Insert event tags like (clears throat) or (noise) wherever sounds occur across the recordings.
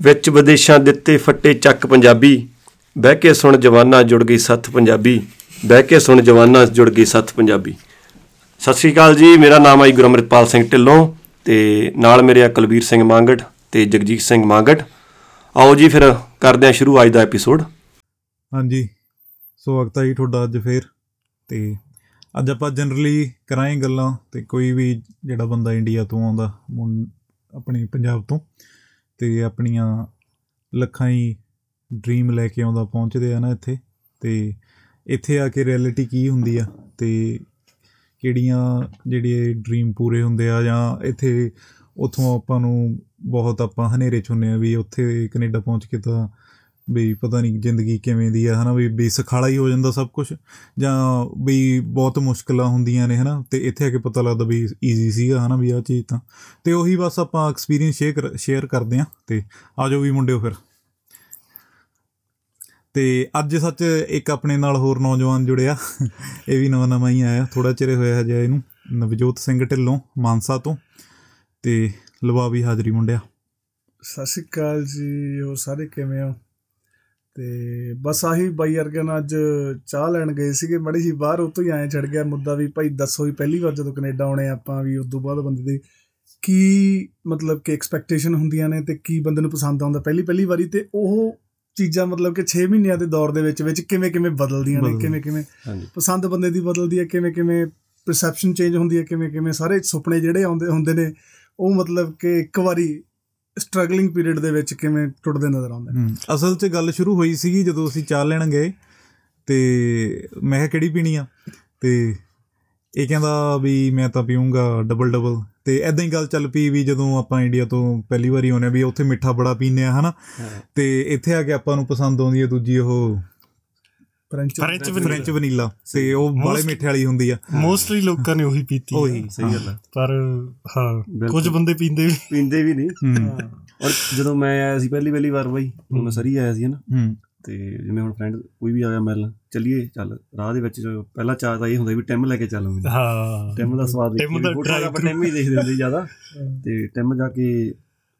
ਵਿੱਚ ਵਿਦੇਸ਼ਾਂ ਦਿੱਤੇ ਫੱਟੇ ਚੱਕ ਪੰਜਾਬੀ, ਬਹਿ ਕੇ ਸੁਣ ਜਵਾਨਾ ਜੁੜ ਗਈ ਸੱਤ ਪੰਜਾਬੀ, ਬਹਿ ਕੇ ਸੁਣ ਜਵਾਨਾ ਜੁੜ ਗਈ ਸੱਤ ਪੰਜਾਬੀ। ਸਤਿ ਸ਼੍ਰੀ ਅਕਾਲ ਜੀ, ਮੇਰਾ ਨਾਮ ਹੈ ਜੀ ਗੁਰਮ੍ਰਿਤਪਾਲ ਸਿੰਘ ਢਿੱਲੋਂ ਤੇ ਨਾਲ ਮੇਰੇ ਆ ਕੁਲਵੀਰ ਸਿੰਘ ਮੰਗਟ ਤੇ ਜਗਜੀਤ ਸਿੰਘ ਮੰਗਟ ਆਓ ਜੀ ਫਿਰ ਕਰਦੇ ਹਾਂ ਸ਼ੁਰੂ ਅੱਜ ਦਾ ਐਪੀਸੋਡ ਹਾਂਜੀ ਸਵਾਗਤ ਹੈ ਜੀ ਤੁਹਾਡਾ ਅੱਜ ਫੇਰ। ਤੇ ਅੱਜ ਆਪਾਂ ਜਨਰਲੀ ਕਰਾਂਗੇ ਗੱਲਾਂ ਤੇ ਕੋਈ ਵੀ ਜਿਹੜਾ ਬੰਦਾ ਇੰਡੀਆ ਤੋਂ ਆਉਂਦਾ, ਮੁੰ- ਆਪਣੀ ਪੰਜਾਬ ਤੋਂ, ਤੇ ਆਪਣੀਆਂ ਲੱਖਾਂ ਹੀ ਡ੍ਰੀਮ ਲੈ ਕੇ ਆਉਂਦਾ, ਪਹੁੰਚਦੇ ਆ ਨਾ ਇੱਥੇ। ਤੇ ਇੱਥੇ ਆ ਕੇ ਰਿਐਲਿਟੀ ਕੀ ਹੁੰਦੀ ਆ? ਤੇ ਕਿਹੜੀਆਂ ਜਿਹੜੇ ਡ੍ਰੀਮ ਪੂਰੇ ਹੁੰਦੇ ਆ ਜਾਂ ਇੱਥੇ ਉਥੋਂ ਆਪਾਂ ਨੂੰ ਬਹੁਤ ਆਪਾਂ ਹਨੇਰੇ ਚ ਹੁੰਨੇ ਆ ਵੀ ਉੱਥੇ ਕੈਨੇਡਾ ਪਹੁੰਚ ਕੇ ਤਾਂ ਵੀ ਪਤਾ ਨਹੀਂ ਜ਼ਿੰਦਗੀ ਕਿਵੇਂ ਦੀ ਆ, ਹਨਾ ਵੀ ਬੇਸਖਾਲਾ ਹੀ ਹੋ ਜਾਂਦਾ ਸਭ ਕੁਝ ਜਾਂ ਵੀ ਬਹੁਤ ਮੁਸ਼ਕਲਾਂ ਹੁੰਦੀਆਂ ਨੇ, ਹਨਾ। ਤੇ ਇੱਥੇ ਆ ਕੇ ਪਤਾ ਲੱਗਦਾ ਵੀ ਈਜ਼ੀ ਸੀਗਾ, ਹਨਾ, ਵੀ ਆ ਚੀਜ਼ ਤਾਂ। ਤੇ ਉਹੀ ਬਸ ਆਪਾਂ ਐਕਸਪੀਰੀਅੰਸ ਸ਼ੇਅਰ ਸ਼ੇਅਰ ਕਰਦੇ ਆ ਤੇ ਆਜੋ ਵੀ ਮੁੰਡਿਓ ਫਿਰ। ਤੇ ਅੱਜ ਸੱਚ ਇੱਕ ਆਪਣੇ ਨਾਲ ਹੋਰ ਨੌਜਵਾਨ ਜੁੜਿਆ। ਇਹ ਵੀ ਨਵਾਂ ਨਵਾਂ ਹੀ ਆਇਆ ਥੋੜਾ ਚਿਰ ਹੋਇਆ ਹਜੇ ਇਹਨੂੰ, ਨਵਜੋਤ ਸਿੰਘ ਢਿੱਲੋਂ, ਮਾਨਸਾ ਤੋਂ। ਤੇ ਲਵਾ ਵੀ ਹਾਜ਼ਰੀ ਮੁੰਡਿਆ। ਸਤਿ ਸ਼੍ਰੀ ਅਕਾਲ ਜੀ, ਹੋਰ ਸਾਰੇ ਕਿਵੇਂ ਹੋ? ਤੇ ਬਸ ਆਹੀ ਬਾਈ ਵਰਗੇ ਨਾਲ ਅੱਜ ਚਾਹ ਲੈਣ ਗਏ ਸੀਗੇ ਮੜੀ ਜੀ ਬਾਹਰ ਉਤੋਂ ਹੀ ਆਏ ਛੜ ਗਿਆ ਮੁੱਦਾ ਵੀ ਭਾਈ ਦੱਸੋ ਵੀ ਪਹਿਲੀ ਵਾਰ ਜਦੋਂ ਕੈਨੇਡਾ ਆਉਣੇ ਆਪਾਂ ਵੀ ਉਦੋਂ ਬਾਅਦ ਬੰਦੇ ਦੀ ਕੀ ਮਤਲਬ ਕਿ ਐਕਸਪੈਕਟੇਸ਼ਨ ਹੁੰਦੀਆਂ ਨੇ ਤੇ ਕੀ ਬੰਦੇ ਨੂੰ ਪਸੰਦ ਆਉਂਦਾ ਪਹਿਲੀ ਪਹਿਲੀ ਵਾਰੀ ਤੇ ਉਹ ਚੀਜ਼ਾਂ ਮਤਲਬ ਕਿ 6 ਮਹੀਨਿਆਂ ਦੇ ਦੌਰ ਦੇ ਵਿੱਚ ਵਿੱਚ ਕਿਵੇਂ ਕਿਵੇਂ ਬਦਲਦੀਆਂ ਨੇ। ਕਿਵੇਂ ਕਿਵੇਂ ਪਸੰਦ ਬੰਦੇ ਦੀ ਬਦਲਦੀ ਹੈ ਕਿਵੇਂ ਕਿਵੇਂ ਪਰਸੈਪਸ਼ਨ ਚੇਂਜ ਹੁੰਦੀ ਹੈ ਕਿਵੇਂ ਕਿਵੇਂ ਸਾਰੇ ਸੁਪਨੇ ਜਿਹੜੇ ਆਉਂਦੇ ਹੁੰਦੇ ਨੇ ਉਹ ਮਤਲਬ ਕਿ ਇੱਕ ਵਾਰੀ ਸਟਰਗਲਿੰਗ ਪੀਰੀਅਡ ਦੇ ਵਿੱਚ ਕਿਵੇਂ ਟੁੱਟਦੇ ਨਜ਼ਰ ਆਉਂਦੇ ਨੇ? ਅਸਲ 'ਚ ਗੱਲ ਸ਼ੁਰੂ ਹੋਈ ਸੀਗੀ ਜਦੋਂ ਅਸੀਂ ਚਾਹ ਲੈਣ ਗਏ ਤੇ ਮੈਂ ਕਿਹਾ ਕਿਹੜੀ ਪੀਣੀ ਆ? ਤੇ ਇਹ ਕਹਿੰਦਾ ਵੀ ਮੈਂ ਤਾਂ ਪੀਊਂਗਾ ਡਬਲ ਡਬਲ ਤੇ ਐਦਾਂ ਹੀ ਗੱਲ ਚੱਲ ਪਈ ਵੀ ਜਦੋਂ ਆਪਾਂ ਇੰਡੀਆ ਤੋਂ ਪਹਿਲੀ ਵਾਰੀ ਆਉਂਦੇ ਹਾਂ ਵੀ ਉੱਥੇ ਮਿੱਠਾ ਬੜਾ ਪੀਂਦੇ ਆ ਹਨਾ? ਤੇ ਇੱਥੇ ਆ ਕੇ ਆਪਾਂ ਨੂੰ ਪਸੰਦ ਆਉਂਦੀ ਹੈ ਦੂਜੀ ਉਹ French French vanilla। French vanilla ਤੇ ਉਹ ਬਾਲੇ ਮਿੱਠੇ ਵਾਲੀ ਹੁੰਦੀ ਆ। ਮੋਸਟਲੀ ਲੋਕਾਂ ਨੇ ਉਹੀ ਪੀਤੀ ਆ। ਉਹੀ ਸਹੀ ਗੱਲ ਹੈ ਪਰ ਹਾਂ। ਕੁਝ ਬੰਦੇ ਪੀਂਦੇ ਵੀ। ਪੀਂਦੇ ਵੀ ਨਹੀਂ। ਔਰ ਜਦੋਂ ਮੈਂ ਆਇਆ ਸੀ ਪਹਿਲੀ ਪਹਿਲੀ ਵਾਰ ਬਾਈ ਉਦੋਂ ਮੈਂ ਸਰੀ ਆਇਆ ਸੀ ਨਾ ਤੇ ਜਿਵੇਂ ਹੁਣ ਫਰੈਂਡ ਕੋਈ ਵੀ ਆਇਆ ਮਿਲਣ ਚੱਲੀਏ ਚੱਲ ਰਾਹ ਦੇ ਵਿੱਚ ਜੋ ਪਹਿਲਾ ਚਾਹ ਤਾਂ ਇਹ ਹੁੰਦਾ ਵੀ ਟਿਮ ਲੈ ਕੇ ਚੱਲ ਮੈਨੂੰ ਹਾਂ। ਟਿਮ ਦਾ ਸਵਾਦ ਟਿਮ ਦਾ ਵੀ ਫੋਟੋ dry ਆਪਾਂ ਟਿਮ ਹੀ ਦੇਖਦੇ ਹੁੰਦੇ ਜ਼ਿਆਦਾ। ਤੇ ਟਿਮ ਜਾ ਕੇ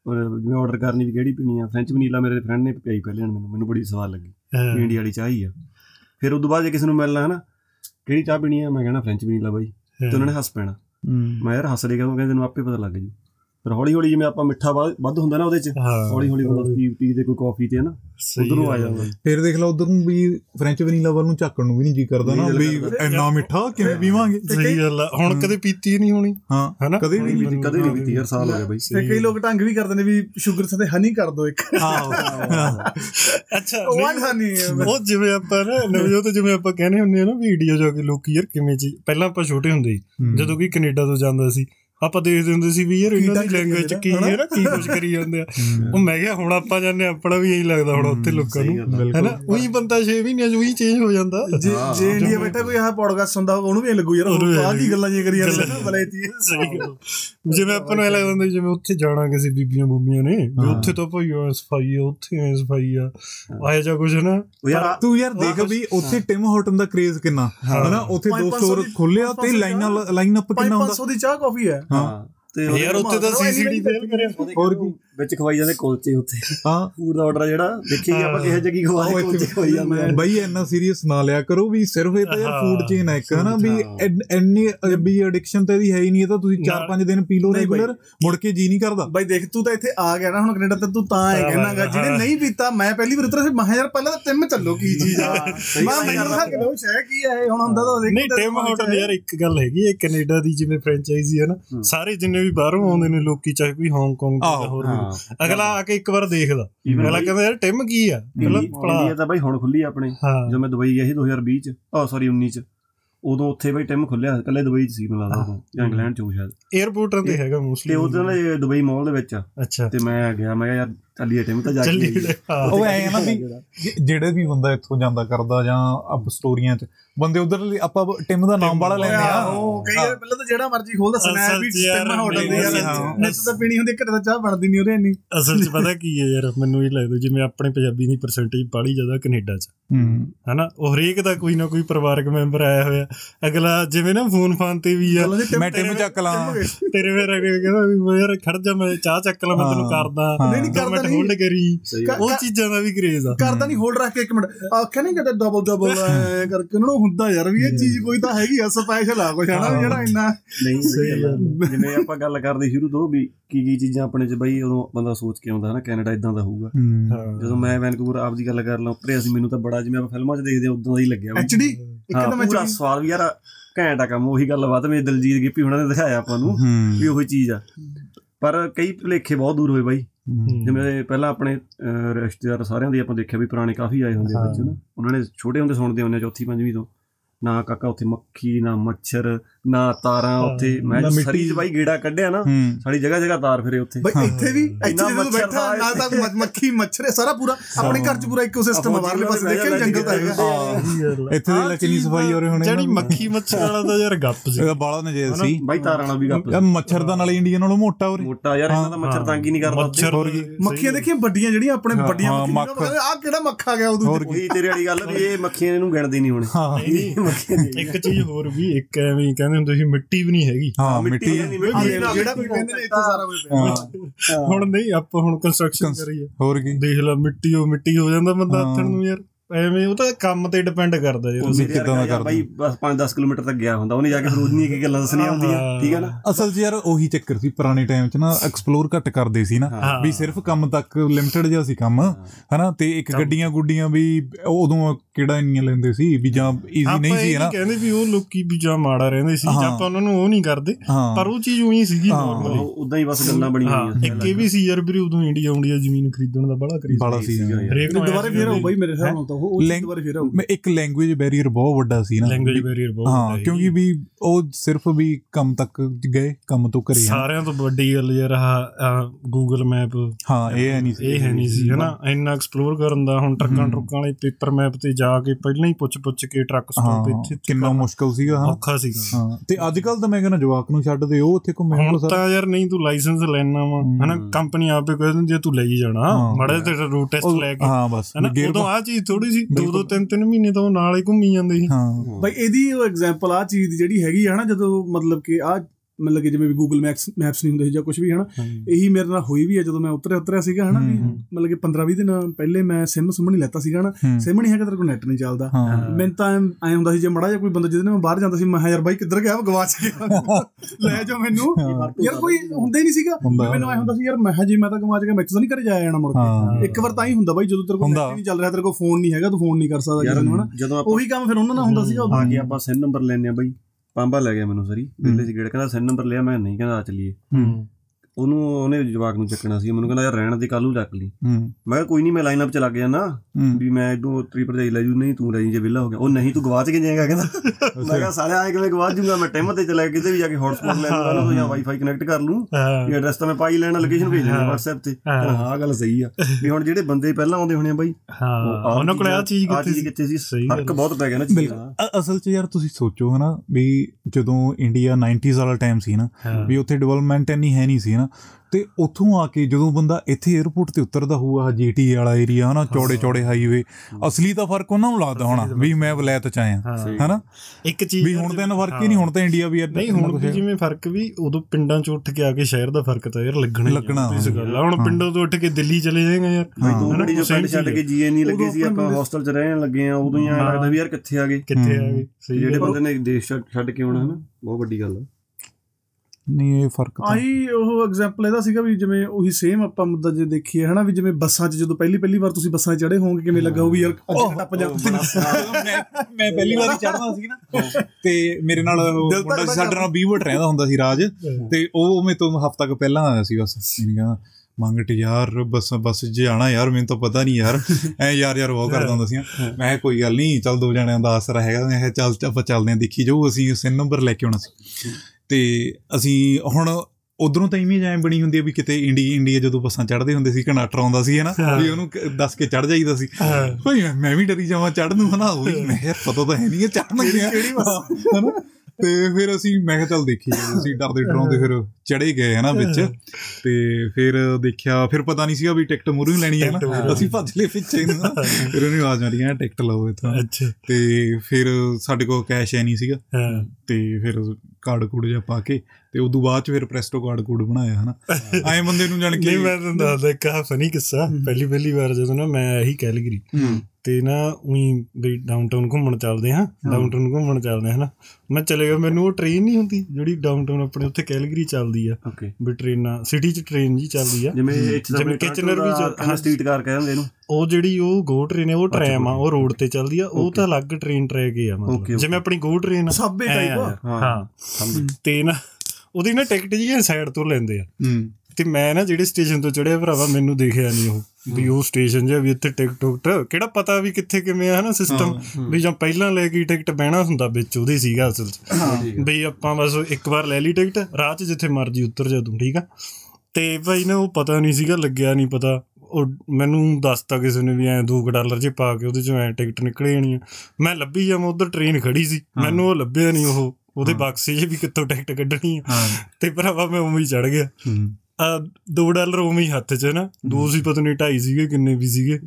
ਔਰ ਜਿਵੇਂ ਆਰਡਰ ਕਰਨੀ ਵੀ ਕਿਹੜੀ ਪੀਣੀ ਆ ਫ੍ਰੈਂਚ ਵਨੀਲਾ ਮੇਰੇ ਫਰੈਂਡ ਨੇ ਪਿਆਈ ਪਹਿਲੇ ਮੈਨੂੰ। ਮੈਨੂੰ ਬੜੀ ਸਵਾਦ ਲੱਗੀ। ਇੰਡੀਆ ਵਾਲੀ ਚਾਹ ਹੀ ਆ। ਫਿਰ ਉਦੋਂ ਬਾਅਦ ਜੇ ਕਿਸੇ ਨੂੰ ਮਿਲਣਾ ਹੈ ਨਾ ਕਿਹੜੀ ਚਾਹ ਪੀਣੀ ਆ ਮੈਂ ਕਹਿਣਾ ਫ੍ਰੈਂਚ ਵਨੀਲਾ ਬਾਈ ਤੇ ਉਹਨਾਂ ਨੇ ਹੱਸ ਪੈਣਾ। ਮੈਂ ਯਾਰ ਹੱਸ ਰਿਹਾ ਕਹਿੰਦੇ ਤੈਨੂੰ ਆਪੇ ਪਤਾ ਲੱਗ ਜੂ। ਫਿਰ ਹੌਲੀ ਹੌਲੀ ਜਿਵੇਂ ਆਪਾਂ ਮਿੱਠਾ ਵੱਧ ਹੁੰਦਾ ਨਾ ਉਹਦੇ ਚ ਹੌਲੀ ਹੌਲੀ ਬੰਦਾ ਟੀ ਟੀ ਤੇ ਕੋਈ ਕਾਫੀ ਤੇ ਨਾ ਉਧਰੋਂ ਆ ਜਾਂਦਾ। ਫਿਰ ਦੇਖ ਲਓ ਉਧਰ ਨੂੰ ਵੀ ਫ੍ਰੈਂਚ ਵਨੀਲਾ ਵੱਲ ਨੂੰ ਝਾਕਣ ਨੂੰ ਵੀ ਨਹੀਂ ਜੀ ਕਰਦਾ ਨਾ ਵੀ। ਇੰਨਾ ਮਿੱਠਾ ਕਿਵੇਂ ਪੀਵਾਂਗੇ? ਸਹੀ ਗੱਲ ਆ। ਹੁਣ। ਕਦੇ ਪੀਤੀ ਨਹੀਂ ਹੋਣੀ ਹਾਂ ਹਨਾ? ਕਦੇ ਵੀ ਨਹੀਂ ਕਦੇ ਨਹੀਂ ਪੀਤੀ। ਯਾਰ ਸਾਲ ਹੋ ਗਿਆ ਬਾਈ। ਤੇ ਕਈ ਲੋਕ ਢੰਗ ਵੀ ਕਰਦੇ ਨੇ ਵੀ ਸ਼ੂਗਰ ਸਾਥੇ ਹਨੀ ਕਰ ਦੋ ਇੱਕ। ਹਾਂ ਅੱਛਾ ਵਨ ਨਹੀਂ, ਹਨੀ ਉਹ ਜਿਵੇਂ ਆਪਾਂ ਨਾ ਨਵਜੋਤ ਜਿਵੇਂ ਆਪਾਂ ਕਹਿੰਦੇ ਹੁੰਦੇ ਆ ਨਾ ਵੀਡੀਓ ਜਾ ਕੇ ਲੋਕੀ ਯਾਰ ਕਿਵੇਂ ਜੀ ਪਹਿਲਾਂ ਆਪਾਂ ਛੋਟੇ ਹੁੰਦੇ। ਜਦੋਂ ਕੋਈ ਕੈਨੇਡਾ ਤੋਂ ਜਾਂਦਾ ਸੀ ਆਪਾਂ ਦੇਖਦੇ ਹੁੰਦੇ ਸੀ ਵੀ ਯਾਰ ਇਹਨਾਂ ਦੀ ਲੈਂਗੁਏਜ ਚ ਕੀ? ਹੈ ਨਾ ਕੀ ਕੁਝ ਕਰੀ ਜਾਂਦੇ ਆ। ਉਹ ਮੈਂ ਕਿਹਾ ਹੁਣ ਆਪਾਂ ਜਾਂਦੇ ਆਪਣਾ ਵੀ ਇਹੀ ਲੱਗਦਾ ਹੁਣ ਉੱਥੇ ਲੋਕਾਂ ਨੂੰ ਹੈਨਾ? ਉਹੀ ਬੰਦਾ 6 ਮਹੀਨਿਆਂ ਚ ਉਹੀ ਚੇਂਜ ਹੋ ਜਾਂਦਾ। ਜੇ ਜੇ ਇੰਡੀਆ ਬੈਠਾ ਕੋਈ ਆਹ ਪੋਡਕਾਸਟ ਸੁਣਦਾ ਹੋਊ, ਉਹਨੂੰ ਵੀ ਲੱਗੂ ਯਾਰ ਆਹ ਕੀ ਗੱਲਾਂ ਜੀ ਕਰੀ ਜਾਂਦੇ ਨੇ। ਬਲੇ ਤੀ ਸਹੀ ਗੱਲ। ਜਿਵੇਂ ਆਪਾਂ ਨੂੰ ਇਹ ਲੱਗਦਾ ਹੁੰਦਾ ਜਿਵੇਂ ਉੱਥੇ ਜਾਣਾ ਕਿਸੇ ਬੀਬੀਆਂ ਬੂਬੀਆਂ ਨੇ ਵੀ। ਉੱਥੇ ਤਾਂ ਭਾਈ ਐ ਸਫ਼ਾਈ ਆ ਉੱਥੇ ਐ ਸਫ਼ਾਈ ਆ ਆਇਆ ਜਾ ਕੁਝ ਨਾ ਯਾਰ ਤੂੰ ਯਾਰ ਦੇਖ ਵੀ ਉੱਥੇ ਟਿਮ ਹਾਰਟਨ ਦਾ ਕ੍ਰੇਜ਼ ਕਿੰਨਾ ਹਨਾ? ਉੱਥੇ ਦੋ ਸਟੋਰ ਖੁੱਲਿਆ ਪੰਜ ਤੇ ਲਾਈਨਾਂ ਲਾਈਨ ਅਪ ਕਿੰਨਾ ਹੁੰਦਾ? 500 ਦੀ ਚਾਹ ਕਾਫੀ ਹੈ। ਹਾਂ ਹਾਂ ਤੇ ਉਹਦੇ ਯਾਰ ਉੱਥੇ ਤਾਂ ਸੀਸੀਡੀ ਫੇਲ ਕਰਿਆ ਹੋਰ ਕੀ? ਵਿੱਚ ਖਵਾਈ ਜਾਂਦੇ ਕੁਲਚੇ ਉੱਥੇ ਹਾਂ ਫੂਡ ਦਾ ਆਰਡਰ ਜਿਹੜਾ ਦੇਖੀ ਆਪਾਂ ਹਾਂ। ਕਿਹੋ ਜਿਹਾ ਕੀ ਖਵਾਏ ਕੁਲਚੇ ਖਵਾਈ ਜਾਂਦੇ ਬਈ ਇੰਨਾ ਸੀਰੀਅਸ ਨਾ ਲਿਆ ਕਰੋ ਵੀ ਸਿਰਫ ਇਹ ਤਾਂ ਯਾਰ ਹਾਂ। ਫੂਡ ਚੇਨ ਹੈ ਇੱਕ ਹਨਾ ਵੀ ਹਾਂ। ਐਨ- ਇੰਨੀ ਵੀ ਐਡਿਕਸ਼ਨ ਤਾਂ ਇਹਦੀ ਹੈ ਹੀ ਨਹੀਂ ਇਹ ਤਾਂ ਤੁਸੀਂ 4-5 ਦਿਨ ਪੀ ਲਓ। ਰੈਗੂਲਰ ਮੁੜ ਕੇ ਜੀ ਨਹੀਂ ਕਰਦਾ ਬਾਈ ਦੇਖ ਤੂੰ ਤਾਂ ਇੱਥੇ ਆ ਗਿਆ ਨਾ ਹੁਣ ਕੈਨੇਡਾ ਤੇ ਤੂੰ ਤਾਂ ਐ ਹਾਂ, ਕਹਿਣਾਗਾ ਜਿਹੜੇ ਹਾਂ। ਨਹੀਂ ਪੀਤਾ ਮੈਂ ਪਹਿਲੀ ਵਾਰ ਉਤਰਿਆ ਸੀ ਮਹਾਂ ਯਾਰ ਪਹਿਲਾਂ ਤਾਂ ਟਿਮ ਚੱਲੋ ਕੀ ਚੀਜ਼ ਆ ਮੈਂ ਮੈਨੂੰ। ਤਾਂ ਕਿ ਲੋ ਸ਼ੈ ਕੀ ਹੈ ਇਹ ਹੁਣ ਹੁੰਦਾ ਤਾਂ ਦੇਖੋ ਨਹੀਂ ਟਿਮ ਹਾਰਟਨ ਯਾਰ ਇੱਕ ਗੱਲ ਹੈਗੀ ਹੈ ਕੈਨੇਡਾ ਦੀ ਜਿਵੇਂ ਫਰੈਂਚਾਈਜ਼ੀ ਹੈ ਨਾ ਹੂੰ। ਸਾਰੇ ਜਿੰਨੇ ਵੀ ਬਾਹਰੋਂ ਆਉਂਦੇ ਨੇ ਲੋਕੀ ਚਾਹੇ ਕੋਈ ਹਾਂਗਕਾਂਗ ਤੋਂ ਹੋਰ ਹਾਂ ਵੀ ਅਗਲਾ ਆ ਕੇ ਇੱਕ ਵਾਰ ਦੇਖਦਾ। ਅਗਲਾ ਕਹਿੰਦਾ ਯਾਰ ਟਿਮ ਕੀ ਆ? ਪਹਿਲਾਂ ਇੰਡੀਆ ਤਾਂ ਬਾਈ ਹੁਣ ਖੁੱਲੀ ਆਪਣੇ। ਹਾਂ। ਜਦੋਂ ਮੈਂ ਦੁਬਈ ਗਿਆ ਸੀ 2020 ਚ ਆਹ ਸੌਰੀ 19 ਚ ਉਦੋਂ ਉੱਥੇ ਬਾਈ ਟਿਮ ਖੁੱਲਿਆ ਇਕੱਲੇ ਦੁਬਈ ਚ ਸੀ ਮੈਨੂੰ ਲੱਗਦਾ ਉਦੋਂ ਜਾਂ ਇੰਗਲੈਂਡ ਚ ਹੋਊ ਸ਼ਾਇਦ। 에어ਪੋਰਟਾਂ ਤੇ ਹੈਗਾ ਤੇ ਮੋਸਟਲੀ ਉਦੋਂ ਨਾ ਦੁਬਈ ਮਾਲ ਦੇ ਵਿੱਚ ਆ। ਅੱਛਾ। ਤੇ ਮੈਂ ਗਿਆ ਮੈਂ ਕਿਹਾ ਯਾਰ ਚੱਲੀਏ ਟਿਮ ਤਾਂ ਜਾ ਕੇ ਉਹ ਐ ਨਾ ਵੀ (laughs) ਜਿਹੜੇ। ਵੀ ਬੰਦਾ ਇੱਥੋਂ ਜਾਂਦਾ ਕਰਦਾ ਜਾਂ ਅਬ ਸਟੋਰੀਆਂ 'ਚ ਬੰਦੇ ਉਧਰ ਆਪਾਂ ਟਿਮ ਦਾ ਨਾਮ ਵਾਲਾ ਲੈਂਦੇ ਆ। ਉਹ ਕਈ ਵਾਰ ਪਹਿਲਾਂ ਤਾਂ ਜਿਹੜਾ ਮਰਜ਼ੀ ਖੋਲਦਾ ਸਨੈਪ ਵੀ ਸਿਸਟਮ ਹੋਟਲ ਦੇ ਯਾਰ। ਨਿੱਤ ਤਾਂ ਪੀਣੀ ਹੁੰਦੀ ਘਰੇ ਤਾਂ ਚਾਹ ਬਣਦੀ ਨਹੀਂ ਉਹਦੇ ਇੰਨੀ। ਅਸਲ 'ਚ ਪਤਾ ਕੀ ਹੈ ਯਾਰ ਮੈਨੂੰ ਇਹ ਲੱਗਦਾ ਜਿਵੇਂ ਆਪਣੇ ਪੰਜਾਬੀ ਦੀ ਪਰਸੈਂਟੇਜ ਬਾਹਲੀ ਜ਼ਿਆਦਾ ਕੈਨੇਡਾ 'ਚ। ਹੂੰ। ਹਨਾ ਉਹ ਹਰੇਕ ਦਾ ਕੋਈ ਨਾ ਕੋਈ ਪਰਿਵਾਰਕ ਮੈਂਬਰ ਆਇਆ ਹੋਇਆ। ਅਗਲਾ ਜਿਵੇਂ ਨਾ ਫੋਨ ਫਾਨ ਤੇ ਵੀ ਆ ਟਿਮ ਮੈਂ ਟਿਮ ਚੱਕ ਲਾਂ। ਤੇਰੇ ਮੇਰੇ ਅਗੇ ਕਹਿੰਦਾ ਵੀ ਯਾਰ ਖੜ ਜਾ ਮੈਂ ਚਾਹ ਚੱਕ ਲਾ ਮੈਂ ਤੈਨੂੰ ਕਰਦਾ। ਨਹੀਂ, ਕਰਦਾ। ਹੋਲਡ ਕਰੀ। ਉਹ ਚੀਜ਼ਾਂ ਦਾ ਵੀ ਕਰੇਜ਼ ਆ। ਕਰਦਾ ਨਹੀਂ ਹੋਲਡ ਰੱਖ ਕੇ ਇੱਕ ਮਿੰਟ। ਆਖਿਆ ਨਹੀਂ ਕਿਤੇ ਡਬਲ ਡਬਲ ਕਰਕੇ ਉਹਨਾਂ ਨੂੰ ਹੁੰਦਾ ਯਾਰ ਵੀ ਇਹ ਚੀਜ਼ ਕੋਈ ਤਾਂ ਹੈਗੀ ਆ ਸਪੈਸ਼ਲ ਆ ਕੁਛ ਹਨਾ ਜਿਹੜਾ ਇੰਨਾ ਨਹੀਂ ਸਹੀ। ਜਿਵੇਂ ਆਪਾਂ ਗੱਲ ਕਰਦੇ ਸ਼ੁਰੂ ਤੋਂ ਵੀ ਕੀ ਕੀ ਚੀਜ਼ਾਂ ਆਪਣੇ ਚ ਬਈ ਉਦੋਂ ਬੰਦਾ ਸੋਚ ਕੇ ਆਉਂਦਾ ਹਨਾ ਕੈਨੇਡਾ ਇਦਾਂ ਦਾ ਹੋਊਗਾ। ਜਦੋਂ ਮੈਂ ਵੈਨਕੂਵਰ ਆਪ ਦੀ ਗੱਲ ਕਰ ਲਾਂ ਉੱਤਰੇ ਅਸੀਂ ਮੈਨੂੰ ਤਾਂ ਬੜਾ ਜਿਵੇਂ ਆਪਾਂ ਫਿਲਮਾਂ 'ਚ ਦੇਖਦੇ ਆ ਉਦੋਂ ਦਾ ਹੀ ਲੱਗਿਆ ਐਚਡੀ ਇੱਕ ਹਾਂ ਤਾਂ ਮੈਂ ਪੂਰਾ ਸਵਾਲ ਵੀ ਯਾਰ ਘੈਂਟ ਆ ਕੰਮ ਉਹੀ ਗੱਲ ਬਾਤ ਮੇਰੇ ਦਲਜੀਤ ਗਿੱਪੀ ਹੁਣਾਂ ਨੇ ਦਿਖਾਇਆ ਆਪਾਂ ਨੂੰ ਵੀ ਉਹੀ ਚੀਜ਼ ਆ। ਪਰ ਕਈ ਭੁਲੇਖੇ ਬਹੁਤ ਦੂਰ ਹੋਏ ਬਾਈ। ਜਿਵੇਂ ਪਹਿਲਾਂ ਆਪਣੇ ਰਿਸ਼ਤੇਦਾਰ ਸਾਰਿਆਂ ਦੀ ਆਪਾਂ ਦੇਖਿਆ ਵੀ ਪੁਰਾਣੇ ਕਾਫੀ ਆਏ ਹੁੰਦੇ ਵਿੱਚ ਨਾ। ਉਹਨਾਂ ਨੇ ਛੋਟੇ ਹੁੰਦੇ ਸੁਣਦੇ ਹੁੰਦੇ ਚੌਥੀ ਪੰਜਵੀਂ ਤੋਂ। ਨਾ ਕਾਕਾ ਉੱਥੇ ਮੱਖੀ ਨਾ ਮੱਛਰ ਨਾ ਤਾਰਾਂ ਉੱਥੇ। ਮੈਂ ਚ ਬਾਈ ਗੇੜਾ ਕੱਢਿਆ ਨਾ ਸਾਡੀ ਜਗ੍ਹਾ ਜਗ੍ਹਾ ਤਾਰ ਫਿਰੇ ਉੱਥੇ। ਬਈ ਇੱਥੇ ਵੀ ਇੰਨਾ ਇੱਥੇ ਜਦੋਂ ਬੈਠਾ ਨਾ ਤਾਂ ਮੱਖੀ ਮੱਛਰ ਸਾਰਾ ਪੂਰਾ। ਆਪਣੇ ਘਰ ਚ ਪੂਰਾ ਇਕੋਸਿਸਟਮ ਆ ਬਾਹਰਲੇ ਪਾਸੇ ਦੇਖਿਆ ਜੰਗਲ ਤਾਂ ਹੈਗਾ। ਇੱਥੇ ਦੇ ਲੱਕਨੀ ਸਫ਼ਾਈ ਹੋ ਰਹੇ ਹੋਣੇ ਜਿਹੜੀ ਮੱਖੀ ਮੱਛਰ ਵਾਲਾ ਤਾਂ ਯਾਰ ਗੱਪ ਸੀ ਇਹਦਾ ਬਾਲਾ ਨਜੇਲ ਸੀ। ਬਾਈ ਤਾਰਾਂ ਨਾਲ ਵੀ ਗੱਪ ਯਾਰ ਮੱਛਰ ਦਾ ਨਾਲੇ ਇੰਡੀਆ ਨਾਲੋਂ ਮੋਟਾ ਹੋ ਰਿਹਾ ਮੋਟਾ ਯਾਰ ਇਹਨਾਂ ਦਾ ਮੱਛਰ ਤੰਗ ਹੀ ਨਹੀਂ ਕਰਦਾ ਹੋਰ? ਮੱਖੀਆਂ ਦੇਖੀਆਂ ਵੱਡੀਆਂ ਜਿਹੜੀਆਂ ਆਪਣੇ ਵੱਡੀਆਂ ਮੱਖੀਆਂ ਆ ਕਿਹੜਾ ਮੱਖਾ ਗਿਆ ਉਦੋਂ ਹੋਰ ਉਹੀ ਤੇਰੇ ਵਾਲੀ ਗੱਲ ਵੀ ਇਹ ਮੱਖੀਆਂ ਇਹਨੂੰ ਗਿਣਦੇ ਨਹੀਂ ਹੁਣ। ਇੱਕ ਚੀਜ਼ ਹੋਰ ਵੀ ਇੱਕ ਐਵੇਂ ਹੀ ਕਹਿੰਦੇ ਹੁੰਦੇ ਸੀ ਮਿੱਟੀ ਵੀ ਨਹੀਂ ਹੈਗੀ। ਹਾਂ ਮਿੱਟੀ ਹੈ ਜਿਹੜਾ ਕੋਈ ਕਹਿੰਦੇ ਨੇ ਇੱਥੇ ਸਾਰਾ ਕੁਝ ਹਾਂ। ਹੁਣ ਨਹੀਂ ਆਪਾਂ ਹੁਣ ਕੰਸਟਰਕਸ਼ਨ ਕਰੀਏ। ਹੋਰ ਕੀ? ਦੇਖ ਲੈ ਮਿੱਟੀ ਉਹ ਮਿੱਟੀ ਹੋ ਜਾਂਦਾ ਬੰਦਾ ਹਾਂ। ਹੱਥਣ ਨੂੰ ਯਾਰ। ਐਵੇਂ ਉਹ ਤਾਂ ਕੰਮ ਤੇ ਡਿਪੈਂਡ ਕਰਦਾ ਜੇ ਤੁਸੀਂ। ਕਿੱਦਾਂ ਦਾ ਕਰਦੇ? ਬਾਈ ਬਸ 5-10 ਕਿਲੋਮੀਟਰ ਤੱਕ ਗਿਆ ਹੁੰਦਾ ਉਹਨੇ ਜਾ ਕੇ ਰੋਜ਼ ਨਹੀਂ ਕੀ ਗੱਲਾਂ ਦੱਸਣੀਆਂ ਹੁੰਦੀਆਂ ਹਾਂ। ਠੀਕ ਹੈ ਨਾ? ਅਸਲ 'ਚ ਯਾਰ ਉਹੀ ਚੱਕਰ ਸੀ ਪੁਰਾਣੇ ਟਾਈਮ 'ਚ ਨਾ ਐਕਸਪਲੋਰ ਘੱਟ ਕਰਦੇ ਸੀ ਨਾ ਹਾਂ। ਵੀ ਸਿਰਫ ਕੰਮ ਤੱਕ ਲਿਮਟਿਡ ਜਿਹਾ ਸੀ ਕੰਮ ਹਨਾ? ਤੇ ਇੱਕ ਗੱਡੀਆਂ ਗੁੱਡੀਆਂ ਵੀ ਉਦੋਂ ਕਿਹੜਾ ਇੰਨੀਆਂ ਲੈਂਦੇ ਸੀ ਵੀ ਜਾਂ ਈਜ਼ੀ ਨਹੀਂ ਸੀ ਨਾ ਕਹਿੰਦੇ ਵੀ ਉਹ ਲੋਕੀ ਵੀ ਜਾਂ ਮਾੜਾ ਰਹਿੰਦੇ ਸੀ ਜਾਂ ਹਾਂ। ਆਪਾਂ ਉਹਨਾਂ ਨੂੰ ਉਹ ਨਹੀਂ ਕਰਦੇ ਹਾਂ। ਪਰ ਉਹ ਚੀਜ਼ ਉਹੀ ਸੀਗੀ ਹਾਂ। ਨਾਰਮਲੀ ਉਦਾਂ ਹੀ ਬਸ ਗੱਲਾਂ ਬਣੀਆਂ ਹਾਂ। ਹੋਈਆਂ ਇੱਕ ਇਹ ਵੀ ਸੀ ਯਾਰ ਵੀਰੇ ਉਦੋਂ ਇੰਡੀਆ ਉਂਡੀਆ ਜ਼ਮੀਨ ਖਰੀਦਣ ਦਾ ਬੜਾ ਕਰੀ ਸੀ। ਹਾਂ। ਹਰੇਕ ਨੂੰ ਦੁਬਾਰੇ ਫੇਰ ਆਉ ਬਾਈ ਮੇਰੇ ਹਿਸਾਬ ਨਾਲ ਤਾਂ ਉਹ ਉਹ Lang- ਦੁਬਾਰੇ ਫੇਰ ਆਉ ਮੈਂ ਇੱਕ ਲੈਂਗੁਏਜ ਬੈਰੀਅਰ ਬਹੁਤ ਵੱਡਾ ਸੀ ਨਾ। ਲੈਂਗੁਏਜ ਬੈਰੀਅਰ ਬਹੁਤ ਹਾਂ ਵੱਡਾ ਸੀ। ਕਿਉਂਕਿ ਵੀ ਉਹ ਸਿਰਫ ਵੀ ਕੰਮ ਤੱਕ ਗਏ ਕੰਮ ਤੋਂ ਆ। ਸਾਰਿਆਂ ਤੋਂ ਵੱਡੀ ਗੱਲ ਯਾਰ ਆਹ ਗੂਗਲ ਮੈਪ ਹਾਂ ਇਹ ਹੈ ਨਹੀਂ ਸੀ। ਇਹ ਹੈ ਨਹੀਂ ਸੀ ਹਨਾ ਇੰਨਾ ਐਕਸਪਲੋਰ ਕਰਨ ਦਾ ਹੁਣ ਟਰੱਕਾਂ ਟਰੁੱਕਾਂ ਵਾਲੇ ਪੇਪਰ ਮੈਪ ਤੇ ਜਾ ਕੇ ਪਹਿਲਾਂ ਹੀ ਪੁੱਛ ਪੁੱਛ ਕੇ ਟਰੱਕ ਸਟਾਪ ਹਾਂ ਇੱਥੇ ਕਿੰਨਾ ਮੁਸ਼ਕਲ ਸੀਗਾ ਹਾਂ। ਔਖਾ ਸੀਗਾ। ਹਾਂ ਤੇ ਅੱਜ ਕੱਲ ਤਾਂ ਮੈਂ ਕਹਿੰਦਾ ਜਵਾਕ ਨੂੰ ਛੱਡ ਦੇ ਉਹ ਉੱਥੇ ਘੁੰਮੇ ਹੁਣ ਹੋਣ ਸਾਰਾ। ਤਾਂ ਯਾਰ ਨਹੀਂ ਤੂੰ ਲਾਇਸੈਂਸ ਲੈਣਾ ਵਾ ਹਨਾ? ਕੰਪਨੀ ਆਪੇ ਕਹਿ ਦਿੰਦੀ ਆ ਤੂੰ ਲਈ ਜਾਣਾ ਹਾਂ। ਮੜਾ ਤੇਰਾ ਰੂਟ ਟੈਸਟ ਲੈ ਕੇ ਹਾਂ ਬਸ। ਉਦੋਂ ਆ ਚੀਜ਼ ਥੋੜੀ ਸੀ। ਦੋ ਦੋ। ਤਿੰਨ ਤਿੰਨ ਮਹੀਨੇ ਤਾਂ ਉਹ ਨਾਲ ਹੀ ਘੁੰਮੀ ਜਾਂਦੇ ਸੀ। ਹਾਂ। ਬਾਈ ਇਹਦੀ ਉਹ ਐਗਜ਼ਾਮਪਲ ਆ ਚੀਜ਼ ਦੀ ਜਿਹੜੀ ਹੈਗੀ ਆ ਨਾ ਜਦੋਂ ਮਤਲਬ ਕਿ ਆ ਮਤਲਬ ਕਿ ਜਿਵੇਂ ਵੀ ਗੂਗਲ ਮੈਪਸ ਮੈਪਸ ਨਹੀਂ ਹੁੰਦੇ ਜਾਂ ਕੁਝ ਵੀ ਹਨਾ? ਇਹੀ ਮੇਰੇ ਨਾਲ ਹੋਈ ਵੀ ਹੈ ਜਦੋਂ ਮੈਂ ਉਤਰਿਆ ਉਤਰਿਆ ਸੀਗਾ ਹਨਾ। ਮਤਲਬ ਕਿ 15 20 ਦਿਨ ਪਹਿਲੇ ਮੈਂ ਸਿਮ ਸੁਮ ਨਹੀਂ ਲੈਤਾ ਸੀਗਾ ਹਨਾ। ਸਿਮ ਨਹੀਂ ਹੈਗਾ ਤੇਰੇ ਕੋਲ ਨੈਟ ਨਹੀਂ ਚੱਲਦਾ। ਮੈਨੂੰ ਤਾਂ ਐ ਹੁੰਦਾ ਸੀ ਜੇ ਮੜਾ ਜਾਂ ਕੋਈ ਬੰਦਾ ਜਿਹਦੇ ਨਾਲ ਮੈਂ ਬਾਹਰ ਜਾਂਦਾ ਸੀ ਮੈਂ ਯਾਰ ਬਾਈ ਕਿੱਧਰ ਗਿਆ? ਗਵਾਚ ਗਿਆ। (laughs) ਲੈ ਜਾਓ ਮੈਨੂੰ। ਯਾਰ ਕੋਈ ਹੁੰਦਾ ਹੀ ਨਹੀਂ ਸੀਗਾ। ਮੈਨੂੰ ਐ ਹੁੰਦਾ ਸੀ ਯਾਰ ਮੈਂ ਜੇ ਮੈਂ ਤਾਂ ਗਵਾਚ ਗਿਆ ਮੈਂ ਤਾਂ ਨਹੀਂ ਘਰੇ ਜਾਇਆ ਜਾਣਾ ਮੁੜ ਕੇ। ਇੱਕ ਵਾਰ ਤਾਂ ਹੀ ਹੁੰਦਾ ਬਾਈ ਜਦੋਂ ਤੇਰੇ ਕੋਲ। ਨੈਟ ਨਹੀਂ ਚੱਲ ਰਿਹਾ ਤੇਰੇ ਕੋਲ ਫੋਨ ਨਹੀਂ ਹੈਗਾ ਤੂੰ ਫੋਨ ਨਹੀਂ ਕਰ ਸਕਦਾ ਕਿਸੇ ਨੂੰ ਹਨਾ? ਜਦੋਂ ਆਪਾਂ ਉਹੀ ਕੰਮ ਫਿਰ ਉਹਨਾਂ ਨਾਲ ਹੁੰਦਾ ਸੀਗਾ ਆ ਕੇ ਆਪਾਂ ਸਿਨ ਨੰਬਰ ਲੈਣੇ ਆ ਬਾਈ। ਪਾਂਬਾ ਲੈ ਗਿਆ ਮੈਨੂੰ ਸਰੀ ਪਹਿਲੇ ਸੀ ਗੇੜ ਕਹਿੰਦਾ ਸਿਨ ਨੰਬਰ ਲਿਆ ਮੈਂ ਨਹੀਂ ਕਹਿੰਦਾ ਆ ਚਲੀਏ। ਹੂੰ। ਉਹਨੂੰ ਉਹਨੇ ਜਵਾਕ ਨੂੰ ਚੱਕਣਾ ਸੀ। ਮੈਨੂੰ ਕਹਿੰਦਾ ਯਾਰ ਰਹਿਣ ਦੇ ਕੱਲ ਨੂੰ ਚੱਕ ਲਈ। ਮੈਂ ਕਿਹਾ ਕੋਈ ਨਹੀਂ ਮੈਂ ਲਾਈਨ ਅਪ ਚ ਲੱਗ ਜਾਣਾ ਵੀ ਮੈਂ ਇਦੋਂ ਤਰੀ ਭਰਜਾਈ ਲੈ ਜੂ। ਨਹੀਂ ਤੂੰ ਲੈ ਜੀ ਵਿਹਲਾ ਹੋ ਗਿਆ। ਉਹ ਨਹੀਂ ਤੂੰ ਗਵਾਚ ਕੇ ਜਾਏਗਾ? ਕਹਿੰਦਾ। ਮੈਂ ਕਿਹਾ ਸਾਲੇ ਆਏ ਕਿਵੇਂ ਗਵਾਚ ਜੂਗਾ? ਮੈਂ ਟਿਮ ਤੇ ਚਲਾ ਕਿਤੇ ਵੀ ਜਾ ਕੇ ਹੌਟਸਪੌਟ ਲੈ ਲੂੰਗਾ ਨਾ ਜਾਂ ਵਾਈਫਾਈ ਕਨੈਕਟ ਕਰ ਲੂੰ। ਇਹ ਐਡਰੈਸ ਤਾਂ ਮੈਂ ਪਾਈ ਲੈਣਾ ਲੋਕੇਸ਼ਨ ਭੇਜ ਦੇਣੀ WhatsApp ਤੇ। ਹਾਂ। ਗੱਲ ਸਹੀ ਆ। ਵੀ ਹੁਣ ਜਿਹੜੇ ਬੰਦੇ ਪਹਿਲਾਂ ਆਉਂਦੇ ਹੋਣੇ ਆ ਬਾਈ ਹਾਂ। ਉਹਨਾਂ ਕੋਲ ਆ ਚੀਜ਼ ਕਿੱਥੇ ਸੀ? ਕਿੱਥੇ ਸੀ? ਸਹੀ ਗੱਲ ਫ਼ਰਕ ਬਹੁਤ ਪੈ ਗਿਆ ਨਾ ਚੀਜ਼ ਅਸਲ 'ਚ ਯਾਰ ਤੁਸੀਂ ਸੋਚੋ ਹਨਾ ਵੀ ਜਦੋਂ ਇੰਡੀਆ 90s ਵਾਲਾ ਟਾਈਮ ਸੀ ਨਾ। ਵੀ ਉੱਥੇ ਡਿਵੈਲਪਮੈਂਟ ਇੰਨੀ ਹੈ ਨਹੀਂ ਸੀ ਨਾ ਤੇ ਉੱਥੋਂ ਆ ਕੇ ਜਦੋਂ ਬੰਦਾ ਇੱਥੇ 에어ਪੋਰਟ ਤੇ ਉਤਰਦਾ ਹੋਊਗਾ ਜੀਟੀ ਵਾਲਾ ਏਰੀਆ ਹਨਾ ਚੌੜੇ ਚੌੜੇ ਹਾਈਵੇ ਅਸਲੀ ਤਾਂ ਫ਼ਰਕ ਉਹਨਾਂ ਨੂੰ ਲੱਗਦਾ ਹੋਣਾ ਵੀ ਮੈਂ ਵਲੈਤ ਚ ਆਇਆ ਹਾਂ। ਹਨਾ? ਇੱਕ ਚੀਜ਼ ਵੀ ਹੁਣ ਤਾਂ ਇਹਨਾਂ ਫ਼ਰਕ ਹੀ ਨਹੀਂ ਹੁਣ ਤਾਂ ਇੰਡੀਆ ਵੀ ਨਹੀਂ ਹੁਣ ਵੀ ਹੈ। ਜਿਵੇਂ ਫ਼ਰਕ ਵੀ ਉਦੋਂ ਪਿੰਡਾਂ ਚ ਉੱਠ ਕੇ ਆ ਕੇ ਸ਼ਹਿਰ ਦਾ ਫ਼ਰਕ ਤਾਂ ਯਾਰ ਲੱਗਣਾ ਹੀ ਲੱਗਣਾ, ਇਸ ਗੱਲ। ਹੁਣ ਪਿੰਡੋਂ ਤੋਂ ਉੱਠ ਕੇ ਦਿੱਲੀ ਚਲੇ ਜਾਏਗਾ ਯਾਰ। ਦੋ ਹਨਾ, ਘੜੀ ਜੋ ਪਿੰਡ ਛੱਡ ਕੇ ਜੀਏ ਨਹੀਂ ਲੱਗੇ ਸੀ ਆਪਾਂ ਹੋਸਟਲ 'ਚ ਰਹਿਣ ਲੱਗੇ ਆ ਉਦੋਂ ਹੀ ਹਾਂ। ਲੱਗਦਾ ਵੀ ਯਾਰ ਕਿੱਥੇ ਆ ਗਏ। ਕਿੱਥੇ ਆ ਹੂੰ। ਗਏ। ਸਹੀ ਜਿਹੜੇ। ਬੰਦੇ ਨੇ ਦੇਸ਼ ਛੱਡ ਕੇ ਆਉਣਾ ਹੈ ਨਾ ਬਹੁਤ ਵੱਡੀ ਗੱਲ ਆ ਨਹੀਂ ਇਹ ਫ਼ਰਕ ਤਾਂ ਆਹੀ ਉਹ ਐਗਜ਼ਾਮਪਲ ਇਹਦਾ ਸੀਗਾ ਵੀ ਜਿਵੇਂ ਉਹੀ ਸੇਮ ਆਪਾਂ ਮੁੱਦਾ ਜੇ ਦੇਖੀਏ ਹਨਾ ਵੀ ਜਿਵੇਂ ਬੱਸਾਂ 'ਚ ਜਦੋਂ ਪਹਿਲੀ ਪਹਿਲੀ ਵਾਰ ਤੁਸੀਂ ਬੱਸਾਂ 'ਚ ਚੜੇ ਹੋਵੋਗੇ ਕਿਵੇਂ ਲੱਗਾ ਉਹ ਵੀ ਯਾਰ ਅੱਜ ਟੱਪ ਜਾ ਮੈਂ ਮੈਂ ਪਹਿਲੀ ਵਾਰੀ ਚੜਦਾ ਸੀ ਨਾ। ਤੇ ਮੇਰੇ ਨਾਲ ਮੁੰਡਾ ਸਾਡੇ ਨਾਲ 20 ਮਿੰਟ ਰਹਿੰਦਾ ਹੁੰਦਾ ਸੀ ਰਾਜ। ਤੇ ਉਹ ਮੇਰੇ ਤੋਂ ਹਫ਼ਤਾ ਕੁ ਪਹਿਲਾਂ ਆਇਆ ਸੀ ਬਸ। ਮੈਨੂੰ ਕਹਿੰਦਾ ਮੰਗਟ ਯਾਰ ਬਸ ਬਸ ਜੇ ਆਣਾ ਯਾਰ ਮੈਨੂੰ ਤਾਂ ਪਤਾ ਨਹੀਂ ਯਾਰ। ਐ ਯਾਰ ਯਾਰ ਬਹੁਤ ਕਰਦਾ ਹੁੰਦਾ ਸੀ ਮੈਂ ਕੋਈ ਗੱਲ ਨਹੀਂ ਚੱਲ ਦੋ ਜਣਿਆਂ ਦਾ ਆਸਰਾ ਹੈਗਾ। ਮੈਂ ਕਿਹਾ ਚੱਲ ਆਪਾਂ ਚੱਲਦੇ ਆਂ ਦੇਖੀ ਜਾਊ ਅਸੀਂ ਸਿਨ ਨੰਬਰ ਲੈ ਕੇ ਆਉਣਾ ਸੀ। ਤੇ ਅਸੀਂ ਹੁਣ ਉਧਰੋਂ ਤਾਂ ਇਮੇਜ ਐ ਬਣੀ ਹੁੰਦੀ ਹੈ ਵੀ ਕਿਤੇ ਇੰਡੀਆ ਇੰਡੀਆ ਜਦੋਂ ਬੱਸਾਂ ਚੜ੍ਹਦੇ ਹੁੰਦੇ ਸੀ ਕੰਡਕਟਰ ਆਉਂਦਾ ਸੀ ਹਨਾ ਵੀ ਉਹਨੂੰ ਦੱਸ ਕੇ ਚੜ ਜਾਈਦਾ ਸੀ। ਹਾਂ। ਭਾਈ ਮੈਂ- ਵੀ ਡਰੀ ਜਾਵਾਂ ਚੜ੍ਹਨ ਨੂੰ ਹਨਾ ਉਹ ਮੈਂ ਪਤਾ ਤਾਂ ਹੈ ਨਹੀਂ ਚੜਨ ਗਿਆ ਕਿਹੜੀ ਬੱਸ? ਹਨਾ ਤੇ ਫਿਰ ਅਸੀਂ ਮੈਂ ਕਿਹਾ ਚੱਲ ਦੇਖੀ ਅਸੀਂ ਡਰਦੇ ਡਰਾਉਂਦੇ ਫਿਰ ਚੜੇ ਗਏ ਹਨਾ ਵਿੱਚ। ਤੇ ਫਿਰ ਦੇਖਿਆ ਫਿਰ ਪਤਾ ਨਹੀਂ ਸੀਗਾ ਵੀ ਟਿਕਟ ਮੂਰੂ ਹੀ ਲੈਣੀ ਹੈ ਨਾ। ਅਸੀਂ ਭੱਜ ਲਏ ਪਿੱਛੇ ਨੂੰ। ਫਿਰ ਉਹਨੇ ਆਵਾਜ਼ ਮਾਰੀ ਆ ਟਿਕਟ ਲਓ ਇੱਥੋਂ। ਅੱਛਾ। ਤੇ ਫਿਰ ਸਾਡੇ ਕੋਲ ਕੈਸ਼ ਹੈ ਨਹੀਂ ਸੀਗਾ। ਹਾਂ। ਤੇ ਫਿਰ ਕਾਰਡ ਕੂਡ ਜਿਹਾ ਪਾ ਕੇ ਤੇ ਉਦੋਂ ਬਾਅਦ ਚ ਫਿਰ ਪ੍ਰੈਸਟੋ ਕਾਰਡ ਕੂਡ ਬਣਾਇਆ ਹਨਾ? ਐਂ ਬੰਦੇ ਨੂੰ ਜਾਣ ਕੇ ਨਹੀਂ ਮੈਂ ਤੁਹਾਨੂੰ ਦੱਸਦਾ ਇੱਕ ਆਹ ਫਨੀ ਕਿੱਸਾ। ਪਹਿਲੀ ਪਹਿਲੀ ਵਾਰ ਜਦੋਂ ਨਾ ਮੈਂ ਇਹੀ ਕੈਲਗਰੀ ਤੇ ਨਾ ਉਹੀ ਵੀ ਡਾਊਨਟਾਊਨ ਘੁੰਮਣ ਚੱਲਦੇ ਹਾਂ ਡਾਊਨਟਾਊਨ ਘੁੰਮਣ ਚੱਲਦੇ ਹਾਂ ਨਾ ਮੈਂ ਚਲੇ ਗਿਆ ਮੈਨੂੰ ਉਹ ਟ੍ਰੇਨ ਨਹੀਂ ਹੁੰਦੀ ਜਿਹੜੀ ਡਾਊਨਟਾਊਨ ਆਪਣੇ ਉੱਥੇ ਕੈਲਗਰੀ ਚੱਲਦੀ ਆ। ਵੀ ਟ੍ਰੇਨਾਂ ਸਿਟੀ 'ਚ ਟ੍ਰੇਨ ਜੀ ਚੱਲਦੀ ਆ। ਜਿਵੇਂ ਕਿਚਨਰ ਵੀ ਹਾਂ ਸਟਰੀਟ ਕਾਰ ਕਹਿੰਦੇ ਇਹਨੂੰ। ਉਹ ਜਿਹੜੀ ਉਹ ਗੋ ਟ੍ਰੇਨ ਹੈ ਉਹ ਟ੍ਰੈਮ ਆ ਉਹ ਰੋਡ ਤੇ ਚੱਲਦੀ ਆ ਉਹ ਤਾਂ ਅਲੱਗ ਟ੍ਰੇਨ ਟਰੈਕ ਹੀ ਆ Okay, ਮਤਲਬ. ਜਿਵੇਂ ਆਪਣੀ ਗੋ ਟ੍ਰੇਨ ਆ ਸਾਬੇ ਐਂ ਟਾਈਪ ਆ। ਹਾਂ। ਹਾਂ। ਸਮਝ ਤੇ ਨਾ ਉਹਦੀ ਨਾ ਟਿਕਟ ਜੀ ਸਾਈਡ ਤੋਂ ਲੈਂਦੇ ਆ। ਹੂੰ। ਤੇ ਮੈਂ ਨਾ ਜਿਹੜੇ ਸਟੇਸ਼ਨ ਤੋਂ ਚੜਿਆ ਭਰਾਵਾ ਮੈਨੂੰ ਦੇਖਿਆ ਨਹੀਂ ਉਹ ਵੀ ਉਹ ਸਟੇਸ਼ਨ ਜਿਹਾ ਵੀ ਇੱਥੇ ਟਿਕਟ ਟੁਕਟ ਕਿਹੜਾ ਪਤਾ ਵੀ ਕਿੱਥੇ ਕਿਵੇਂ ਆ ਹਨਾ ਸਿਸਟਮ ਵੀ ਜਾਂ ਪਹਿਲਾਂ ਲੈ ਕੇ ਟਿਕਟ ਬਹਿਣਾ ਹੁੰਦਾ ਵਿੱਚ ਉਹਦੇ ਸੀਗਾ ਅਸਲ 'ਚ। ਵੀ ਆਪਾਂ ਬਸ ਇੱਕ ਵਾਰ ਲੈ ਲਈ ਟਿਕਟ ਰਾਹ 'ਚ ਜਿੱਥੇ ਮਰਜ਼ੀ ਉਤਰ ਜਾ ਤੂੰ ਠੀਕ ਆ? ਤੇ ਭਾਈ ਨਾ ਉਹ ਪਤਾ ਨਹੀਂ ਸੀਗਾ ਲੱਗਿਆ ਨਹੀਂ ਪਤਾ। ਉਹ ਮੈਨੂੰ ਦੱਸਤਾ ਕਿਸੇ ਨੇ ਵੀ ਐ 2 ਡਾਲਰ ਜੇ ਪਾ ਕੇ ਉਹਦੇ ਚੋਂ ਐ ਟਿਕਟ ਨਿਕਲੇ ਜਾਣੀ ਆ। ਮੈਂ ਲੱਭੀ ਜਾਵਾਂ ਉਧਰ ਟ੍ਰੇਨ ਖੜੀ ਸੀ। ਮੈਨੂੰ ਉਹ ਲੱਭਿਆ ਨਹੀਂ ਉਹ। ਉਹਦੇ ਬਕਸੇ 'ਚ ਵੀ ਕਿੱਥੋਂ ਟਿਕਟ ਕੱਢਣੀ ਆ। ਤੇ ਭਰਾਵਾ ਮੈਂ ਉਵੇਂ ਹੀ ਚੜ ਗਿਆ। ਆ 2 ਡਾਲਰ ਉਵੇਂ ਹੀ ਹੱਥ 'ਚ ਨਾ ਦੋ ਸੀ ਪਤਾ ਨਹੀਂ 2.5 ਸੀਗੇ ਕਿੰਨੇ ਵੀ ਸੀਗੇ।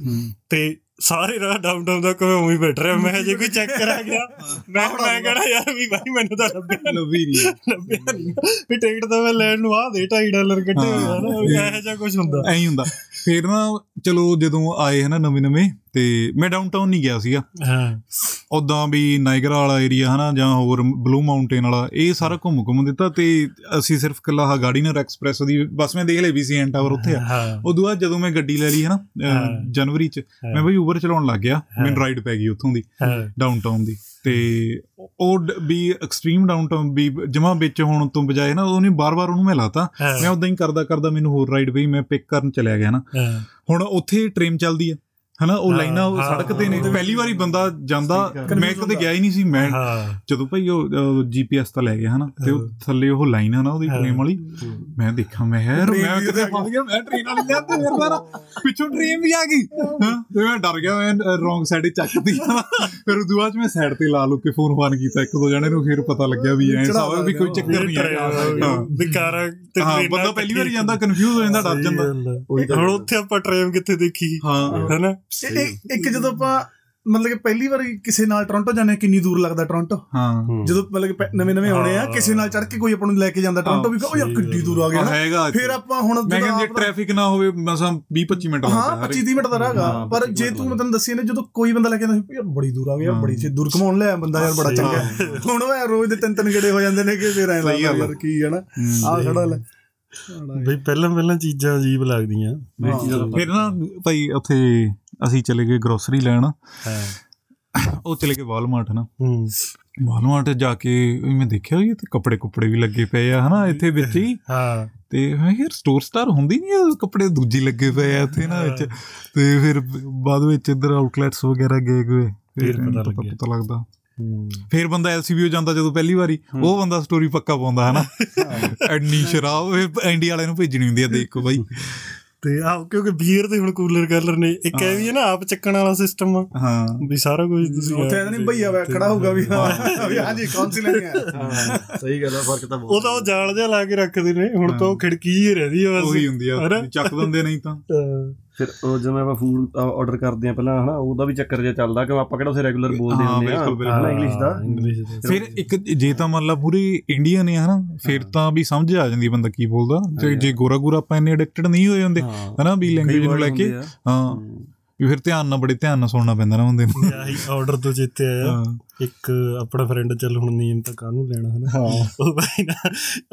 ਤੇ ਸਾਰੇ ਰਾਹ ਡਾਊਨਟਾਊਨ ਤੱਕ ਮੈਂ ਉਵੇਂ ਹੀ ਬੈਠ ਰਿਹਾ। ਮੈਂ ਜੇ ਕੋਈ ਚੈੱਕ ਕਰਾ ਗਿਆ। ਮੈਂ ਮੈਂ ਕਹਣਾ ਯਾਰ ਵੀ ਭਾਈ ਮੈਨੂੰ ਤਾਂ ਲੱਭਿਆ ਲੱਭੀ ਨਹੀਂ ਲੱਭਿਆ ਨਹੀਂ ਵੀ ਟਿਕਟ ਤਾਂ ਮੈਂ ਲੈਣ ਨੂੰ ਆ ਦੇ 2.5 ਡਾਲਰ ਕੱਢੇ ਹੋਏ ਆ ਨਾ। ਇਹੋ ਜਿਹਾ ਕੁਝ ਹੁੰਦਾ। ਐਂ ਹੁੰਦਾ। ਫਿਰ ਨਾ ਚਲੋ ਜਦੋਂ ਆਏ ਹਨਾ ਨਵੇਂ ਨਵੇਂ ਤੇ ਮੈਂ ਡਾਊਨਟਾਊਨ ਨਹੀਂ ਗਿਆ ਸੀਗਾ। ਹਾਂ। ਉਦਾਂ ਵੀ ਨਾਈਗਰਾ ਵਾਲਾ ਏਰੀਆ ਹਨਾ ਜਾਂ ਹੋਰ ਬਲੂ ਮਾਊਂਟੇਨ ਵਾਲਾ ਇਹ ਸਾਰਾ ਘੁੰਮ ਘੁੰਮ ਦਿੱਤਾ ਤੇ ਅਸੀਂ ਸਿਰਫ ਕੱਲਾ ਹਾ ਗਾਰਡੀਨਰ ਐਕਸਪ੍ਰੈਸ ਦੀ ਬਸ ਮੈਂ ਦੇਖ ਲਈ ਵੀ ਸੀ ਐਨ ਟਾਵਰ ਉੱਥੇ ਆ। ਉਦੋਂ ਬਾਅਦ ਜਦੋਂ ਮੈਂ ਗੱਡੀ ਲੈ ਲਈ ਹਨਾ। ਜਨਵਰੀ ਚ ਮੈਂ ਬਈ ਉਬਰ ਚਲਾਉਣ ਲੱਗ ਗਿਆ ਮੈਨੂੰ ਰਾਈਡ ਪੈ ਗਈ ਉੱਥੋਂ ਦੀ ਡਾਊਨਟਾਊਨ ਦੀ। ਤੇ ਉਹ ਵੀ ਐਕਸਟ੍ਰੀਮ ਡਾਊਨਟਾਊਨ ਵੀ ਜਮਾ ਵਿੱਚ ਹੋਣ ਤੋਂ ਬਜਾਏ ਨਾ ਉਹਨੇ ਬਾਰ-ਬਾਰ ਉਹਨੂੰ ਮੈਂ ਲਾਤਾ। ਹਾਂ। ਮੈਂ ਉਦਾਂ ਹੀ ਕਰਦਾ ਕਰਦਾ ਮੈਨੂੰ ਹੋਰ ਰਾਈਡ ਪਈ ਮੈਂ ਪਿਕ ਕਰਨ ਚਲਿਆ ਗਿਆ ਨਾ। ਹਾਂ। ਹੁਣ ਉੱਥੇ ਟ੍ਰੇਨ ਚੱਲਦੀ ਆ। ਹਨਾ ਉਹ ਲਾਈਨਾਂ ਉਹ ਸੜਕ ਤੇ ਨੇ ਪਹਿਲੀ ਵਾਰੀ ਬੰਦਾ ਜਾਂਦਾ। ਮੈਂ ਕਦੇ ਗਿਆ ਹੀ ਨਹੀਂ ਸੀ ਮੈਂ ਜਦੋਂ ਭਾਈ ਉਹ ਜੀਪੀਐਸ ਤਾਂ ਲੈ ਗਿਆ ਹਨਾ ਤੇ ਉਹ ਥੱਲੇ ਉਹ ਲਾਈਨ ਹੈ ਨਾ ਉਹਦੀ। ਟ੍ਰੇਨ ਵਾਲੀ ਮੈਂ ਦੇਖਾਂ ਮੈਂ ਯਾਰ ਮੈਂ ਕਿਤੇ ਫਸ ਗਿਆ ਮੈਂ ਟ੍ਰੇਨ ਵਾਲੀ ਲਿਆ ਤੇ ਨਾਲ ਪਿੱਛੋਂ ਟ੍ਰੇਨ ਵੀ ਆ ਗਈ ਤੇ ਮੈਂ ਡਰ ਗਿਆ ਮੈਂ ਰੋਂਗ ਸਾਈਡ ਚੱਕਦੀ ਫਿਰ ਉਦੋਂ ਬਾਅਦ ਮੈਂ ਸਾਈਡ ਤੇ ਲਾ ਲੋ ਕੇ ਫੋਨ ਫਾਨ ਕੀਤਾ ਇੱਕ ਦੋ ਜਣੇ ਨੂੰ ਫਿਰ ਪਤਾ ਲੱਗਿਆ ਵੀ ਐ ਸਾਵਾ ਵੀ ਕੋਈ ਚੱਕਰ ਨਹੀਂ ਆ ਹਾਂ। ਵੀ ਕਾਰਾਂ ਤੇ ਹਾਂ ਟ੍ਰੇਨਾਂ ਬੰਦਾ ਪਹਿਲੀ ਵਾਰੀ ਜਾਂਦਾ ਕਨਫਿਊਜ਼ ਹੋ ਜਾਂਦਾ ਡਰ ਜਾਂਦਾ। ਹੁਣ ਉੱਥੇ ਆਪਾਂ ਟ੍ਰੇਨ ਕਿੱਥੇ ਦੇਖੀ? ਹਾਂ। ਹੈਨਾ? ਇੱਕ ਜਦੋਂ ਆਪਾਂ ਮਤਲਬ ਕਿ ਪਹਿਲੀ ਵਾਰੀ ਕਿਸੇ ਨਾਲ ਟੋਰਾਂਟੋ ਜਾਂਦੇ ਹਾਂ, ਕਿੰਨੀ ਦੂਰ ਲੱਗਦਾ ਟੋਰਾਂਟੋ ਹਾਂ ਜਦੋਂ ਮਤਲਬ ਕਿ ਨਵੇਂ ਨਵੇਂ ਆਉਣੇ ਆ। ਕਿਸੇ ਨਾਲ ਚੜ ਕੇ ਕੋਈ ਆਪਾਂ ਨੂੰ ਲੈ ਕੇ ਜਾਂਦਾ ਟੋਰਾਂਟੋ ਵੀ ਉਹ ਯਾਰ ਕਿੱਡੀ ਦੂਰ ਆ ਗਿਆ। ਫਿਰ ਆਪਾਂ ਹੁਣ ਮੈਂ ਜਦੋਂ ਕਹਿੰਦਾ ਟ੍ਰੈਫਿਕ ਨਾ ਹੋਵੇ ਮਸਾਂ 20 25 ਮਿੰਟ ਲੱਗਦਾ ਹਾਂ 25 30 ਮਿੰਟ ਦਾ ਰਾਹਗਾ ਪਰ 25 ਜੇ ਤੂੰ। ਮੈਂ ਤੈਨੂੰ ਦੱਸੀ ਨਾ ਜਦੋਂ ਕੋਈ ਬੰਦਾ ਲੈ ਕੇ ਆਉਂਦਾ ਯਾਰ ਬੜੀ ਦੂਰ ਆ ਗਿਆ। ਬੜੀ ਛੇ ਦੂਰ ਘਮਾਉਣ ਲਿਆ ਬੰਦਾ ਯਾਰ ਬੜਾ ਚੰਗਾ। ਹੁਣ ਉਹ ਯਾਰ ਰੋਜ਼ ਦੇ ਤਿੰਨ ਤਿੰਨ ਗੇੜੇ ਹੋ ਜਾਂਦੇ ਨੇ ਕਿ ਫਿਰ ਐਂ ਲੱਗਦਾ ਯਾਰ ਕੀ ਹੈ ਨਾ। ਆ ਖੜਾ ਲੈ ਬਈ ਪਹਿਲਾਂ ਪਹਿਲਾਂ ਚੀਜ਼ਾਂ ਅਜੀਬ ਲੱਗਦੀਆਂ। ਇਹ ਫਿਰ ਨਾ ਭਾਈ ਉੱਥੇ ਅਸੀਂ ਚਲੇ ਗਏ ਗਰੋਸਰੀ ਲੈਣ। ਹਾਂ। ਉਹ ਚਲੇ ਗਏ ਵਾਲਮਾਰਟ ਨਾ। ਹੂੰ। ਵਾਲਮਾਰਟ ਜਾ ਕੇ ਵੀ ਮੈਂ ਦੇਖਿਆ ਵੀ ਇੱਥੇ ਕੱਪੜੇ ਕੁੱਪੜੇ ਵੀ ਲੱਗੇ ਪਏ ਆ ਹਨਾ ਇੱਥੇ ਵਿੱਚ ਹੀ। ਹਾਂ। ਤੇ ਯਾਰ ਸਟੋਰ ਸਟਾਰ ਹੁੰਦੀ ਨਹੀਂ ਆ ਕੱਪੜੇ ਦੂਜੀ ਲੱਗੇ ਪਏ ਆ ਇੱਥੇ ਨਾ ਵਿੱਚ। ਤੇ ਫਿਰ ਬਾਅਦ ਵਿੱਚ ਇੱਧਰ ਆਊਟਲੈਟਸ ਵਗੈਰਾ ਗਏ ਗਏ ਫਿਰ ਪਤਾ ਲੱਗਦਾ। ਫਿਰ ਬੰਦਾ ਐਲਸੀਬੀਓ ਜਾਂਦਾ ਜਦੋਂ ਪਹਿਲੀ ਵਾਰੀ ਉਹ ਬੰਦਾ ਸਟੋਰੀ ਪੱਕਾ ਪਾਉਂਦਾ ਹਨਾ? ਐਡਨੀ ਸ਼ਰਾਬ ਇਹ ਇੰਡੀਆ ਵਾਲਿਆਂ ਨੂੰ ਭੇਜਣੀ ਹੁੰਦੀ ਆ ਦੇਖੋ ਬਾਈ। ਤੇ ਆ ਕਿਉਂਕਿ ਬੀਅਰ ਤੇ ਹੁਣ ਕੂਲਰ ਕਾਲਰ ਨੇ ਇੱਕ ਐ ਵੀ ਹੈ ਨਾ ਆਪ ਚੱਕਣ ਵਾਲਾ ਸਿਸਟਮ ਆ। ਹਾਂ। ਵੀ ਸਾਰਾ ਕੁਝ ਤੁਸੀਂ ਉੱਥੇ ਆਪ ਨਹੀਂ ਭਈਆ ਵਾ ਖੜਾ ਹੋਊਗਾ ਵੀ ਹਾਂ ਵੀ ਹਾਂਜੀ ਕੌਣ ਸੀ ਲੈਣੀ ਆ? ਹਾਂ। ਸਹੀ ਗੱਲ ਆ ਫ਼ਰਕ ਤਾਂ ਉਹ ਤਾਂ ਉਹ ਜਾਲ ਜਿਹਾ ਲਾ ਕੇ ਰੱਖਦੇ ਨੇ ਹੁਣ ਤਾਂ ਉਹ ਖਿੜਕੀ ਹੀ ਰਹਿੰਦੀ ਆ ਬਸ ਉਹੀ ਹੁੰਦੀ ਆ ਚੱਕ ਦਿੰਦੇ ਨਹੀਂ ਤਾਂ। ਹਾਂ, ਫਿਰ ਉਹ ਜਿਵੇਂ ਆਪਾਂ ਫੂਡ ਆਰਡਰ ਕਰਦੇ ਆ ਪਹਿਲਾਂ ਹਨਾ ਉਹਦਾ ਵੀ ਚੱਕਰ ਜਿਹਾ ਚੱਲਦਾ ਕਿ ਆਪਾਂ ਕਿਹੜਾ ਉਸੇ ਰੈਗੂਲਰ ਬੋਲਦੇ ਹੁੰਦੇ ਆ ਬਿਲਕੁਲ, ਬਿਲਕੁਲ। ਹਨਾ ਇੰਗਲਿਸ਼ ਦਾ ਫਿਰ ਇੱਕ ਜੇ ਤਾਂ ਮੰਨ ਲਾ ਪੂਰੀ ਇੰਡੀਅਨ ਹੈ ਹਨਾ ਫਿਰ ਤਾਂ ਵੀ ਸਮਝ ਆ ਜਾਂਦੀ ਬੰਦਾ ਕੀ ਬੋਲਦਾ ਤੇ ਜੇ ਗੋਰਾ ਗੋਰਾ ਆਪਾਂ ਇੰਨੇ ਐਡਿਕਟਡ ਨਹੀਂ ਹੋਏ ਹੁੰਦੇ। ਹਨਾ ਵੀ ਲੈਂਗੁਏਜ ਨੂੰ ਲੈ ਕੇ। ਹਾਂ ਵੀ ਫਿਰ ਧਿਆਨ ਨਾਲ ਬੜੇ ਧਿਆਨ ਨਾਲ ਸੁਣਨਾ ਪੈਂਦਾ ਨਾ ਬੰਦੇ ਨੂੰ। ਆਹੀ ਆਰਡਰ ਤੋਂ ਜਿੱਤੇ ਆਇਆ। ਇੱਕ ਆਪਣਾ ਫਰੈਂਡ ਚੱਲ ਹੁਣ ਨੇਮ ਤਾਂ ਕਾਹਨੂੰ ਲੈਣਾ ਹਨਾ? ਉਹ ਭਾਈ ਨਾ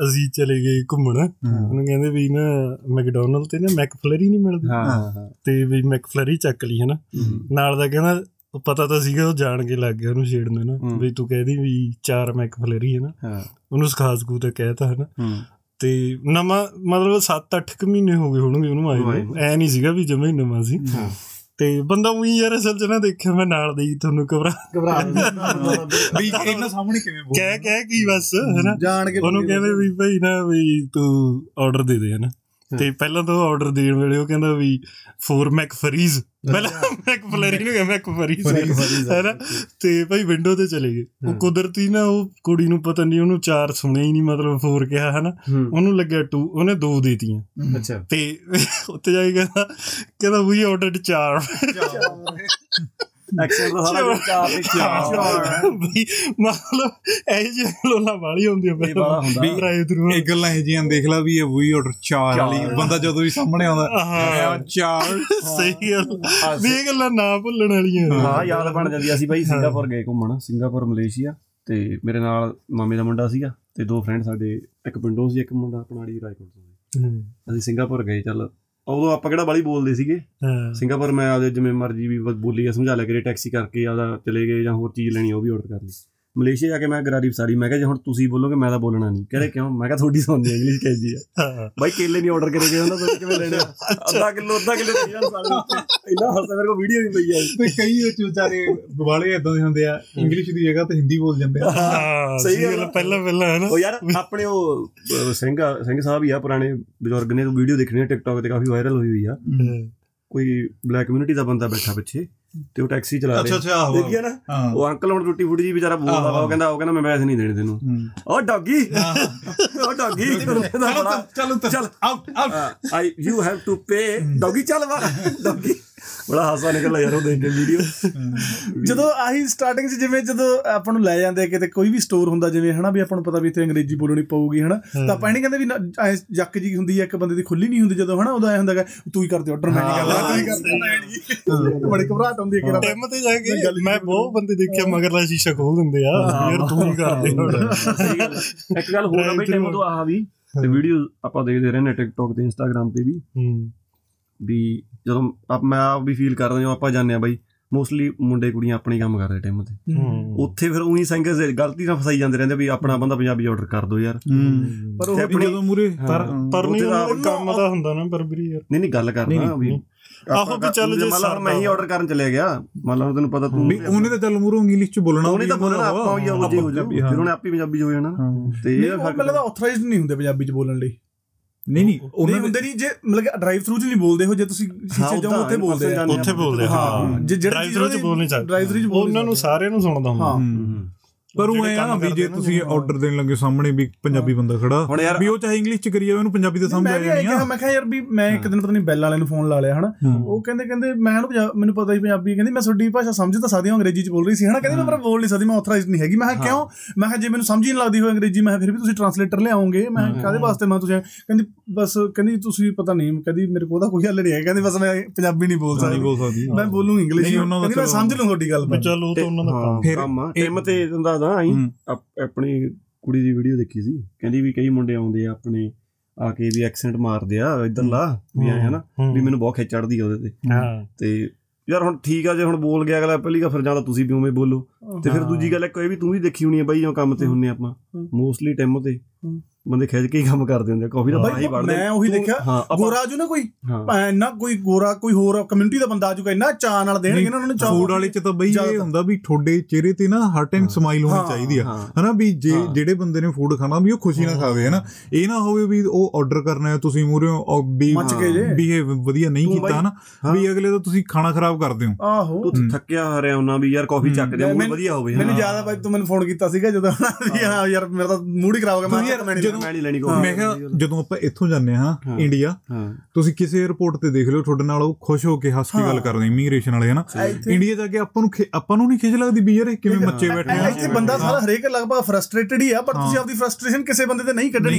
ਅਸੀਂ ਚਲੇ ਗਏ ਘੁੰਮਣ। ਉਹਨੂੰ ਕਹਿੰਦੇ ਵੀ ਨਾ ਮੈਕਡੋਨਲਡ ਤੇ ਨਾ ਮੈਕਫਲਰੀ ਨਹੀਂ ਮਿਲਦੀ। ਹਾਂ ਤੇ ਵੀ ਮੈਕਫਲਰੀ ਚੱਕ ਲਈ ਹਨਾ? ਨਾਲ ਦਾ ਕਹਿੰਦਾ ਉਹ ਪਤਾ ਤਾਂ ਸੀਗਾ ਉਹ ਜਾਣ ਕੇ ਲੱਗ ਗਿਆ ਉਹਨੂੰ ਛੇੜਨ ਨਾ। ਵੀ ਤੂੰ ਕਹਿਦੀ ਵੀ ਚਾਰ ਮੈਕਫਲਰੀ ਹੈ। ਨਾ ਉਹਨੂੰ ਸਿਖਾ ਸਕੂ ਤੇ ਕਹਿਤਾ ਹਨਾ? ਤੇ ਨਵਾਂ ਮਤਲਬ 7-8 ਕੁ ਮਹੀਨੇ ਹੋ ਗਏ ਹੋਣਗੇ ਉਹਨੂੰ ਆਏ ਐ ਨਹੀਂ ਸੀਗਾ ਵੀ ਜਮੇ ਨਵਾਂ ਸੀ। ਤੇ ਬੰਦਾ ਉਹੀ ਯਾਰ ਅਸਲ ਚ ਨਾ ਦੇਖਿਆ ਮੈਂ ਨਾਲ ਦੇ ਹੀ ਤੁਹਾਨੂੰ ਘਬਰਾ ਘਬਰਾ ਵੀ ਇਹਨਾਂ ਸਾਹਮਣੇ ਕਿਵੇਂ ਬੋਲ ਕਹਿ ਕਹਿ ਕੀ ਬਸ ਹੈਨਾ? ਜਾਣ ਕੇ ਉਹਨੂੰ ਕਹਿੰਦੇ ਵੀ ਭਾਈ ਨਾ ਵੀ ਤੂੰ ਆਰਡਰ ਦੇ ਦੇ ਹਨਾ? ਤੇ ਪਹਿਲਾਂ ਤਾਂ ਆਰਡਰ ਦੇਣ ਵੇਲੇ ਉਹ ਕਹਿੰਦਾ ਵੀ 4 ਮੈਕ ਫਰੀਜ਼ ਪਹਿਲਾਂ ਮੈਕ ਫਲਰੀ ਗਿਆ ਮੈਕ ਫਰੀ ਸੀ। ਹੈਨਾ? ਤੇ ਭਾਈ ਵਿੰਡੋ ਤੇ ਚਲੇ ਗਏ। ਉਹ ਕੁਦਰਤੀ ਨਾ ਉਹ ਕੁੜੀ ਨੂੰ ਪਤਾ ਨਹੀਂ ਉਹਨੂੰ ਚਾਰ ਸੁਣੇ ਹੀ ਨਹੀਂ ਮਤਲਬ ਫੋਰ ਕਿਹਾ ਹੈਨਾ? ਉਹਨੂੰ ਲੱਗਿਆ 2 ਉਹਨੇ 2 ਦੇਤੀਆਂ। ਅੱਛਾ। ਤੇ ਉੱਤੇ ਜਾ ਕੇ ਕਹਿੰਦਾ ਕਹਿੰਦਾ ਵੀ ਆਰਡਰਡ 4 ਐਕਸ਼ਨ ਦਾ ਸਾਰਾ ਚਾਰ ਦੀ ਚਾਰ। ਬਈ ਮਤਲਬ ਇਹ ਜੀ ਲੋਲਾ ਵਾਲੀ ਹੁੰਦੀ ਹੈ ਬਈ ਹੁੰਦਾ। ਡਰਾਈਵ ਥਰੂ ਇਹ ਗੱਲਾਂ ਇਹ ਜੀਆਂ ਦੇਖ ਲਾ ਵੀ ਇਹ ਵੀ ਆਰਡਰ ਚਾਰ ਵਾਲੀ। ਬੰਦਾ ਜਦੋਂ ਵੀ ਸਾਹਮਣੇ ਆਉਂਦਾ ਚਾਰ। ਸਹੀ ਗੱਲ। ਵੀ ਇਹ ਗੱਲਾਂ ਨਾ ਭੁੱਲਣ ਵਾਲੀਆਂ। ਹਾਂ ਯਾਦ ਬਣ ਜਾਂਦੀ ਅਸੀਂ ਬਈ ਸਿੰਗਾਪੁਰ ਗਏ ਘੁੰਮਣ। Singapore Malaysia. ਤੇ ਮੇਰੇ ਨਾਲ ਮਾਮੇ ਦਾ ਮੁੰਡਾ ਸੀਗਾ ਤੇ ਦੋ ਫਰੈਂਡ ਸਾਡੇ। ਇੱਕ ਪਿੰਡੋਂ ਸੀ ਇੱਕ ਮੁੰਡਾ ਆਪਣਾ ਰਾਏਕੋਟ ਤੋਂ। ਅਸੀਂ ਸਿੰਗਾਪੁਰ ਗਏ ਚੱਲ ਉਦੋਂ ਆਪਾਂ ਕਿਹੜਾ ਬਾਲੀ ਬੋਲਦੇ ਸੀਗੇ? ਸਿੰਗਾਪੁਰ ਮੈਂ ਆਪਦੇ ਜਿਵੇਂ ਮਰਜ਼ੀ ਵੀ ਬੋਲੀ ਜਾਂ ਸਮਝਾ ਲਿਆ ਕਰੇ ਟੈਕਸੀ ਕਰਕੇ ਆਪਦਾ ਚਲੇ ਗਏ ਜਾਂ ਹੋਰ ਚੀਜ਼ ਲੈਣੀ ਉਹ ਵੀ ਆਰਡਰ ਕਰ ਲਈ। ਮਲੇਸ਼ੀਆ ਜਾ ਕੇ ਮੈਂ ਗਰਾਰੀ ਫਸਾਰੀ ਮੈਂ ਕਿਹਾ ਜੇ ਹੁਣ ਤੁਸੀਂ ਬੋਲੋਗੇ ਮੈਂ ਤਾਂ ਬੋਲਣਾ ਨਹੀਂ। ਕਹਿੰਦੇ ਕਿਉਂ? ਮੈਂ ਕਿਹਾ ਤੁਹਾਡੀ ਸੁਣਦੀ ਇੰਗਲਿਸ਼ ਕਹਿੰਦੀ ਆ ਬਾਈ ਕੇਲੇ ਨਹੀਂ ਆਰਡਰ ਕਰੇ ਗਏ ਉਹਨਾਂ ਤੋਂ ਕਿਵੇਂ ਲੈਣੇ? ਅੱਧਾ ਕਿਲੋ ਅੱਧਾ ਕਿਲੋ ਸਾਰੇ ਉੱਤੇ। ਇੰਨਾ ਹੱਸਾ ਮੇਰੇ ਕੋਲ ਵੀਡੀਓ ਵੀ ਪਈ ਆ। ਤੇ ਕਈ ਵਿੱਚ ਵਿਚਾਰੇ ਵਾਲੇ ਇਦਾਂ ਦੇ ਹੁੰਦੇ ਆ ਇੰਗਲਿਸ਼ ਦੀ ਜਗ੍ਹਾ ਤੇ ਹਿੰਦੀ ਬੋਲ ਜਾਂਦੇ ਆ। ਸਹੀ ਗੱਲ। ਪਹਿਲਾਂ ਪਹਿਲਾਂ ਹੈ ਨਾ। ਉਹ ਯਾਰ ਆਪਣੇ ਉਹ ਸਿੰਘ ਸਿੰਘ ਸਾਹਿਬ ਹੀ ਆ ਪੁਰਾਣੇ ਬਜ਼ੁਰਗ ਨੇ ਵੀਡੀਓ ਦੇਖਣੀ ਆ ਟਿਕਟੌਕ ਤੇ ਕਾਫੀ ਵਾਇਰਲ ਹੋਈ ਹੋਈ ਆ। ਕੋਈ ਬਲੈਕ ਕਮਿਊਨਿਟੀ ਦਾ ਬੰਦਾ ਬੈਠਾ ਪਿੱਛੇ। ਤੇ ਉਹ ਟੈਕਸੀ ਚਲਾ ਰਿਹਾ। ਅੱਛਾ ਦੇਖਿਆ ਨਾ? ਉਹ ਅੰਕਲ ਹੁਣ ਟੁੱਟੀ ਫੁੱਟੀ ਜੀ ਵਿਚਾਰਾ ਬੋਲਦਾ ਵਾ ਉਹ ਕਹਿੰਦਾ ਉਹ ਕਹਿੰਦਾ ਮੈਂ ਪੈਸੇ ਨਹੀਂ ਦੇਣੇ ਤੈਨੂੰ। ਉਹ ਡੌਗੀ। ਉਹ ਡੌਗੀ। ਚਲੋ ਚੱਲ out out I you have to pay doggy ਚੱਲ ਵਾ। ਡੌਗੀ। ਬੜਾ ਹਾਸਾ ਨਿਕਲਦਾ ਯਾਰ ਉਹ ਦੇਖ ਕੇ ਵੀਡੀਓ ਜਦੋਂ ਆਹੀ ਸਟਾਰਟਿੰਗ 'ਚ ਜਿਵੇਂ ਜਦੋਂ ਆਪਾਂ ਨੂੰ ਲੈ ਜਾਂਦੇ ਆ ਕਿਤੇ ਕੋਈ ਵੀ ਸਟੋਰ ਹੁੰਦਾ ਜਿਵੇਂ ਹਨਾ ਵੀ ਆਪਾਂ ਨੂੰ ਪਤਾ ਵੀ ਇੱਥੇ ਅੰਗਰੇਜ਼ੀ ਬੋਲਣੀ ਪਊਗੀ ਹਨਾ? ਤਾਂ ਆਪਾਂ ਇਹ ਕਹਿੰਦੇ ਵੀ ਜੱਕ ਜੀ ਹੁੰਦੀ ਹੈ ਇੱਕ ਬੰਦੇ ਦੀ ਖੁੱਲੀ ਨਹੀਂ ਹੁੰਦੀ ਜਦੋਂ ਹਨਾ? ਉਦੋਂ ਐ ਹੁੰਦਾ ਕਿ ਤੂੰ ਹੀ ਕਰਦੇ ਆਰਡਰ ਮੈਂ ਨਹੀਂ ਕਰਦਾ ਤੂੰ ਹੀ ਕਰਦਾ ਮੈਂ ਨਹੀਂ ਬੜੀ ਘਬਰਾਹਟ ਹੁੰਦੀ ਹੈ। ਕਿ ਟਿਮ ਤੇ ਜਾ ਕੇ ਮੈਂ ਬਹੁਤ ਬੰਦੇ ਦੇਖਿਆ ਮਗਰਲਾ ਸ਼ੀਸ਼ਾ ਖੋਲ ਦਿੰਦੇ ਆ ਯਾਰ ਤੂੰ ਹੀ ਕਰਦੇ ਹੈ। ਇੱਕ ਗੱਲ ਹੋਰ ਆ ਬਈ ਟਾਈਮ ਤੋਂ ਆਹ ਵੀ ਤੇ ਵੀਡੀਓ ਆਪਾਂ ਦੇਖਦੇ ਰਹਿੰਦੇ ਟਿਕਟੌਕ ਤੇ ਇੰਸਟਾਗ੍ਰam ਤੇ ਵੀ। ਹੂੰ। ਵੀ ਜਦੋਂ ਆਪ ਮੈਂ ਆਪ ਵੀ ਫੀਲ ਕਰਦਾ ਜਦੋਂ ਆਪਾਂ ਜਾਂਦੇ ਆ ਬਾਈ ਮੋਸਟਲੀ ਮੁੰਡੇ ਕੁੜੀਆਂ ਆਪਣੀ ਕੰਮ ਕਰਦੇ ਟਾਈਮ ਤੇ। ਹੂੰ। ਉੱਥੇ ਫਿਰ ਉਹੀ ਸੰਗਤ ਗਲਤੀ ਨਾਲ ਫਸਾਈ ਜਾਂਦੇ ਰਹਿੰਦੇ ਵੀ ਆਪਣਾ ਬੰਦਾ ਪੰਜਾਬੀ ਆਰਡਰ ਕਰ ਦੋ ਯਾਰ। ਪਰ ਉਹ ਆਪਣੀ- ਜਦੋਂ ਮੂਰੇ ਪਰ ਪਰ ਨਹੀਂ ਉੱਥੇ ਤਾਂ ਉਹ ਕੰਮ ਦਾ ਹੁੰਦਾ ਨਾ ਬਰਬਰੀ ਯਾਰ। ਨਹੀਂ ਨਹੀਂ ਗੱਲ ਕਰਨਾ ਵੀ ਆਹੋ ਵੀ ਚੱਲ ਜੇ ਹੁਣ ਮੈਂ ਹੀ ਆਰਡਰ ਕਰਨ ਚਲੇ ਗਿਆ ਹੁਣ ਤੈਨੂੰ ਪਤਾ ਤੂੰ ਵੀ ਉਹਨੇ ਤਾਂ ਚੱਲ ਮੂਰੇ ਇੰਗਲਿਸ਼ ਚ ਬੋਲਣਾ ਉਹਨੇ ਤਾਂ ਬੋਲਣਾ ਆਪਾਂ ਵੀ ਉਹ ਜੇ ਹੋ ਹਾਂ। ਫਿਰ ਉਹਨੇ ਆਪੇ ਪੰਜਾਬੀ ਹੋ ਜਾਣਾ। ਤੇ ਇਹ ਫ਼ਰਕ ਪਹਿਲਾਂ ਤਾਂ ਆਥੋਰਾਈਜ਼ਡ ਨਹੀਂ ਹੁੰਦੇ ਪੰਜਾਬੀ 'ਚ ਬੋਲਣ ਲਈ। ਨਹੀਂ ਨਹੀਂ ਉਹਨਾਂ ਹੁੰਦੇ ਨਹੀਂ ਜੇ ਮਤਲਬ ਕਿ ਡਰਾਈਵ ਥਰੂ 'ਚ ਨਹੀਂ ਬੋਲਦੇ ਹੋ ਜੇ ਤੁਸੀਂ ਸ਼ੀਸ਼ੇ ਜਾਓ ਉੱਥੇ ਬੋਲਦੇ ਆ। ਉੱਥੇ ਬੋਲਦੇ ਹਾਂ। ਜੇ ਜਿਹੜਾ ਡਰਾਈਵ ਥਰੂ ਚ ਬੋਲ ਨਹੀਂ ਸਕਦੇ ਡਰਾਈਵ ਥਰੂ 'ਚ ਉਹਨਾਂ ਨੂੰ ਸਾਰਿਆਂ ਨੂੰ ਸੁਣਦਾ ਹੁੰਦਾ। ਹਾਂ। ਪਰ ਉਹ ਐ ਆ ਵੀ ਜੇ ਤੁਸੀਂ ਆਰਡਰ ਦੇਣ ਲੱਗੇ ਸਾਹਮਣੇ ਵੀ ਪੰਜਾਬੀ ਬੰਦਾ ਖੜਾ ਵੀ ਉਹ ਚਾਹੇ ਇੰਗਲਿਸ਼ ਚ ਕਰੀ ਜਾਵੇ ਉਹਨੂੰ ਪੰਜਾਬੀ ਤਾਂ ਸਮਝ ਆ ਜਾਣੀ ਆ। ਮੈਂ ਕਿਹਾ ਯਾਰ ਵੀ ਮੈਂ ਇੱਕ ਦਿਨ ਪਤਾ ਨਹੀਂ ਬੈਲ ਵਾਲੇ ਨੂੰ ਫੋਨ ਲਾ ਲਿਆ ਹਨਾ? ਉਹ ਕਹਿੰਦੇ ਕਹਿੰਦੇ ਮੈਂ ਉਹਨੂੰ ਮੈਨੂੰ ਪਤਾ ਹੀ ਪੰਜਾਬੀ ਕਹਿੰਦੀ ਮੈਂ ਤੁਹਾਡੀ ਭਾਸ਼ਾ ਸਮਝ ਤਾਂ ਸਕਦੀ ਹਾਂ ਅੰਗਰੇਜ਼ੀ ਚ ਬੋਲ ਰਹੀ ਸੀ ਹਨਾ? ਕਹਿੰਦੀ ਮੈਂ ਪਰ ਬੋਲ ਨਹੀਂ ਸਕਦੀ ਮੈਂ ਆਥੋਰਾਈਜ਼ਡ ਨਹੀਂ ਹੈਗੀ। ਮੈਂ ਕਿਹਾ ਕਿਉਂ? ਮੈਂ ਕਿਹਾ ਜੇ ਮੈਨੂੰ ਸਮਝ ਹੀ ਨਹੀਂ ਲੱਗਦੀ ਹੋਈ ਅੰਗਰੇਜ਼ੀ ਮੈਂ ਕਿਹਾ ਫਿਰ ਵੀ ਤੁਸੀਂ ਟਰਾਂਸਲੇਟਰ ਲਿਆਓਗੇ? ਮੈਂ ਕਿਹਾ ਕਾਹਦੇ ਵਾਸਤੇ? ਮੈਂ ਤੁਸੀਂ ਕਹਿੰਦੀ ਬਸ ਕਹਿੰਦੀ ਤੁਸੀਂ ਪਤਾ ਨਹੀਂ ਕਹਿੰਦੀ ਮੇਰੇ ਕੋਲ ਉਹਦਾ ਕੋਈ ਹੱਲ ਨਹੀਂ ਹੈ ਕਹਿੰਦੀ ਬਸ ਮੈਂ ਪੰਜਾਬੀ ਨਹੀਂ ਬੋਲ ਸਕਦੀ। ਮੈਂ ਬੋਲੂੰ ਇੰਗਲਿਸ਼ ਨਹੀਂ, ਉਹਨਾਂ ਦਾ ਕਹਿੰਦੀ ਮੈਂ ਸਮਝ ਲੂੰ ਤੁਹਾਡੀ ਗੱਲ ਚੱਲ ਤਾਂ ਉਹਨਾਂ ਦਾ ਕੰਮ ਫਿਰ ਕੰਮ ਆ। ਇਹ- ਟਿਮ ਤੇ ਦਾ ਆਈ। ਆਪਣੀ ਕੁੜੀ ਦੀ ਵੀਡੀਓ ਦੇਖੀ ਸੀ। ਕਹਿੰਦੀ ਵੀ ਕਈ ਮੁੰਡੇ ਆਉਂਦੇ ਆ ਆਪਣੇ ਆ ਕੇ ਵੀ ਐਕਸੈਂਟ ਮਾਰਦੇ ਆ ਇਧਰਲਾ ਵੀ ਐ ਹਨਾ। ਵੀ ਮੈਨੂੰ ਬਹੁਤ ਖਿੱਚ ਚੜਦੀ ਆ ਉਹਦੇ ਤੇ। ਹਾਂ। ਤੇ ਯਾਰ ਹੁਣ ਠੀਕ ਆ ਜੇ ਹੁਣ ਬੋਲ ਗਿਆ ਅਗਲਾ ਪਹਿਲੀ ਗੱਲ ਫਿਰ ਜਾਂ ਤਾਂ ਤੁਸੀਂ ਵੀ ਉਵੇਂ ਬੋਲੋ। ਤੇ ਫਿਰ ਦੂਜੀ ਗੱਲ ਇੱਕ ਇਹ ਵੀ ਤੂੰ ਵੀ ਦੇਖੀ ਹੋਣੀ ਆ ਬਾਈ ਜੋ ਕੰਮ ਤੇ ਹੁੰਨੇ ਆਪਾਂ। ਮੋਸਟਲੀ ਟਿਮ ਤੇ। ਬੰਦੇ ਖਿੱਚ ਕੇ ਹੀ ਕੰਮ ਕਰਦੇ ਹੁੰਦੇ ਆ ਕਾਫੀ ਦਾ ਬਾਈ, ਮੈਂ ਉਹੀ ਦੇਖਿਆ, ਗੋਰਾ ਆਜੂ ਨਾ ਕੋਈ? ਇੰਨਾ ਕੋਈ ਗੋਰਾ ਕੋਈ ਹੋਰ ਕਮਿਊਨਿਟੀ ਦਾ ਬੰਦਾ ਆਜੂਗਾ ਇੰਨਾ ਚਾਹ ਨਾਲ ਦੇਣਗੇ ਨਾ ਉਹਨਾਂ ਨੂੰ ਚਾਹ ਫੂਡ ਵਾਲੇ ਚ ਤਾਂ ਬਈ ਇਹ। ਹੁੰਦਾ ਵੀ ਤੁਹਾਡੇ ਚਿਹਰੇ ਤੇ ਨਾ ਹਰ ਟਾਈਮ ਸਮਾਈਲ ਹੋਣੀ ਚਾਹੀਦੀ ਆ। ਹਨਾ ਵੀ ਜੇ। ਜਿਹੜੇ ਬੰਦੇ ਨੇ ਫੂਡ ਖਾਣਾ ਵੀ ਉਹ ਖੁਸ਼ੀ ਨਾਲ ਖਾਵੇ ਹਨਾ। ਇਹ ਨਾ ਹੋਵੇ ਵੀ ਉਹ ਆਰਡਰ ਕਰਨਾ ਹੈ ਤੁਸੀਂ ਮੂਰੇ ਵੀ ਮੱਚ ਕੇ ਜੇ। ਵੀ ਇਹ ਵਧੀਆ ਨਹੀਂ ਕੀਤਾ ਹਨਾ। ਵੀ ਅਗਲੇ ਦਾ ਤੁਸੀਂ ਖਾਣਾ ਖਰਾਬ ਕਰਦੇ ਹੋ। ਆਹੋ। ਤੂੰ ਥੱਕਿਆ ਹਰਿਆ ਉਹਨਾਂ ਵੀ ਯਾਰ ਕਾਫੀ ਚੱਕ ਦੇ ਮੂਡ ਮੈਨੂੰ- ਵਧੀਆ ਹੋਵੇ ਮੈਨੂੰ। ਜ਼ਿਆਦਾ ਬਾਈ ਤੂੰ ਮੈਨੂੰ ਫੋਨ ਕੀਤਾ ਸੀਗਾ ਜਦੋਂ ਵੀ ਹਾਂ ਯਾਰ ਮੇਰਾ ਤਾਂ ਮੂਡ ਹੀ ਖਰਾਬ ਹੋ ਗਿਆ ਮੈਂ ਜਦੋਂ- ਮੈਂ ਨਹੀਂ ਲੈਣੀ ਮੈਂ ਕਿਹਾ ਜਦੋਂ ਆਪਾਂ ਇੱਥੋਂ ਜਾਂਦੇ ਹਾਂ। ਇੰਡੀਆ ਤੁਸੀਂ ਕਿਸੇ 에어ਪੋਰਟ ਤੇ ਦੇਖ ਲਿਓ ਤੁਹਾਡੇ ਨਾਲ ਉਹ ਖੁਸ਼ ਹੋ ਕੇ ਹੱਸ ਕੇ ਗੱਲ ਕਰਦੇ ਇਮੀਗ੍ਰੇਸ਼ਨ ਵਾਲੇ ਹਨਾ? ਇੰਡੀਆ ਜਾ ਕੇ ਆਪਾਂ ਨੂੰ ਆਪਾਂ ਨੂੰ ਨਹੀਂ ਖਿਜ ਲੱਗਦੀ ਵੀ ਯਾਰ ਇਹ ਕਿਵੇਂ ਮੱਚੇ ਬੈਠੇ ਆ। ਇੱਥੇ ਬੰਦਾ ਸਾਰਾ ਹਰੇਕ ਲਗਭਗ ਫਰਸਟ੍ਰੇਟਡ ਹੀ ਆ ਪਰ ਤੁਸੀਂ ਆਪਦੀ ਫਰਸਟ੍ਰੇਸ਼ਨ ਕਿਸੇ ਬੰਦੇ ਤੇ ਨਹੀਂ ਕੱਢਣੀ।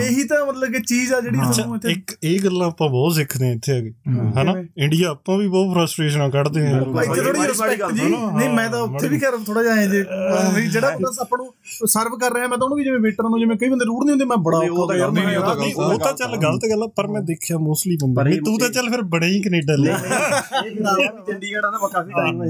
ਇਹੀ ਤਾਂ ਮਤਲਬ ਕਿ ਚੀਜ਼ ਆ ਜਿਹੜੀ ਸਾਨੂੰ ਇੱਥੇ ਇੱਕ ਇਹ ਗੱਲਾਂ ਆਪਾਂ ਬਹੁਤ ਸਿੱਖਦੇ ਇੱਥੇ ਆ ਕੇ ਹਨਾ? ਇੰਡੀਆ ਆਪਾਂ ਵੀ ਬਹੁਤ ਫਰਸਟ੍ਰੇਸ਼ਨਾਂ ਕੱਢਦੇ ਹਾਂ। ਭਾਈ ਇੱਥੇ ਥੋੜੀ ਰਿਸਪੈਕਟ ਗੱਲ ਜੀ ਨਹੀਂ ਮੈਂ ਤਾਂ ਉੱਥੇ ਵੀ ਕਰ ਥੋੜਾ ਜਿਹਾ ਐ ਜੇ। ਜਿਹੜਾ ਬੰਦਾ ਆਪਾਂ ਨੂੰ ਸਰਵ ਕਰ ਰਿਹਾ ਮੈਂ ਤਾਂ ਉਹਨੂੰ ਵੀ ਜਿਵੇਂ ਵੇਟਰ ਨੂੰ ਜਿਵੇਂ ਕਈ ਬੰਦੇ ਰੂੜ ਨਹੀਂ ਹੁੰਦੇ ਮੈਂ ਬੜਾ ਉਹ ਔਖਾ ਤਾਂ ਯਾਰ ਨਹੀਂ, ਮੈਂ ਉਹ ਤਾਂ ਉਹ ਤਾਂ ਚੱਲ ਗਲਤ ਗੱਲ ਆ ਪਰ ਮੈਂ ਦੇਖਿਆ ਮੋਸਟਲੀ ਇਹ ਨਹੀਂ ਤੂੰ ਤਾਂ ਚੱਲ ਫਿਰ ਬੜੇ ਹੀ ਕੈਨੇਡਾ ਲੈ। ਚੰਡੀਗੜ੍ਹ ਦਾ ਕਾਫੀ ਟਾਈਮ ਹੈ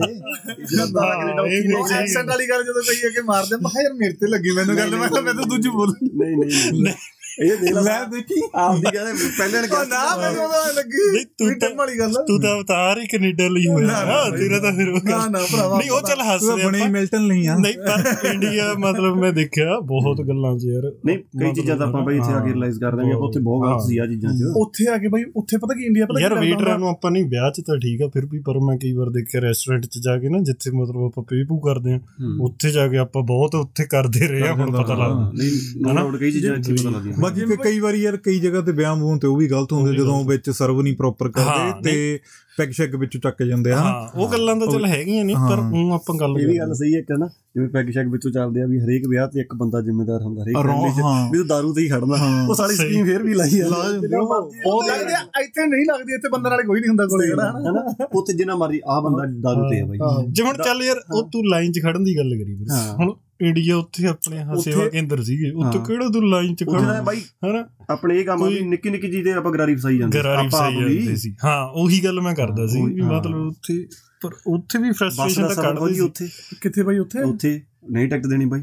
ਐਕਸੈਂਟ ਵਾਲੀ ਗੱਲ ਜਦੋਂ ਕਹੀ ਹੈ ਕਿ ਮਾਰਦੇ ਮੈਂ ਕਿਹਾ ਯਾਰ ਮੇਰੇ ਤੇ ਲੱਗੀ ਮੈਨੂੰ ਗੱਲ ਮੈਂ ਮੈਂ ਤਾਂ ਦੂਜੀ ਬੋਲ ਨਹੀਂ ਨਹੀਂ ਨਹੀਂ। ਇਹ ਦੇਖ ਲੈ ਦੇਖੀ। ਆਪਦੀ ਕਹਿੰਦੇ ਪਹਿਲੇ ਨੇ ਨਾ ਮੈਨੂੰ ਉਹਦਾ ਲੱਗੀ ਨਹੀਂ, ਤੂੰ ਤਾਂ- ਵਾਲੀ ਗੱਲ ਆ। ਤੂੰ ਤਾਂ ਅਵਤਾਰ ਹੀ ਕੈਨੇਡਾ ਲਈ ਹੋਇਆ ਨਾ, ਤੇਰਾ ਤਾਂ ਫਿਰ ਉਹ ਨਾ ਨਾ ਭਰਾਵਾ ਨਹੀਂ ਉਹ ਚੱਲ ਤੂੰ ਹੱਸਦੇ ਬਣੇ ਮਿਲਟਨ ਲਈ ਆ। ਨਹੀਂ ਪਰ ਇੰਡੀਆ ਮਤਲਬ ਮੈਂ ਦੇਖਿਆ ਬਹੁਤ ਗੱਲਾਂ 'ਚ ਯਾਰ। ਨਹੀਂ ਕਈ ਚੀਜ਼ਾਂ ਤਾਂ ਆਪਾਂ ਬਈ ਇੱਥੇ ਆ ਕੇ ਰਿਅਲਾਈਜ਼ ਕਰਦੇ ਆਪਾਂ ਉੱਥੇ ਬਹੁਤ ਗਲਤ ਸੀ ਆ ਚੀਜ਼ਾਂ 'ਚ। ਉੱਥੇ ਆ ਕੇ ਬਾਈ ਉੱਥੇ ਪਤਾ ਕੀ ਇੰਡੀਆ ਪਤਾ ਯਾਰ ਵੇਟਰਾਂ? ਨੂੰ ਆਪਾਂ ਨਹੀਂ ਵਿਆਹ 'ਚ ਤਾਂ ਠੀਕ ਆ ਫਿਰ ਵੀ ਪਰ ਮੈਂ ਕਈ ਵਾਰ ਦੇਖਿਆ ਰੈਸਟੋਰੈਂਟ 'ਚ ਜਾ ਕੇ ਨਾ ਜਿੱਥੇ ਮਤਲਬ ਆਪਾਂ ਪੇਪੂ ਕਰਦੇ ਆ ਉੱਥੇ ਜਾ ਕੇ ਆਪਾਂ ਬਹੁਤ ਉੱਥੇ ਕਰਦੇ ਰਹੇ ਆ ਹੁਣ ਪਤਾ ਲੱਗਦਾ। ਨਹੀਂ ਨੋ ਕਈ ਚੀਜ਼ਾਂ ਇੱਥੇ ਪਤਾ ਲੱਗਦੀਆਂ ਬਾਕੀ ਫਿਰ ਕਈ ਵਾਰੀ ਯਾਰ ਕਈ ਜਗ੍ਹਾ ਤੇ ਵਿਆਹ ਮੂੰਹ ਤੇ ਉਹ ਵੀ ਗਲਤ ਹੁੰਦੇ ਜਦੋਂ ਵਿੱਚ ਸਰਵ ਨਹੀਂ ਪ੍ਰੋਪਰ ਕਰਦੇ ਤੇ ਪੈਗ ਸ਼ੈਗ ਵਿੱਚੋਂ ਚੱਕ ਜਾਂਦੇ ਆ ਹਾਂ ਉਹ ਗੱਲਾਂ ਤਾਂ ਚੱਲ ਹੈਗੀਆਂ ਨਹੀਂ ਪਰ ਹਾਂ। ਉਹ ਆਪਾਂ ਗੱਲ ਇਹ ਵੀ ਗੱਲ ਸਹੀ ਹੈ ਕਿ ਨਾ ਜਿਵੇਂ ਪੈਗ ਸ਼ੈਗ ਵਿੱਚੋਂ ਚੱਲਦੇ ਆ ਵੀ ਹਰੇਕ ਵਿਆਹ ਤੇ ਇੱਕ ਬੰਦਾ ਜ਼ਿੰਮੇਦਾਰ ਹੁੰਦਾ ਹਰੇਕ family 'ਚ। ਵੀ ਤੂੰ ਦਾਰੂ ਤੇ ਹੀ ਖੜਨਾ। ਉਹ ਸਹੀ। ਸਕੀਮ ਫੇਰ ਵੀ ਲਾਈ ਆ। ਉਹ ਲੱਗਦੀ ਆ, ਇੱਥੇ ਨਹੀਂ ਲੱਗਦੀ ਇੱਥੇ ਬੰਦੇ ਨਾਲੇ ਕੋਈ ਨਹੀਂ ਹੁੰਦਾ ਕੋਲੇ ਹਨਾ? ਹਨਾ? ਉੱਥੇ ਜਿੰਨਾ ਮਰਜ਼ੀ ਆ ਬੰਦਾ ਦਾਰੂ ਤੇ ਆ ਬਾਈ। ਹਾਂ। ਜੇ ਹੁਣ ਚੱਲ ਯਾਰ ਉਹ ਤੂੰ ਲਾਈਨ 'ਚ ਖੜਨ ਦੀ ਗੱਲ ਕਰੀ ਵੀਰ। ਹੁਣ ਇੰਡੀਆ ਉੱਥੇ ਆਪਣੇ ਹਾਂ ਸੇਵਾ ਕੇਂਦਰ ਸੀਗੇ। ਉੱਥੇ। ਕਿਹੜਾ ਤੂੰ ਲਾਈਨ 'ਚ ਖੜਨਾ ਬਾਈ ਹਨਾ? ਆਪਣੇ ਇਹ ਕੰਮ ਵੀ ਨਿੱਕੀ ਨਿੱਕੀ ਚੀਜ਼ ਤੇ ਆਪਾਂ ਗਰਾਰੀ ਫਸਾਈ ਜਾਂਦੇ ਆਪਾਂ ਵੀ। ਜਾਂਦੇ ਸੀ। ਹਾਂ ਉਹੀ ਗੱਲ ਮੈਂ ਕਰਦਾ ਸੀ ਵੀ। ਮਤਲਬ ਉੱਥੇ ਪਰ ਉੱਥੇ ਵੀ ਫਰਸਟ੍ਰੇਸ਼ਨ ਤਾਂ ਕੱਢਦੇ ਸੀ। ਉੱਥੇ। ਕਿੱਥੇ ਬਾਈ ਉੱਥੇ? ਉੱਥੇ ਨਹੀਂ ਟਿਕਟ ਦੇਣੀ ਬਾਈ।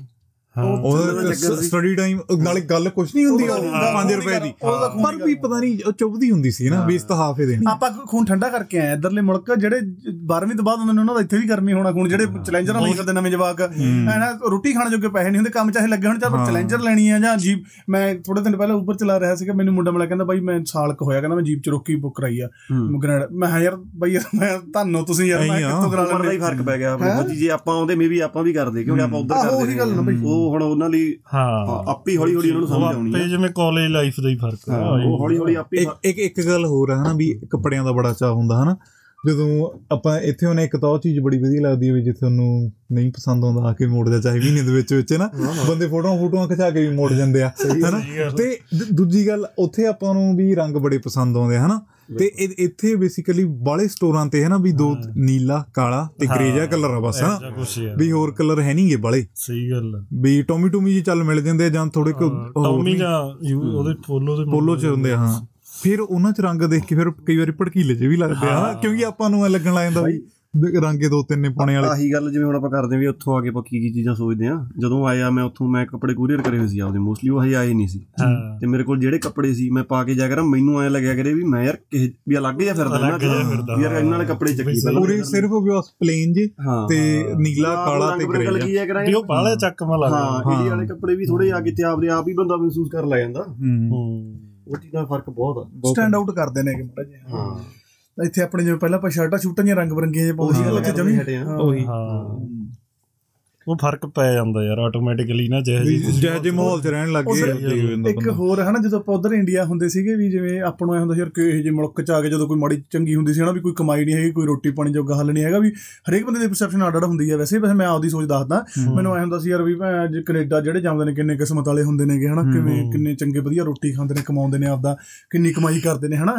ਉਹ। ਸਟੱਡੀ ਟਾਈਮ ਨਾਲੇ ਗੱਲ ਕੁਝ ਨਹੀਂ ਹੁੰਦੀ ਹੁੰਦਾ, 5 ਰੁਪਏ ਦੀ। ਪਰ ਵੀ ਪਤਾ ਨਹੀਂ ਉਹ ਚੁੱਭਦੀ ਹੁੰਦੀ ਸੀ ਨਾ ਵੀ ਇਸ ਤਾਂ ਹਾਫ ਹੀ ਦੇਣੀ। ਆਪਾਂ ਖੂਨ ਠੰਡਾ ਕਰਕੇ ਆਏ ਇਧਰਲੇ ਮੁਲਕ ਜਿਹੜੇ 12ਵੀਂ ਤੋਂ ਬਾਅਦ ਉਹਨਾਂ ਨੇ ਉਹਨਾਂ ਦਾ ਇੱਥੇ ਵੀ ਗਰਮੀ ਹੋਣਾ ਖੂਨ ਜਿਹੜੇ ਚੈਲੰਜਰ ਨਹੀਂ ਕਰਦੇ ਨਵੇਂ ਜਵਾਕ ਐ ਨਾ ਰੋਟੀ ਖਾਣ ਜੋਗੇ ਪੈਸੇ ਨਹੀਂ ਹੁੰਦੇ ਕੰਮ ਚਾਹੇ ਲੱਗੇ ਹੁਣ ਚਾਹ ਚੈਲੰਜਰ ਲੈਣੀ ਆ ਜਾਂ ਜੀਪ। ਮੈਂ ਥੋੜੇ ਦਿਨ ਪਹਿਲਾਂ ਉੱਪਰ ਚਲਾ ਰਿਹਾ ਸੀਗਾ ਮੈਨੂੰ ਮੁੰਡਾ ਮਿਲਿਆ ਕਹਿੰਦਾ ਬਾਈ ਮੈਂ ਸਾਲ ਕ ਹੋਇਆ ਕਹਿੰਦਾ ਮੈਂ ਜੀਪ ਚ ਰੋਕੀ ਬੁੱਕ ਕਰਾਈ ਆ। ਹੂੰ। ਕੈਨੇਡਾ ਮੈਂ ਕਿਹਾ ਯਾਰ ਬਾਈ ਯਾਰ ਮੈਂ ਤੁਹਾਨੂੰ ਤੁਸੀਂ ਯਾਰ ਮੈਂ ਹੀ। ਕਿੱਥੋਂ ਕਰਾ ਹੀ ਲੈਂਦੇ ਫ਼ਰਕ ਪੈ ਗਿਆ ਆਪਣੇ ਹੈਂ? ਜੀ ਜੇ ਆਪਾਂ ਆਉਂਦੇ ਮੇ ਵੀ ਆਪਾਂ ਵੀ ਕਰਦੇ ਕਿਉਂਕਿ ਆਪਾਂ ਉਧਰ ਕਰਦੇ ਉਹੀ ਹੁਣ ਉਹਨਾਂ ਲਈ ਹਾਂ। ਆਪੇ ਹੌਲੀ ਹੌਲੀ ਉਹਨਾਂ ਨੂੰ ਸਮਝ ਆਉਣੀ ਆਪੇ ਆ। ਜਿਵੇਂ ਕਾਲਜ ਲਾਈਫ ਦਾ ਹੀ ਫ਼ਰਕ ਆ। ਉਹ ਹੌਲੀ ਹੌਲੀ ਆਪੇ ਇੱਕ ਇੱਕ ਇੱਕ ਗੱਲ ਹੋਰ ਹੈ ਹਨਾ ਵੀ ਕੱਪੜਿਆਂ ਦਾ ਬੜਾ ਚਾਹ ਹੁੰਦਾ ਹਨਾ। ਜਦੋਂ ਆਪਾਂ ਇੱਥੇ ਉਹਨੇ ਇੱਕ ਤਾਂ ਉਹ ਚੀਜ਼ ਬੜੀ ਵਧੀਆ ਲੱਗਦੀ ਹੈ ਵੀ ਜਿੱਥੇ ਉਹਨੂੰ ਨਹੀਂ ਪਸੰਦ ਆਉਂਦਾ ਆ ਕੇ ਮੋੜ ਜਾ ਚਾਹੇ ਮਹੀਨੇ ਦੇ ਵਿੱਚ ਵਿੱਚ ਨਾ। ਬੰਦੇ ਫੋਟੋਆਂ ਫੋਟੋਆਂ ਖਿਚਾ ਕੇ ਵੀ ਮੋੜ ਜਾਂਦੇ ਆ ਹਨਾ। ਤੇ ਦੂਜੀ ਗੱਲ ਉੱਥੇ ਆਪਾਂ ਨੂੰ ਵੀ ਰੰਗ ਬੜੇ ਪਸੰਦ ਆਉਂਦੇ ਹਨਾ। ਤੇ ਇੱਥੇ ਬੇਸਿਕਲੀ ਬਾਲੇ ਸਟੋਰਾਂ ਤੇ ਹਨਾ ਵੀ ਦੋ ਨੀਲਾ ਕਾਲਾ ਤੇ ਗ੍ਰੇ ਜਿਹਾ ਕਲਰ ਆ ਬਸ ਹਨਾ? ਵੀ ਹੋਰ ਕਲਰ ਹੈ ਨਹੀਂਗੇ ਬਾਲੇ ਸਹੀ ਗੱਲ ਵੀ ਟੋਮੀ ਟੋਮੀ ਜੀ ਚੱਲ ਮਿਲ ਜਾਂਦੇ ਜਾਂ ਥੋੜੇ ਕੁ ਟੌਮੀ ਨੀ। ਜਾਂ ਉਹਦੇ ਪੋਲੋ ਦੇ ਪੋਲੋ ਚ ਹੁੰਦੇ ਹਾਂ। ਫਿਰ ਉਹਨਾਂ ਚ ਰੰਗ ਦੇਖ ਕੇ ਫਿਰ ਕਈ ਵਾਰੀ ਭੜਕੀਲੇ ਜੇ ਵੀ ਲੱਗਦੇ ਆ ਕਿਉਂਕਿ ਆਪਾਂ ਨੂੰ ਐ ਲੱਗਣ ਲੱਗ ਜਾਂਦਾ ਵੀ ਰੰਗੇ ਦੋ ਤਿੰਨ ਨੇ ਪਾਉਣੇ ਵਾਲੇ। ਆਹੀ ਗੱਲ ਜਿਵੇਂ ਹੁਣ ਆਪਾਂ ਕਰਦੇ ਵੀ ਉੱਥੋਂ ਆ ਕੇ ਆਪਾਂ ਕੀ ਕੀ ਚੀਜ਼ਾਂ ਸੋਚਦੇ ਆ ਜਦੋਂ ਆਇਆ ਮੈਂ ਉੱਥੋਂ ਮੈਂ ਕੱਪੜੇ ਕੁਰੀਅਰ ਕਰੇ ਹੋਏ ਸੀ ਆਪਦੇ। ਮੋਸਟਲੀ ਉਹ ਹਜੇ ਆਏ ਨਹੀਂ ਸੀ। ਤੇ ਮੇਰੇ ਕੋਲ ਜਿਹੜੇ ਕੱਪੜੇ ਸੀ ਮੈਂ ਪਾ ਕੇ ਜਾ ਕਰਾਂ। ਮੈਨੂੰ ਐ ਲੱਗਿਆ ਕਰੇ ਵੀ ਮੈਂ ਯਾਰ ਕਿਸੇ ਵੀ ਅਲੱਗ ਜਿਹਾ ਫਿਰਦਾ ਵੀ ਯਾਰ ਇਹਨਾਂ ਵਾਲੇ ਕੱਪੜੇ ਚੱਕੀ ਪਹਿਲਾਂ। ਪੂਰੇ ਸਿਰਫ ਬਸ ਪਲੇਨ ਜੇ ਤੇ ਨੀਲਾ ਕਾਲਾ ਤੇ ਗ੍ਰੇ। ਕੀ ਵੀ ਉਹ ਬਾਹਲੇ ਚੱਕਮਾ ਲੱਗਦਾ ਹਾਂ ਇੰਡੀਆ ਵਾਲੇ ਕੱਪੜੇ ਵੀ ਥੋੜੇ ਆ ਕਿਤੇ ਆਪਦੇ ਆਪ ਹੀ ਬੰਦਾ ਮਹਿਸੂਸ ਕਰ ਲੈ ਜਾਂਦਾ। ਹੂੰ। ਉਹ ਚੀਜ਼ ਦਾ ਫ਼ਰਕ ਬਹੁਤ ਆ। ਸਟੈਂਡ ਆਊਟ ਕਰਦੇ ਨੇ ਕਿ ਮਾੜਾ ਜਿਹਾ। ਹਾਂ। ਇੱਥੇ ਆਪਣੇ ਜਿਵੇਂ ਪਹਿਲਾਂ ਆਪਾਂ ਸ਼ਰਟਾਂ ਸ਼ੂਟਾਂ ਜਿਹੀਆਂ ਰੰਗ ਬਰੰਗੀਆਂ ਜਿਹੀਆਂ ਪਾਉਂਦੇ ਸੀ ਉੱਥੇ ਜਮੀ। ਉਹੀ ਹਾਂ ਉਹ ਫ਼ਰਕ ਪੈ ਜਾਂਦਾ ਯਾਰ ਆਟੋਮੈਟਿਕਲੀ ਨਾ ਜਿਹੇ ਜਿਹੀ ਜਿਹੇ ਮਾਹੌਲ 'ਚ ਰਹਿਣ ਲੱਗ ਗਏ ਇੱਕ ਹੋਰ ਹੈ ਨਾ ਜਦੋਂ ਆਪਾਂ ਉਧਰ ਇੰਡੀਆ ਹੁੰਦੇ ਸੀਗੇ ਵੀ ਜਿਵੇਂ ਆਪਾਂ ਨੂੰ ਐ ਹੁੰਦਾ ਸੀ ਯਾਰ ਕਿ ਇਹ ਜੇ ਮੁਲਕ ਚ ਆ ਕੇ ਜਦੋਂ ਕੋਈ ਮਾੜੀ ਚੰਗੀ ਹੁੰਦੀ ਸੀ ਹਨਾ ਵੀ ਕੋਈ ਕਮਾਈ ਨਹੀਂ ਹੈਗੀ ਕੋਈ ਰੋਟੀ ਪਾਣੀ ਜੋਗਾ ਹੱਲ ਨਹੀਂ ਹੈਗਾ ਵੀ ਹਰੇਕ ਬੰਦੇ ਦੀ ਪਰਸੈਪਸ਼ਨ ਅੱਡ ਅੱਡ ਹੁੰਦੀ ਹੈ ਵੈਸੇ ਵੈਸੇ ਮੈਂ ਆਪਦੀ ਸੋਚ ਦੱਸਦਾ। ਮੈਨੂੰ ਐ ਹੁੰਦਾ ਸੀ ਯਾਰ ਵੀ ਮੈਂ ਅੱਜ ਕੈਨੇਡਾ ਜਿਹੜੇ ਜਾਂਦੇ ਨੇ ਕਿੰਨੇ ਕਿਸਮਤ ਵਾਲੇ ਹੁੰਦੇ ਨੇਗੇ ਹਨਾ ਕਿਵੇਂ ਕਿੰਨੇ ਚੰਗੇ ਵਧੀਆ ਰੋਟੀ ਖਾਂਦੇ ਨੇ ਕਮਾਉਂਦੇ ਨੇ ਆਪਦਾ ਕਿੰਨੀ ਕਮਾਈ ਕਰਦੇ ਨੇ ਹਨਾ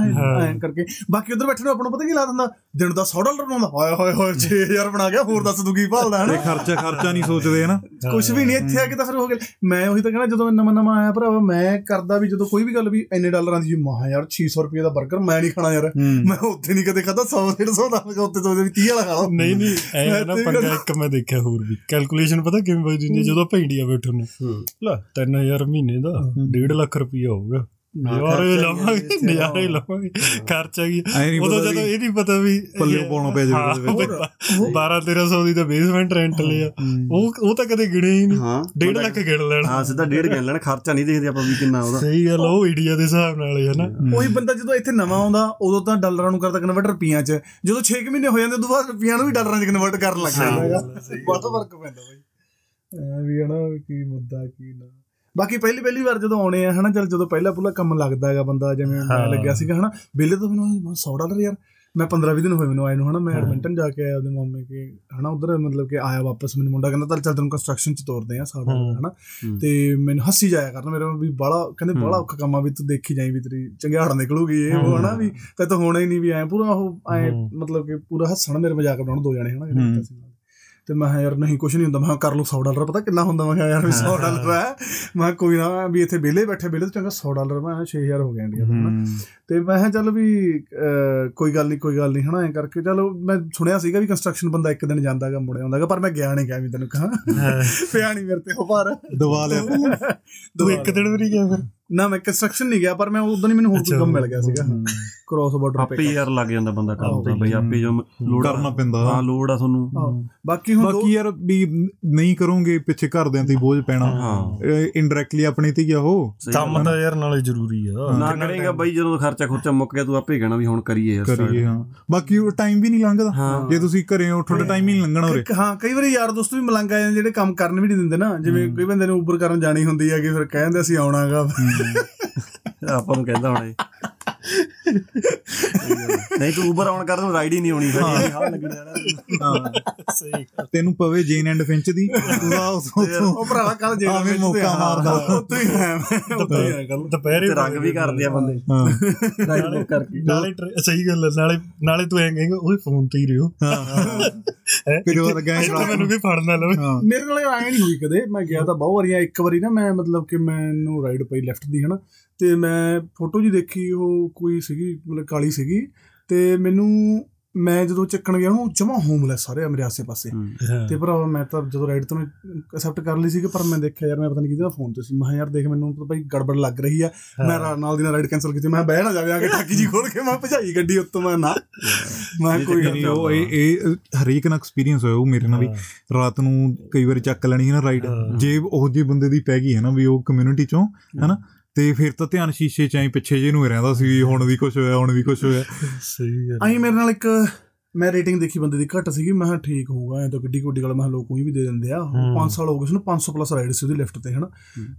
ਐ ਕਰਕੇ। ਬਾਕੀ ਉਧਰ ਬੈਠੇ ਨੂੰ ਆਪਾਂ ਨੂੰ ਪਤਾ ਕੀ ਲਾ ਦਿੰਦਾ? ਦਿਨ ਦਾ 100 ਡਾਲਰ ਬਣਾਉਂਦਾ। ਹਾਏ ਹਾਏ ਹਾਏ 6000 ਬਣਾ ਗਿਆ ਹੋਰ ਦੱਸ ਤੂੰ ਕੀ ਭਾਲਦਾ ਹਨਾ? ਖਰਚਾ ਖਰਚਾ ਨਹੀਂ ਸੋਚਦੇ ਹਨਾ? ਕੁਝ ਵੀ ਨਹੀਂ ਇੱਥੇ ਆ ਕੇ ਤਾਂ ਫਿਰ ਹੋ ਗਿਆ ਮੈਂ ਉਹੀ ਤਾਂ ਕਹਿਣਾ ਜਦੋਂ ਨਵਾਂ ਨਵਾਂ ਆਇਆ ਭਰਾਵਾ ਮੈਂ ਕਰਦਾ ਵੀ ਜਦੋਂ ਕੋਈ ਵੀ ਗੱਲ ਵੀ ਇੰਨੇ ਡਾਲਰਾਂ ਦੀ ਮਹਾ ਯਾਰ 600 ਰੁਪਏ ਦਾ 버ਗਰ ਮੈਂ ਨਹੀਂ ਖਾਣਾ ਯਾਰ। ਮੈਂ ਉੱਥੇ ਨਹੀਂ ਕਦੇ ਖਾਦਾ 100 150 ਦਾ ਮੈਂ ਉੱਥੇ ਸੋਚਦਾ ਵੀ 30 ਵਾਲਾ ਖਾ ਨਹੀਂ ਨਹੀਂ ਐ ਮੈਂ ਨਾ ਪੰਗਾ ਇੱਕ ਮੈਂ ਦੇਖਿਆ ਹੋਰ ਵੀ। ਕੈਲਕੂਲੇਸ਼ਨ ਪਤਾ ਕਿਵੇਂ ਹੁੰਦੀ ਹੈ? ਜਦੋਂ ਆਪਾਂ ਇੰਡੀਆ ਬੈਠੇ ਨੇ ਲੈ 3000 ਮਹੀਨੇ ਦਾ 1.5 ਲੱਖ ਰੁਪਈਆ ਹੋਊਗਾ ਨਜ਼ਾਰੇ ਲਵਾਂਗੇ ਨਜ਼ਾਰੇ ਲਵਾਂਗੇ ਖਰਚਾ ਕੀ ਉਦੋਂ ਜਦੋਂ ਇਹ ਨਹੀਂ ਪਤਾ ਵੀ ਪੱਲੇ ਪਾਉਣਾ ਪੈ ਜਾਊਗਾ ਉਹਦੇ ਵਿੱਚ। 12 1300 ਦੀ ਤਾਂ ਬੇਸਮੈਂਟ ਰੈਂਟ ਲਿਆ। ਉਹ ਉਹ ਤਾਂ ਕਦੇ ਗਿਣੇ ਹੀ ਨਹੀਂ। ਹਾਂ 1.5 ਲੱਖ ਗਿਣ ਲੈਣਾ। ਹਾਂ ਸਿੱਧਾ ਡੇਢ ਗਿਣ ਲੈਣਾ ਖਰਚਾ ਨਹੀਂ ਦੇਖਦੇ ਆਪਾਂ ਵੀ ਕਿੰਨਾ ਉਹਦਾ। ਸਹੀ ਗੱਲ ਉਹ ਇੰਡੀਆ ਦੇ ਹਿਸਾਬ ਨਾਲ ਹੀ ਹੈ ਨਾ। ਉਹੀ ਬੰਦਾ ਜਦੋਂ ਇੱਥੇ ਨਵਾਂ ਆਉਂਦਾ ਉਦੋਂ ਤਾਂ ਡਾਲਰਾਂ ਨੂੰ ਕਰਦਾ ਕਨਵਰਟ ਰੁਪਈਆਂ 'ਚ। ਜਦੋਂ 6 ਮਹੀਨੇ ਹੋ ਜਾਂਦੇ ਉਦੋਂ ਬਾਅਦ ਰੁਪਈਆਂ ਨੂੰ ਵੀ ਡਾਲਰਾਂ 'ਚ ਕਨਵਰਟ ਕਰਨ ਲੱਗ ਜਾਂਦਾ। ਬਹੁਤ ਫ਼ਰਕ ਪੈਂਦਾ ਬਾਈ। ਐ ਵੀ ਹਨਾ ਕੀ ਮੁੱਦਾ ਕੀ ਨਾ। ਬਾਕੀ ਪਹਿਲੀ ਪਹਿਲੀ ਵਾਰ ਜਦੋਂ ਆਉਣੇ ਆ ਹਨਾ ਚਲ ਜਦੋਂ ਪਹਿਲਾ ਪੁਲਾ ਕੰਮ ਲੱਗਦਾ ਹੈਗਾ ਬੰਦਾ ਜਿਵੇਂ ਮੈਂ। ਲੱਗਿਆ ਸੀਗਾ ਹਨਾ ਬਿੱਲ ਤਾਂ ਮੈਨੂੰ 100 ਡਾਲਰ ਯਾਰ ਮੈਂ 15 20 ਦਿਨ ਹੋਏ ਮੈਨੂੰ ਆਏ ਨੂੰ ਹਨਾ ਮੈਂ ਐਡਮਿੰਟਨ ਜਾ ਕੇ ਆਇਆ ਉਹਦੇ ਮਾਮੇ ਕੇ ਹਨਾ ਉਧਰ ਮਤਲਬ ਕਿ ਆਇਆ ਵਾਪਸ ਮੈਨੂੰ ਮੁੰਡਾ ਕਹਿੰਦਾ ਚੱਲ ਚੱਲ ਤੈਨੂੰ ਕੰਸਟਰਕਸ਼ਨ ਚ ਤੋਰਦੇ ਆ ਸਾਡਾ। ਹਨਾ। ਤੇ ਮੈਨੂੰ ਹੱਸੀ ਜਾਇਆ ਕਰਨ ਮੇਰੇ ਵੀ ਬਾਲਾ ਕਹਿੰਦੇ ਬਾਲਾ ਔਖਾ ਕੰਮ ਆ ਵੀ ਤੂੰ ਦੇਖੀ ਜਾਈ ਵੀ ਤੇਰੀ ਚੰਗਿਆੜ ਨਿਕਲੂਗੀ ਇਹ ਉਹ ਹਨਾ ਵੀ ਤੇ ਤਾਂ ਹੋਣਾ ਹੀ ਨਹੀਂ ਵੀ ਐ ਪੂਰਾ ਉਹ ਐ। ਮਤਲਬ ਕਿ ਪੂਰਾ ਹੱਸਣ ਮੇਰੇ ਮਜ਼ਾਕ ਬਣਾਉਣ ਦੋ ਜਾਣੇ ਹਨਾ ਜਿਹੜੇ ਸੀ ਨਾਲ। ਤੇ ਮੈਂ ਕਿਹਾ ਯਾਰ ਨਹੀਂ ਕੁਝ ਨਹੀਂ ਹੁੰਦਾ। ਮੈਂ ਕਿਹਾ ਕਰ ਲਓ 100 ਡਾਲਰ ਪਤਾ ਕਿੰਨਾ ਹੁੰਦਾ? ਮੈਂ ਕਿਹਾ ਯਾਰ ਵੀ 100 ਡਾਲਰ ਹੈ। ਮੈਂ ਕੋਈ ਨਾ ਵੀ ਇੱਥੇ ਵਿਹਲੇ ਬੈਠੇ ਵਿਹਲੇ ਤੋਂ ਚੰਗਾ 100 ਡਾਲਰ ਮੈਂ ਕਿਹਾ 6000 ਹੋ ਗਿਆ ਇੰਡੀਆ ਦਾ ਹਨਾ ਤੇ ਮੈਂ ਕਿਹਾ ਚੱਲ ਵੀ ਕੋਈ ਗੱਲ ਨਹੀਂ ਕੋਈ ਗੱਲ ਨਹੀਂ ਹਨਾ ਐ ਕਰਕੇ। ਚਲੋ ਮੈਂ ਸੁਣਿਆ ਸੀਗਾ ਵੀ ਕੰਸਟਰਕਸ਼ਨ ਬੰਦਾ ਇੱਕ ਦਿਨ ਜਾਂਦਾਗਾ ਮੁੜਿਆ ਆਉਂਦਾਗਾ ਪਰ ਮੈਂ ਗਿਆ ਨਹੀਂ ਗਿਆ ਵੀ ਤੈਨੂੰ ਕਹਾਂ। ਪਿਆ ਨਹੀਂ ਮੇਰੇ ਤੇ ਉਹ ਭਾਰ ਦਵਾ ਲਿਆ। ਤੂੰ ਇੱਕ ਦਿਨ ਵੀ ਨਹੀਂ ਗਿਆ ਫਿਰ? ਨਾ ਮੈਂ ਕੰਸਟਰਕਸ਼ਨ ਨਹੀਂ ਗਿਆ ਪਰ ਮੈਂ ਉਦੋਂ ਹੀ ਮੈਨੂੰ ਹੋਰ ਕੋਈ। ਕੰਮ ਮਿਲ ਗਿਆ ਸੀਗਾ। ਕ੍ਰਾਸ ਬਾਰਡਰ ਆਪੇ ਯਾਰ ਲੱਗ ਜਾਂਦਾ ਬੰਦਾ ਕੰਮ ਤਾਂ ਬਈ ਆਪੇ ਜੋ ਲੋੜ ਕਰਨਾ ਪੈਂਦਾ। ਹਾਂ ਲੋੜ ਆ ਤੁਹਾਨੂੰ। ਬਾਕੀ ਹੁਣ ਬਾਕੀ ਯਾਰ ਵੀ ਨਹੀਂ ਕਰੋਗੇ ਪਿੱਛੇ ਘਰਦਿਆਂ ਤੇ ਬੋਝ ਪੈਣਾ। ਇਨਡਾਇਰੈਕਟਲੀ ਆਪਣੇ ਤੇ ਹੀ ਆ ਉਹ। ਕੰਮ ਆ। ਤਾਂ ਯਾਰ ਨਾਲੇ ਜ਼ਰੂਰੀ ਆ। ਨਾ ਕਰੇਗਾ ਬਈ ਜਦੋਂ ਖਰਚਾ ਖੁਰਚਾ ਮੁੱਕ ਗਿਆ ਤੂੰ ਆਪੇ ਹੀ ਕਹਿਣਾ ਵੀ ਹੁਣ ਕਰੀਏ ਯਾਰ ਕਰੀਏ ਹਾਂ। ਬਾਕੀ ਉਹ ਟਾਈਮ ਵੀ ਨਹੀਂ ਲੰਘਦਾ। ਜੇ ਤੁਸੀਂ ਘਰੇ ਹੋ ਤੁਹਾਡਾ ਟਾਈਮ ਹੀ ਨਹੀਂ ਲੰਘਣਾ ਉਰੇ। ਹਾਂ ਕਈ ਵਾਰੀ ਯਾਰ ਦੋਸਤ ਵੀ ਮਲੰਗ ਆ ਜਾਂਦੇ ਜਿਹੜੇ ਕੰਮ ਕਰਨ ਵੀ ਨਹੀਂ ਦਿੰਦੇ ਨਾ। ਜਿਵੇਂ ਕਈ ਬੰਦੇ ਨੂੰ ਉਬਰ ਕਰਨ ਜਾਣੀ ਹੁੰਦੀ ਹੈ ਕਿ ਫਿਰ ਕਹਿੰਦੇ ਅਸੀਂ ਆਉਣਾਗਾ। ਆਪਾਂ ਨੂੰ ਕਹਿੰਦਾ ਹੁਣ ਇਹ ਨਹੀਂ ਤੂੰ ਉਬਰ ਆਨ ਕਰ ਤੂੰ ਰਾਈਡ ਹੀ ਨਹੀਂ ਆਉਣੀ ਫਿਰ। ਹਾਂ। ਲੱਗਣਾ ਹਾਂ। ਸਹੀ ਤੈਨੂੰ ਪਵੇ ਜੇਨ ਐਂਡ ਫਿੰਚ ਦੀ। ਉਹ ਭਰਾਵਾ ਕੱਲ ਜੇ ਆਵੇਂ ਮੌਕਾ ਮਾਰਦਾ। ਉੱਤੇ ਹੀ ਹੈ। ਉੱਤੇ ਹੀ ਹੈ ਕੱਲ ਦੁਪਹਿਰੇ ਰੰਗ ਵੀ ਕਰਦੇ ਆ ਬੰਦੇ। ਹਾਂ। ਰਾਈਡ ਕਰਕੇ। ਨਾਲੇ ਸਹੀ ਗੱਲ ਹੈ ਨਾਲੇ ਨਾਲੇ ਤੂੰ ਐਂ ਕਹੇਂਗਾ ਉਹ ਫੋਨ ਤੇ ਹੀ ਰਿਓ ਹੈ ਫਿਰ ਉਹ ਲੱਗਾ ਮੈਨੂੰ ਵੀ ਫੜ ਨਾ ਲਵੇ। ਹਾਂ। ਮੇਰੇ ਨਾਲ ਆਇਆ ਨਹੀਂ ਹੋਈ ਕਦੇ। ਮੈਂ ਗਿਆ ਤਾਂ ਬਹੁਤ ਵਾਰੀਆਂ ਇੱਕ ਵਾਰੀ ਨਾ ਮੈਂ ਮਤਲਬ ਕਿ ਮੈਨੂੰ ਰਾਈਡ ਪਈ ਲੈਫਟ ਦੀ ਹਨਾ? ਤੇ ਮੈਂ ਫੋਟੋ ਜੀ ਦੇਖੀ ਉਹ ਕੋਈ ਸੀਗੀ ਮਤਲਬ ਕਾਲੀ ਸੀਗੀ ਤੇ ਮੈਨੂੰ ਮੈਂ ਜਦੋਂ ਚੱਕਣ ਗਿਆ ਉਹ ਜਮਾ ਹੋਮਲੈਸ ਸਾਰੇ ਆ ਮੇਰੇ ਆਸੇ ਪਾਸੇ ਤੇ ਭਰਾਵਾ ਮੈਂ ਤਾਂ ਜਦੋਂ ਰਾਈਡ ਤੋਂ ਐਕਸੈਪਟ ਕਰ ਲਈ ਸੀ ਕਿ ਪਰ ਮੈਂ ਦੇਖਿਆ ਯਾਰ ਮੈਂ ਪਤਾ ਨਹੀਂ ਕਿਹਦੇ ਫੋਨ ਤੇ ਸੀ। ਮੈਂ ਯਾਰ ਦੇਖ ਮੈਨੂੰ ਤਾਂ ਭਾਈ ਗੜਬੜ ਲੱਗ ਰਹੀ ਆ। ਮੈਂ ਨਾਲ ਦੀ ਨਾਲ ਰਾਈਡ ਕੈਨਸਲ ਕੀਤੀ। ਮੈਂ ਬਹਿ ਨਾ ਜਾਵੇ ਆ ਕੇ ਠਾਕੀ ਜੀ ਖੋਲ ਕੇ ਮੈਂ ਭਜਾਈ ਗੱਡੀ ਉੱਤੋਂ ਮੈਂ ਨਾ। ਮੈਂ ਕੋਈ ਨਹੀਂ, ਉਹ ਇਹ ਇਹ ਹਰੇਕ ਨਾਲ ਐਕਸਪੀਰੀਅੰਸ ਹੋਇਆ ਉਹ ਮੇਰੇ ਨਾਲ ਵੀ। ਰਾਤ ਨੂੰ ਕਈ ਵਾਰੀ ਚੱਕ ਲੈਣੀ ਹੈ ਨਾ ਰਾਈਡ ਜੇ ਉਹ ਜਿਹੇ ਬੰਦੇ ਦੀ ਪੈ ਗਈ ਹੈ ਨਾ ਵੀ ਉਹ ਕਮਿਊਨਿਟੀ ਚੋਂ ਹੈਨਾ ਤੇ ਫਿਰ ਤਾਂ ਧਿਆਨ ਸ਼ੀਸ਼ੇ ਚ ਆਈ ਪਿੱਛੇ ਜੇ ਨੂੰ ਹੀ ਰਹਿੰਦਾ ਸੀ ਹੁਣ ਵੀ ਕੁਝ ਹੋਇਆ ਹੁਣ ਵੀ ਕੁਝ ਹੋਇਆ। ਸਹੀ ਗੱਲ ਆਈ ਮੇਰੇ ਨਾਲ ਇੱਕ ਮੈਂ ਰੇਟਿੰਗ ਦੇਖੀ ਬੰਦੇ ਦੀ ਘੱਟ ਸੀਗੀ ਮੈਂ ਠੀਕ ਹੋਊਗਾ ਐ ਤਾਂ ਗੱਡੀ ਕੋਡੀ ਗੱਲ ਮੈਂ ਲੋਕ ਕੋਈ ਵੀ ਦੇ ਦਿੰਦੇ ਆ। 5 ਸਾਲ ਹੋ ਗਏ ਸੀ ਨੂੰ 500 ਪਲੱਸ ਰਾਈਡ ਸੀ ਉਹਦੀ ਲਿਫਟ ਤੇ ਹਨਾ।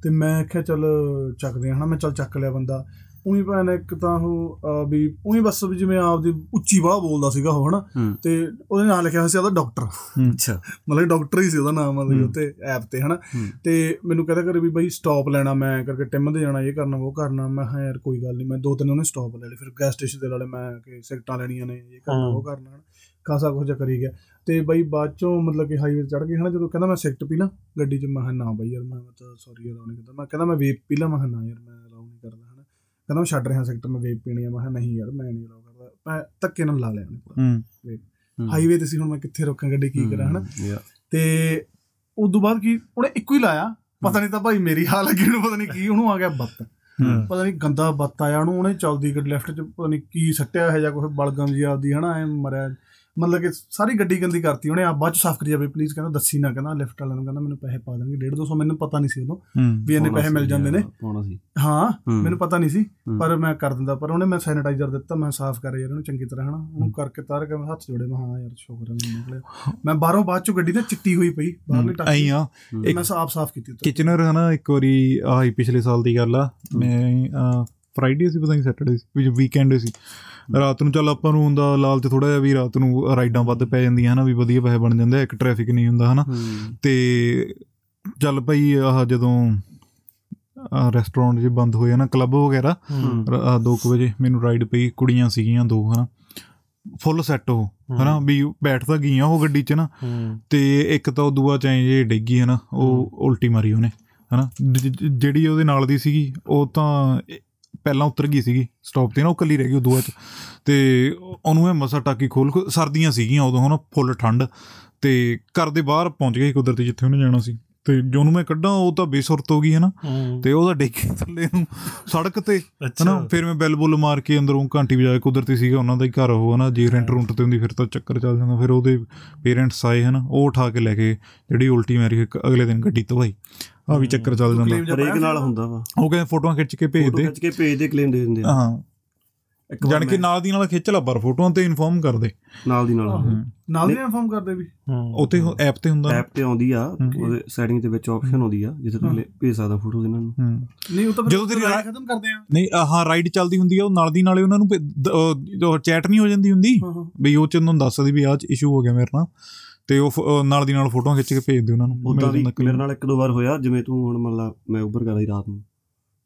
ਤੇ ਮੈਂ ਕਿਹਾ ਚੱਲ ਚੱਕਦੇ ਆ ਹਨਾ। ਮੈਂ ਚੱਲ ਚੱਕ ਲਿਆ ਬੰਦਾ। ਉਹੀ ਭੈਣ ਇੱਕ ਤਾਂ ਉਹ ਵੀ ਉਹੀ ਬਸ ਜਿਵੇਂ ਆਪਦੀ ਉੱਚੀ ਬਾਹ ਬੋਲਦਾ ਸੀਗਾ ਉਹ ਹਨਾ। ਤੇ ਉਹਦੇ ਨਾਲ ਲਿਖਿਆ ਹੋਇਆ ਸੀ ਉਹਦਾ ਡਾਕਟਰ। ਅੱਛਾ। ਮਤਲਬ ਡਾਕਟਰ ਹੀ ਸੀ ਉਹਦਾ ਨਾਮ ਮਤਲਬ ਉੱਤੇ ਐਪ ਤੇ ਹਨਾ। ਤੇ ਮੈਨੂੰ ਕਹਿੰਦਾ ਕਰ ਵੀ ਬਾਈ ਸਟਾਪ ਲੈਣਾ ਮੈਂ ਕਰਕੇ ਟਿਮ ਦੇ ਜਾਣਾ ਇਹ ਕਰਨਾ ਉਹ ਕਰਨਾ। ਮੈਂ ਹਾਂ ਯਾਰ ਕੋਈ ਗੱਲ ਨਹੀਂ ਮੈਂ ਦੋ ਤਿੰਨ ਉਹਨੇ ਸਟਾਪ ਲੈ ਲਏ। ਫਿਰ ਗੈਸ ਸਟੇਸ਼ਨ ਦੇ ਨਾਲੇ ਮੈਂ ਕਿ ਸਿਗਟਾਂ ਲੈਣੀਆਂ ਨੇ ਇਹ ਕਰਨਾ ਉਹ ਕਰਨਾ। ਖਾਸਾ ਕੁਝ ਕਰੀ ਗਿਆ। ਤੇ ਬਾਈ ਬਾਅਦ ਚੋਂ ਮਤਲਬ ਕਿ ਹਾਈਵੇ ਚੜ ਗਏ ਹਨਾ? ਜਦੋਂ ਕਹਿੰਦਾ ਮੈਂ ਸਿਗਟ ਪੀ ਲਾਂ ਗੱਡੀ 'ਚ ਮੈਂ ਨਾ ਬਾਈ ਯਾਰ ਮੈਂ ਤਾਂ ਸੌਰੀ ਅਲਾਉ ਨਹੀਂ ਕਰਦਾ ਮੈਂ ਕਹਿੰਦਾ ਮੈਂ ਵੇਪ ਪੀ ਲਾਂ ਮੈਂ ਨਾ ਯਾਰ ਮੈਂ ਅਲਾਉ ਨਹੀਂ ਕਰਦਾ ਹਨਾ ਕਹਿੰਦਾ ਮੈਂ ਛੱਡ ਰਿਹਾ ਸਿਗਟ ਮੈਂ ਵੇਪ ਪੀਣੀ ਆ। ਮੈਂ ਕਿਹਾ ਨਹੀਂ ਯਾਰ ਮੈਂ ਨਹੀਂ ਅਲਾਉ ਕਰਦਾ। ਮੈਂ ਧੱਕੇ ਨਾਲ ਲਾ ਲਿਆ ਉਹਨੇ ਪੂਰਾ ਹਾਈਵੇ ਤੇ ਸੀ ਹੁਣ ਮੈਂ ਕਿੱਥੇ ਰੋਕਾਂ ਗੱਡੀ ਕੀ ਕਰਾਂ ਹਨਾ? ਤੇ ਉਦੋਂ ਬਾਅਦ ਕੀ ਉਹਨੇ ਇੱਕੋ ਹੀ ਲਾਇਆ। ਪਤਾ ਨਹੀਂ ਤਾਂ ਭਾਈ ਮੇਰੀ ਹਾਲ ਲੱਗੀ ਉਹਨੂੰ ਪਤਾ ਨਹੀਂ ਕੀ ਉਹਨੂੰ ਆ ਗਿਆ ਬੱਤ। ਪਤਾ ਨਹੀਂ ਗੰਦਾ ਬੱਤ ਆਇਆ ਉਹਨੂੰ ਉਹਨੇ ਚਲਦੀ ਗੱਡੀ ਲੈਫਟ ਚ ਪਤਾ ਨਹੀਂ ਕੀ ਸੱਟਿਆ ਹੈ ਜਾਂ ਕੋਈ ਬਲਗਮ ਜੀ ਆਪਦੀ ਹਨਾ ਐ ਮਰਿਆ। ਮਤਲਬ ਕਿ ਸਾਰੀ ਗੱਡੀ ਗੰਦੀ ਕਰਤੀ ਉਹਨੇ ਆ ਬਾਅਦ ਚ ਸਾਫ਼ ਕਰੀ ਜਾਵੇ ਪਲੀਜ਼ ਕਹਿੰਦਾ ਦੱਸੀ ਨਾ ਕਹਿੰਦਾ ਲਿਫਟ ਵਾਲਿਆਂ ਨੂੰ ਕਹਿੰਦਾ ਮੈਨੂੰ ਪੈਸੇ ਪਾ ਦੇਣਗੇ 1.5 200 ਮੈਨੂੰ ਪਤਾ ਨਹੀਂ ਸੀ ਉਦੋਂ ਵੀ ਇੰਨੇ ਪੈਸੇ ਮਿਲ ਜਾਂਦੇ ਨੇ। ਪਾਉਣਾ ਸੀ। ਹਾਂ। ਮੈਨੂੰ ਪਤਾ ਨਹੀਂ ਸੀ। ਪਰ ਮੈਂ ਕਰ ਦਿੰਦਾ ਪਰ ਉਹਨੇ ਮੈਂ ਸੈਨੀਟਾਈਜ਼ਰ ਦਿੱਤਾ ਮੈਂ ਸਾਫ਼ ਕਰਿਆ ਯਾਰ ਉਹਨੂੰ ਚੰਗੀ ਤਰ੍ਹਾਂ ਹਨਾ। ਉਹਨੂੰ ਕਰਕੇ ਤਾਰ ਕੇ ਮੈਂ ਹੱਥ ਜੋੜੇ ਮੈਂ ਹਾਂ ਯਾਰ ਸ਼ੁਕਰ ਹੈ ਮੈਨੂੰ ਨਿਕਲਿਆ। ਮੈਂ ਬਾਹਰੋਂ ਬਾਅਦ ਚੋਂ ਗੱਡੀ ਨਾ ਚਿੱਟੀ ਹੋਈ ਪਈ ਬਾਹਰਲੀ ਟਾਕੀ ਆ। ਤੇ ਮੈਂ ਸਾਫ਼ ਸਾਫ਼ ਕੀਤੀ ਕਿਚਨਰ ਹਨਾ ਇੱਕ ਵਾਰੀ ਆਹੀ ਪਿਛਲੇ ਸਾਲ ਦੀ ਗੱਲ ਆ ਮੈਂ ਫਰਾਈਡੇ ਸੀ ਪਤਾ ਨਹੀਂ ਸੈਟਰਡੇ ਸੀ ਵੀ ਵੀਕਐਂਡ ਸੀ। ਰਾਤ ਨੂੰ ਚੱਲ ਆਪਾਂ ਨੂੰ ਹੁੰਦਾ ਲਾਲਚ ਥੋੜਾ ਜਿਹਾ ਵੀ ਰਾਤ ਨੂੰ ਰਾਈਡਾਂ ਵੱਧ ਪੈ ਜਾਂਦੀਆਂ ਹਨਾ ਵੀ ਵਧੀਆ ਪੈਸੇ ਬਣ ਜਾਂਦੇ ਇੱਕ ਟ੍ਰੈਫਿਕ ਨਹੀਂ ਹੁੰਦਾ ਹਨਾ। ਤੇ ਚੱਲ ਭਾਈ ਆਹ ਜਦੋਂ ਰੈਸਟੋਰੈਂਟ ਜੇ ਬੰਦ ਹੋਏ ਨਾ ਕਲੱਬ ਵਗੈਰਾ ਰ- ਆਹ ਦੋ ਕੁ ਵਜੇ ਮੈਨੂੰ ਰਾਈਡ ਪਈ ਕੁੜੀਆਂ ਸੀਗੀਆਂ ਦੋ ਹਨਾ। ਫੁੱਲ ਸੈੱਟ ਉਹ ਹਨਾ ਵੀ ਬੈਠ ਤਾਂ ਗਈਆਂ ਉਹ ਗੱਡੀ 'ਚ ਨਾ। ਤੇ ਇੱਕ ਤਾਂ ਉਹ ਦੂਆ ਚਾਹੇ ਜੇ ਡਿੱਗੀ ਹੈ ਨਾ ਉਹ ਉਲਟੀ ਮਾਰੀ ਉਹਨੇ ਹਨਾ। ਜਿਹੜੀ ਉਹਦੇ ਨਾਲ ਦੀ ਸੀਗੀ ਉਹ ਤਾਂ ਪਹਿਲਾਂ ਉਤਰ ਗਈ ਸੀਗੀ ਸਟਾਪ ਤੇ ਨਾ ਉਹ ਕੱਲੀ ਰਹਿ ਗਈ ਉਹ ਦੂਆ ਚ ਤੇ ਉਹਨੂੰ ਇਹ ਮਸਾ ਟਾਕੀ ਖੋਲ ਸਰਦੀਆਂ ਸੀਗੀਆਂ ਉਦੋਂ ਹਨਾ ਫੁੱਲ ਠੰਡ। ਤੇ ਘਰ ਦੇ ਬਾਹਰ ਪਹੁੰਚ ਗਏ ਕੁਦਰਤੀ ਜਿੱਥੇ ਉਹਨੇ ਜਾਣਾ ਸੀ। ਤੇ ਜੋ ਉਹਨੂੰ ਮੈਂ ਕੱਢਾਂ ਉਹ ਤਾਂ ਬੇਸੁਰਤ ਹੋ ਗਈ ਹਨਾ। ਤੇ ਉਹਦਾ ਡਿੱਗੇ ਥੱਲੇ ਨੂੰ ਸੜਕ ਤੇ ਹਨਾ। ਫਿਰ ਮੈਂ ਬੈਲ ਬੁੱਲ ਮਾਰ ਕੇ ਅੰਦਰੋਂ ਘੰਟੀ ਵਜਾ ਕੁਦਰਤੀ ਸੀਗਾ ਉਹਨਾਂ ਦਾ ਹੀ ਘਰ ਉਹ ਹਨਾ। ਜੇ ਰੈਂਟ ਰੂੰਟ ਤੇ ਹੁੰਦੀ ਫਿਰ ਤਾਂ ਚੱਕਰ ਚੱਲ ਜਾਂਦਾ। ਫਿਰ ਉਹਦੇ ਪੇਰੈਂਟਸ ਆਏ ਹਨਾ। ਉਹ ਉਠਾ ਕੇ ਲੈ ਕੇ ਜਿਹੜੀ ਉਲਟੀ ਮਾਰੀ ਅਗਲੇ ਦਿਨ ਗੱਡੀ ਧਵਾਈ ਆ ਵੀ ਚੱਕਰ ਚੱਲ ਜਾਂਦਾ। ਹਰੇਕ ਨਾਲ? ਹੁੰਦਾ ਵਾ। ਉਹ ਕਹਿੰਦੇ ਫੋਟੋਆਂ ਖਿੱਚ ਕੇ ਭੇਜ ਫੋਟੋ ਦੇ। ਖਿੱਚ ਕੇ ਭੇਜ ਦੇ ਕਲੇਮ ਦੇ ਦਿੰਦੇ ਆ। ਹਾਂ। ਜਾਣ ਕੇ ਨਾਲ ਦੀ ਨਾਲ ਖਿੱਚ ਲਾ ਪਰ ਫੋਟੋਆਂ ਤੇ ਇਨਫੋਰਮ ਕਰ ਦੇ। ਨਾਲ ਦੀ ਨਾਲ। ਨਾਲ ਦੀ ਇਨਫਾਰਮ ਕਰਦੇ ਵੀ। ਉੱਥੇ ਐਪ ਤੇ ਹੁੰਦਾ। ਐਪ ਤੇ ਆਉਂਦੀ ਆ ਉਹਦੇ ਸੈਟਿੰਗ ਦੇ ਵਿੱਚ ਆਪਸ਼ਨ ਆਉਂਦੀ ਆ ਜਿੱਥੇ ਤੁਸੀਂ ਭੇਜ ਸਕਦਾ ਫੋਟੋਜ਼ ਇਹਨਾਂ ਨੂੰ। ਨਹੀਂ ਉਹ ਤਾਂ ਜਦੋਂ ਤੇਰੀ ਰਾਈਡ ਖਤਮ ਕਰਦੇ ਆ। ਨਹੀਂ ਹਾਂ ਰਾਈਡ ਚੱਲਦੀ ਹੁੰਦੀ ਆ ਉਹ ਨਾਲ ਦੀ ਨਾਲੇ ਉਹਨਾਂ ਨੂੰ ਜੋ ਚੈਟ ਨਹੀਂ ਹੋ ਜਾਂਦੀ ਹੁੰਦੀ? ਬਈ ਉਹ ਚ ਉਹਨਾਂ ਨੂੰ ਦੱਸਦੀ ਵੀ ਆਹ ਇਸ਼ੂ ਹੋ ਗਿਆ ਮੇਰੇ ਨਾਲ। ਤੇ ਉਹ ਨਾਲ ਦੀ ਨਾਲ ਫੋਟੋਆਂ ਖਿੱਚ ਕੇ ਭੇਜ ਦੇ ਉਹਨਾਂ ਨੂੰ ਉਦਾਂ ਵੀ ਮੇਰੇ ਨਾਲ ਇੱਕ ਦੋ ਵਾਰ ਹੋਇਆ ਜਿਵੇਂ ਤੂੰ ਹੁਣ ਮਤਲਬ ਮੈਂ ਉਬਰ ਕਰਦਾ ਸੀ ਰਾਤ ਨੂੰ।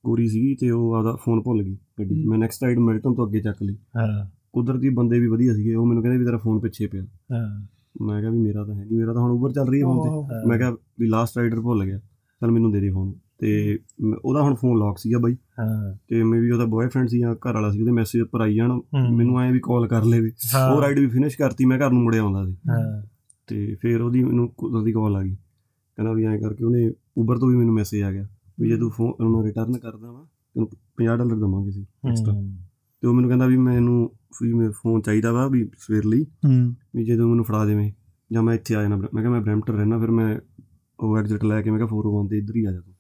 ਗੋਰੀ ਸੀਗੀ ਤੇ ਉਹ ਆਪਦਾ ਫੋਨ ਭੁੱਲ ਗਈ ਗੱਡੀ 'ਚ। ਮੈਂ ਨੈਕਸਟ ਰਾਈਡ ਮਿਲਟਨ ਤੋਂ ਅੱਗੇ ਚੱਕ ਲਈ। ਹਾਂ। ਕੁਦਰਤੀ ਬੰਦੇ ਵੀ ਵਧੀਆ ਸੀਗੇ ਉਹ ਮੈਨੂੰ ਕਹਿੰਦੇ ਵੀ ਤੇਰਾ ਫੋਨ ਪਿੱਛੇ ਪਿਆ। ਹਾਂ। ਮੈਂ ਕਿਹਾ ਵੀ ਮੇਰਾ ਤਾਂ ਹੈ ਨਹੀਂ ਮੇਰਾ ਤਾਂ ਹੁਣ ਉਬਰ ਚੱਲ ਰਹੀ ਹੈ ਫੋਨ ਤੇ। ਮੈਂ ਕਿਹਾ ਵੀ ਲਾਸਟ ਰਾਈਡਰ ਭੁੱਲ ਗਿਆ ਚਲ ਮੈਨੂੰ ਦੇ ਦੇ ਫੋਨ ਤੇ ਉਹਦਾ ਹੁਣ ਫੋਨ ਲੌਕ ਸੀਗਾ ਬਾਈ। ਹਾਂ। ਤੇ ਮੈਂ ਵੀ ਉਹਦਾ ਬॉयਫ੍ਰੈਂਡ ਸੀ ਜਾਂ ਘਰ ਵਾਲਾ ਸੀ ਉਹਦੇ ਮੈਸੇਜ ਉੱਪਰ ਆਈ ਜਾਣ। ਮੈਨੂੰ ਐਂ ਵੀ ਕਾਲ ਕਰ ਲੇਵੇ ਉਹ ਰਾਈਡ ਵੀ ਫਿਨਿਸ਼ ਕਰਤੀ ਮੈਂ ਘਰ ਨੂੰ ਮੁੜਿਆ ਆਉਂਦਾ ਸੀ। ਹਾਂ। ਤੇ ਫਿਰ ਉਹਦੀ ਮੈਨੂੰ ਕੁਦਰਤੀ ਕਾਲ ਆ ਗਈ। ਕਹਿੰਦਾ ਵੀ ਐਂ ਕਰਕੇ ਉਹਨੇ ਉਬਰ ਤੋਂ ਵੀ ਮੈਨੂੰ ਮੈਸੇਜ ਆ ਗਿਆ ਵੀ ਜੇ ਤੂੰ ਫੋਨ ਉਹਨੂੰ ਰਿਟਰਨ ਕਰਦਾ ਵਾ ਤੈਨੂੰ 50 ਡਾਲਰ ਦਵਾਂਗੇ ਸੀ ਐਕਸਟਰਾ ਤੇ ਉਹ ਮੈਨੂੰ ਕਹਿੰਦਾ ਵੀ ਮੈਨੂੰ ਵੀ ਮੈਂ ਫੋਨ ਚਾਹੀਦਾ ਵਾ ਵੀ ਸਵੇਰ ਲਈ ਹੂੰ। ਵੀ ਜਦੋਂ ਮੈਨੂੰ ਫੜਾ ਦੇਵੇਂ ਜਾਂ ਮੈਂ ਇੱਥੇ ਆ ਜਾਣਾ ਮੈਂ ਕਿਹਾ ਮੈਂ ਬ੍ਰੈਂਪਟਨ ਰਹਿਣਾ ਫਿਰ ਮੈਂ ਉਹ ਐਗਜ਼ਿਟ ਲੈ ਕੇ ਮੈਂ ਕਿਹਾ 401 ਤੇ ਇੱਧਰ ਹੀ ਆ ਜਾ ਤੂੰ।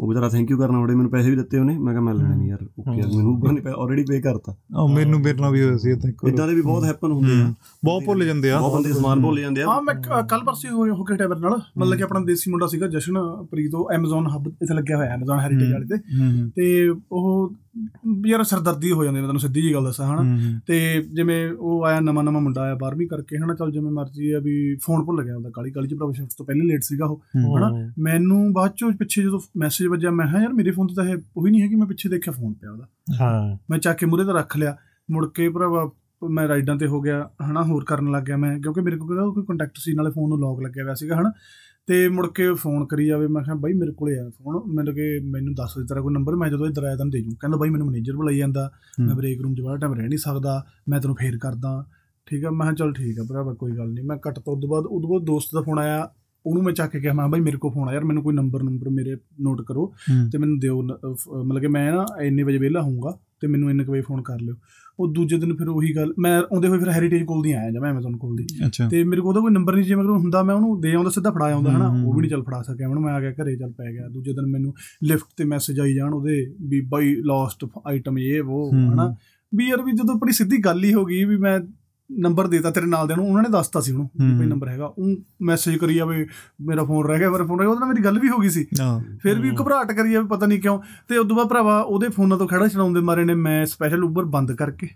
ਉਹ ਵਿਚਾਰਾ ਥੈਂਕ ਯੂ ਕਰਨਾ ਉਹਦੇ ਮੈਨੂੰ ਪੈਸੇ ਵੀ ਦਿੱਤੇ ਉਹਨੇ। ਮੈਂ ਕਿਹਾ ਮੈਂ ਲੈਣੇ ਨਹੀਂ ਯਾਰ ਓਕੇ ਯਾਰ ਮੈਨੂੰ ਉਬਰ ਨੇ ਆਲਰੇਡੀ ਪੇ ਕਰਤਾ। ਉਹ ਮੈਨੂੰ ਮੇਰੇ ਨਾਲ ਵੀ ਹੋਇਆ ਸੀ ਇਦਾਂ ਵਾਰ। ਇਦਾਂ ਦੇ ਵੀ ਬਹੁਤ ਹੈਪਨ ਹੁੰਦੇ ਆ। ਬਹੁਤ ਭੁੱਲ ਜਾਂਦੇ ਆ। ਬਹੁਤ ਬੰਦੇ ਸਮਾਨ ਭੁੱਲ ਜਾਂਦੇ ਆ। ਹਾਂ ਮੈਂ ਕੱਲ ਪਰਸੇ ਹੋ ਹੋ ਕੇ ਟੈਬਰ ਨਾਲ। ਮਤਲਬ ਕਿ ਆਪਣਾ ਦੇਸੀ ਮੁੰਡਾ ਸੀਗਾ ਜਸ਼ਨ ਪ੍ਰੀਤ ਉਹ Amazon ਹੱਬ ਇੱਥੇ ਲੱਗਿਆ ਹੋਇਆ Amazon ਹੈਰੀਟੇਜ ਵਾਲੇ ਤੇ। ਤੇ ਉਹ ਯਾਰ ਸਰਦਰਦੀ ਹੋ ਜਾਂਦੀ ਮੈਂ ਤੁਹਾਨੂੰ ਸਿੱਧੀ ਜੀ ਗੱਲ ਦੱਸਾਂ ਹਨਾ। ਤੇ ਜਿਵੇਂ ਉਹ ਆਇਆ ਨਵਾਂ ਨਵਾਂ ਮੁੰਡਾ ਆਇਆ 12ਵੀਂ ਕਰਕੇ ਹਨਾ ਚੱਲ ਜਿਵੇਂ ਮਰਜ਼ੀ ਆ ਵੀ ਫੋਨ ਭੁੱਲ ਗਿਆ ਉਹਦਾ ਕਾਲੀ ਕਾਲੀ ਚ ਭਰਾ ਸ਼ਿਫਟ ਤੋਂ ਪਹਿਲੇ ਲੇਟ ਸੀਗਾ ਉਹ। ਹਨਾ। ਮੈਨੂੰ ਬਾਅਦ ਚੋਂ ਪਿੱਛੇ ਜਦੋਂ ਮੈਸੇਜ ਵੱਜਿਆ ਮੈਂ ਕਿਹਾ ਯਾਰ ਮੇਰੇ ਫੋਨ ਤੇ ਤਾਂ ਇਹ ਉਹੀ ਨਹੀਂ ਹੈ ਕਿ ਮੈਂ ਪਿੱਛੇ ਦੇਖਿਆ ਫੋਨ ਪਿਆ ਉਹਦਾ। ਹਾਂ। ਮੈਂ ਚੱਕ ਕੇ ਮੂਰੇ ਤੇ ਰੱਖ ਲਿਆ। ਮੁੜ ਕੇ ਭਰਾਵਾ ਮੈਂ ਰਾਈਡਾਂ ਤੇ ਹੋ ਗਿਆ ਹਨਾ ਹੋਰ ਕਰਨ ਲੱਗ ਗਿਆ ਮੈਂ ਕਿਉਂਕਿ ਮੇਰੇ ਕੋਲ ਕੋਈ ਕੰਟੈਕਟ ਸੀ ਨਾਲੇ ਫੋਨ ਨੂੰ ਲੌਕ ਲੱਗਿਆ ਹੋਇਆ ਸੀਗਾ ਹਨਾ। ਤੇ ਮੁੜ ਕੇ ਫੋਨ ਕਰੀ ਜਾਵੇ ਮੈਂ ਕਿਹਾ ਬਾਈ ਮੇਰੇ ਕੋਲੇ ਆ ਫੋਨ ਮੈਨੂੰ ਕਿ ਮੈਨੂੰ ਦੱਸ ਦੇ ਤੇਰਾ ਕੋਈ ਨੰਬਰ ਮੈਂ ਜਦੋਂ ਇੱਧਰ ਆਇਆ ਤੈਨੂੰ ਦੇ ਜੂ। ਕਹਿੰਦਾ ਬਾਈ ਮੈਨੂੰ ਮੈਨੇਜਰ ਬੁਲਾਈ ਜਾਂਦਾ ਮੈਂ ਹੂੰ। ਬ੍ਰੇਕ ਰੂਮ 'ਚ ਬੜਾ ਟਾਈਮ ਰਹਿ ਨਹੀਂ ਸਕਦਾ ਮੈਂ ਤੈਨੂੰ ਫੇਰ ਕਰਦਾ। ਠੀਕ ਆ ਮੈਂ ਕਿਹਾ ਚੱਲ ਠੀਕ ਆ ਭਰਾਵਾ ਕੋਈ ਗੱਲ ਨਹੀਂ। ਮੈਂ ਕੱਟ ਤੋਂ ਉਦੋਂ ਬਾਅਦ ਉਦੋਂ ਬਾਅਦ ਦੋਸਤ ਦਾ ਫੋਨ ਆਇਆ। ਉਹਨੂੰ ਮੈਂ ਚੱਕ ਕੇ ਕਿਹਾ ਮੈਂ ਬਾਈ ਮੇਰੇ ਕੋਲ ਫੋਨ ਆ ਯਾਰ ਮੈਨੂੰ ਕੋਈ ਨੰਬਰ ਨੰਬਰ ਮੇਰੇ ਨੋਟ ਕਰੋ। ਤੇ ਮੈਨੂੰ ਦਿਓ ਮਤਲਬ ਕਿ ਮੈਂ ਨਾ ਇੰਨੇ ਵਜੇ ਵਿਹਲਾ ਹੋਊਂਗਾ ਤੇ ਮੈਨੂੰ ਇੰਨੇ ਵਜੇ ਫੋਨ ਕਰ ਲਿਓ। ਉਹ ਦੂਜੇ ਦਿਨ ਫਿਰ ਉਹੀ ਗੱਲ ਮੈਂ ਆਉਂਦੇ ਹੋਏ ਫਿਰ ਹੈਰੀਟੇਜ ਕੋਲ ਦੀ ਆਇਆ ਜਾਂ ਮੈਂ ਐਮਾਜ਼ਨ ਕੋਲ ਦੀ। ਤੇ ਮੇਰੇ ਕੋਲ ਉਹਦਾ ਕੋਈ ਨੰਬਰ ਨਹੀਂ ਜੇ ਮਗਰ ਹੁੰਦਾ ਮੈਂ ਉਹਨੂੰ ਦੇ ਆਉਂਦਾ ਸਿੱਧਾ ਫੜਾ ਆਉਂਦਾ ਹਨਾ? ਉਹ ਵੀ ਨਹੀਂ ਚੱਲ ਫੜਾ ਸਕਿਆ ਹੁਣ ਮੈਂ ਆ ਗਿਆ ਘਰੇ ਚੱਲ ਪੈ ਗਿਆ। ਦੂਜੇ ਦਿਨ ਮੈਨੂੰ ਲਿਫਟ ਤੇ ਮੈਸੇਜ ਆਈ ਜਾਣ ਉਹਦੇ ਵੀ ਬਾਈ ਲਾਸਟ ਆਈਟਮ ਇਹ ਉਹ ਹਨਾ? ਵੀ ਯਾਰ ਵੀ ਜਦੋਂ ਬੜੀ ਸਿੱਧੀ ਗੱਲ ਹੀ ਹੋ ਗਈ ਵੀ ਮੈਂ ਨੰਬਰ ਦੇਤਾ ਤੇਰੇ ਨਾਲ ਦੇ ਨੂੰ ਉਹਨਾਂ ਨੇ ਦੱਸਤਾ ਸੀ ਉਹਨੂੰ ਵੀ ਹੂੰ। ਭਾਈ ਨੰਬਰ ਹੈਗਾ। ਉਹ ਮੈਸੇਜ ਕਰੀ ਜਾਵੇ ਮੇਰਾ ਫੋਨ ਰਹਿ ਗਿਆ ਮੇਰਾ ਫੋਨ ਰਹਿ ਗਿਆ ਉਹਦੇ ਨਾਲ ਮੇਰੀ ਗੱਲ ਵੀ ਹੋ ਗਈ ਸੀ। ਹਾਂ। ਫਿਰ ਵੀ ਘਬਰਾਹਟ ਕਰੀ ਜਾਵੇ ਪਤਾ ਨਹੀਂ ਕਿਉਂ। ਤੇ ਉਦੋਂ ਬਾਅਦ ਭਰਾਵਾ ਉਹਦੇ ਫੋਨਾਂ ਤੋਂ ਖੜਾ ਛਡਾਉਂਦੇ ਮਾਰੇ ਨੇ ਮੈਂ ਸਪੈਸ਼ਲ ਉਬਰ ਬੰਦ ਕਰਕੇ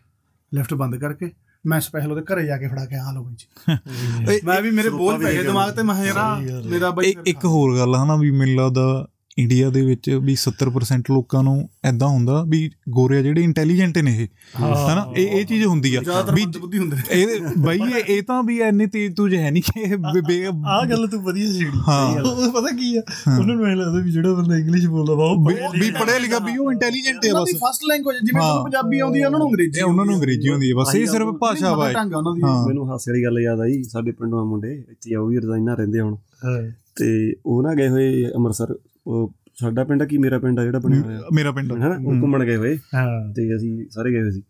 ਲੈਫਟ ਬੰਦ ਕਰਕੇ ਮੈਂ ਸਪੈਸ਼ਲ ਉਹਦੇ ਘਰੇ ਜਾ ਕੇ ਫੜਾ ਕੇ ਆ ਲਓ ਬਾਈ ਜੀ। (laughs) ਮੈਂ ਵੀ ਮੇਰੇ ਬੋਲ ਪੈ ਗਏ ਦਿਮਾਗ ਤੇ ਮੈਂ ਯਾਰ ਮੇਰਾ ਬਾਈ ਇੱਕ ਇੱਕ ਹੋਰ ਗੱਲ ਹਨਾ ਵੀ ਮੈਨੂੰ ਲੱਗਦਾ ਇੰਡੀਆ ਦੇ ਵਿੱਚ ਵੀ 70% ਲੋਕਾਂ ਨੂੰ ਐਦਾਂ ਹੁੰਦਾ ਵੀ ਗੋਰੇ ਜਿਹੜੇ ਇੰਟੈਲੀਜੈਂਟ ਨੇ ਇਹ। ਹਨਾ? ਇਹ ਇਹ ਚੀਜ਼ ਹੁੰਦੀ ਆ। ਵੀ ਇਹ ਬਈ ਇਹ ਇਹ ਤਾਂ ਵੀ ਐਨੇ ਤੇਜ਼ ਤੁਝ ਹੈ ਨਹੀਂ ਕਿ ਇਹ ਆ ਗੱਲ ਤੂੰ ਵਧੀਆ ਛੇੜੀ ਹਾਂ। ਉਹ ਪਤਾ ਕੀ ਆ? ਉਹਨਾਂ ਨੂੰ ਐ ਲੱਗਦਾ ਵੀ ਜਿਹੜਾ ਬੰਦਾ ਇੰਗਲਿਸ਼ ਬੋਲਦਾ ਵਾ ਉਹ ਵੀ- ਪੜਿਆ ਲਿਖਿਆ ਵੀ ਉਹ ਇੰਟੈਲੀਜੈਂਟ ਹੈ ਉਹਨਾਂ ਬਸ। ਦੀ ਫਸਟ ਲੈਂਗੁਏਜ ਜਿਵੇਂ। ਤੁਹਾਨੂੰ ਪੰਜਾਬੀ ਆਉਂਦੀ ਆ ਉਹਨਾਂ ਨੂੰ ਅੰਗਰੇਜ਼ੀ ਇਹ ਉਹਨਾਂ ਨੂੰ ਅੰਗਰੇਜ਼ੀ ਹੁੰਦੀ ਹੈ ਬਸ ਇਹ ਸਿਰਫ ਭਾਸ਼ਾ ਵਾ ਢੰਗ ਆ ਉਹਨਾਂ ਦੀ ਹਾਂ। ਮੈਨੂੰ ਹਾਸੇ ਵਾਲੀ ਗੱਲ ਯਾਦ ਆਈ ਸਾਡੇ ਪਿੰਡੋਂ ਆ ਮੁੰਡੇ ਇੱਥੇ ਉਹ ਵੀ ਰਜ਼ਾਈਨਾ ਰਹਿੰਦੇ ਹੁਣ। ਹਾਂ। ਤੇ ਉਹ ਨਾ ਗਏ ਹੋਏ ਅੰਮ੍ਰਿਤਸਰ ਸਾਡਾ ਪਿੰਡ ਆ ਕੀ ਮੇਰਾ ਪਿੰਡ ਆ ਜਿਹੜਾ ਬਣਿਆ ਹੋਇਆ? ਮੇਰਾ ਪਿੰਡ ਹੈ ਨਾ ਉਹ ਘੁੰਮਣ ਗਏ ਹੋਏ। ਹਾਂ। ਤੇ ਅਸੀਂ ਸਾਰੇ ਗਏ ਹੋਏ ਸੀ।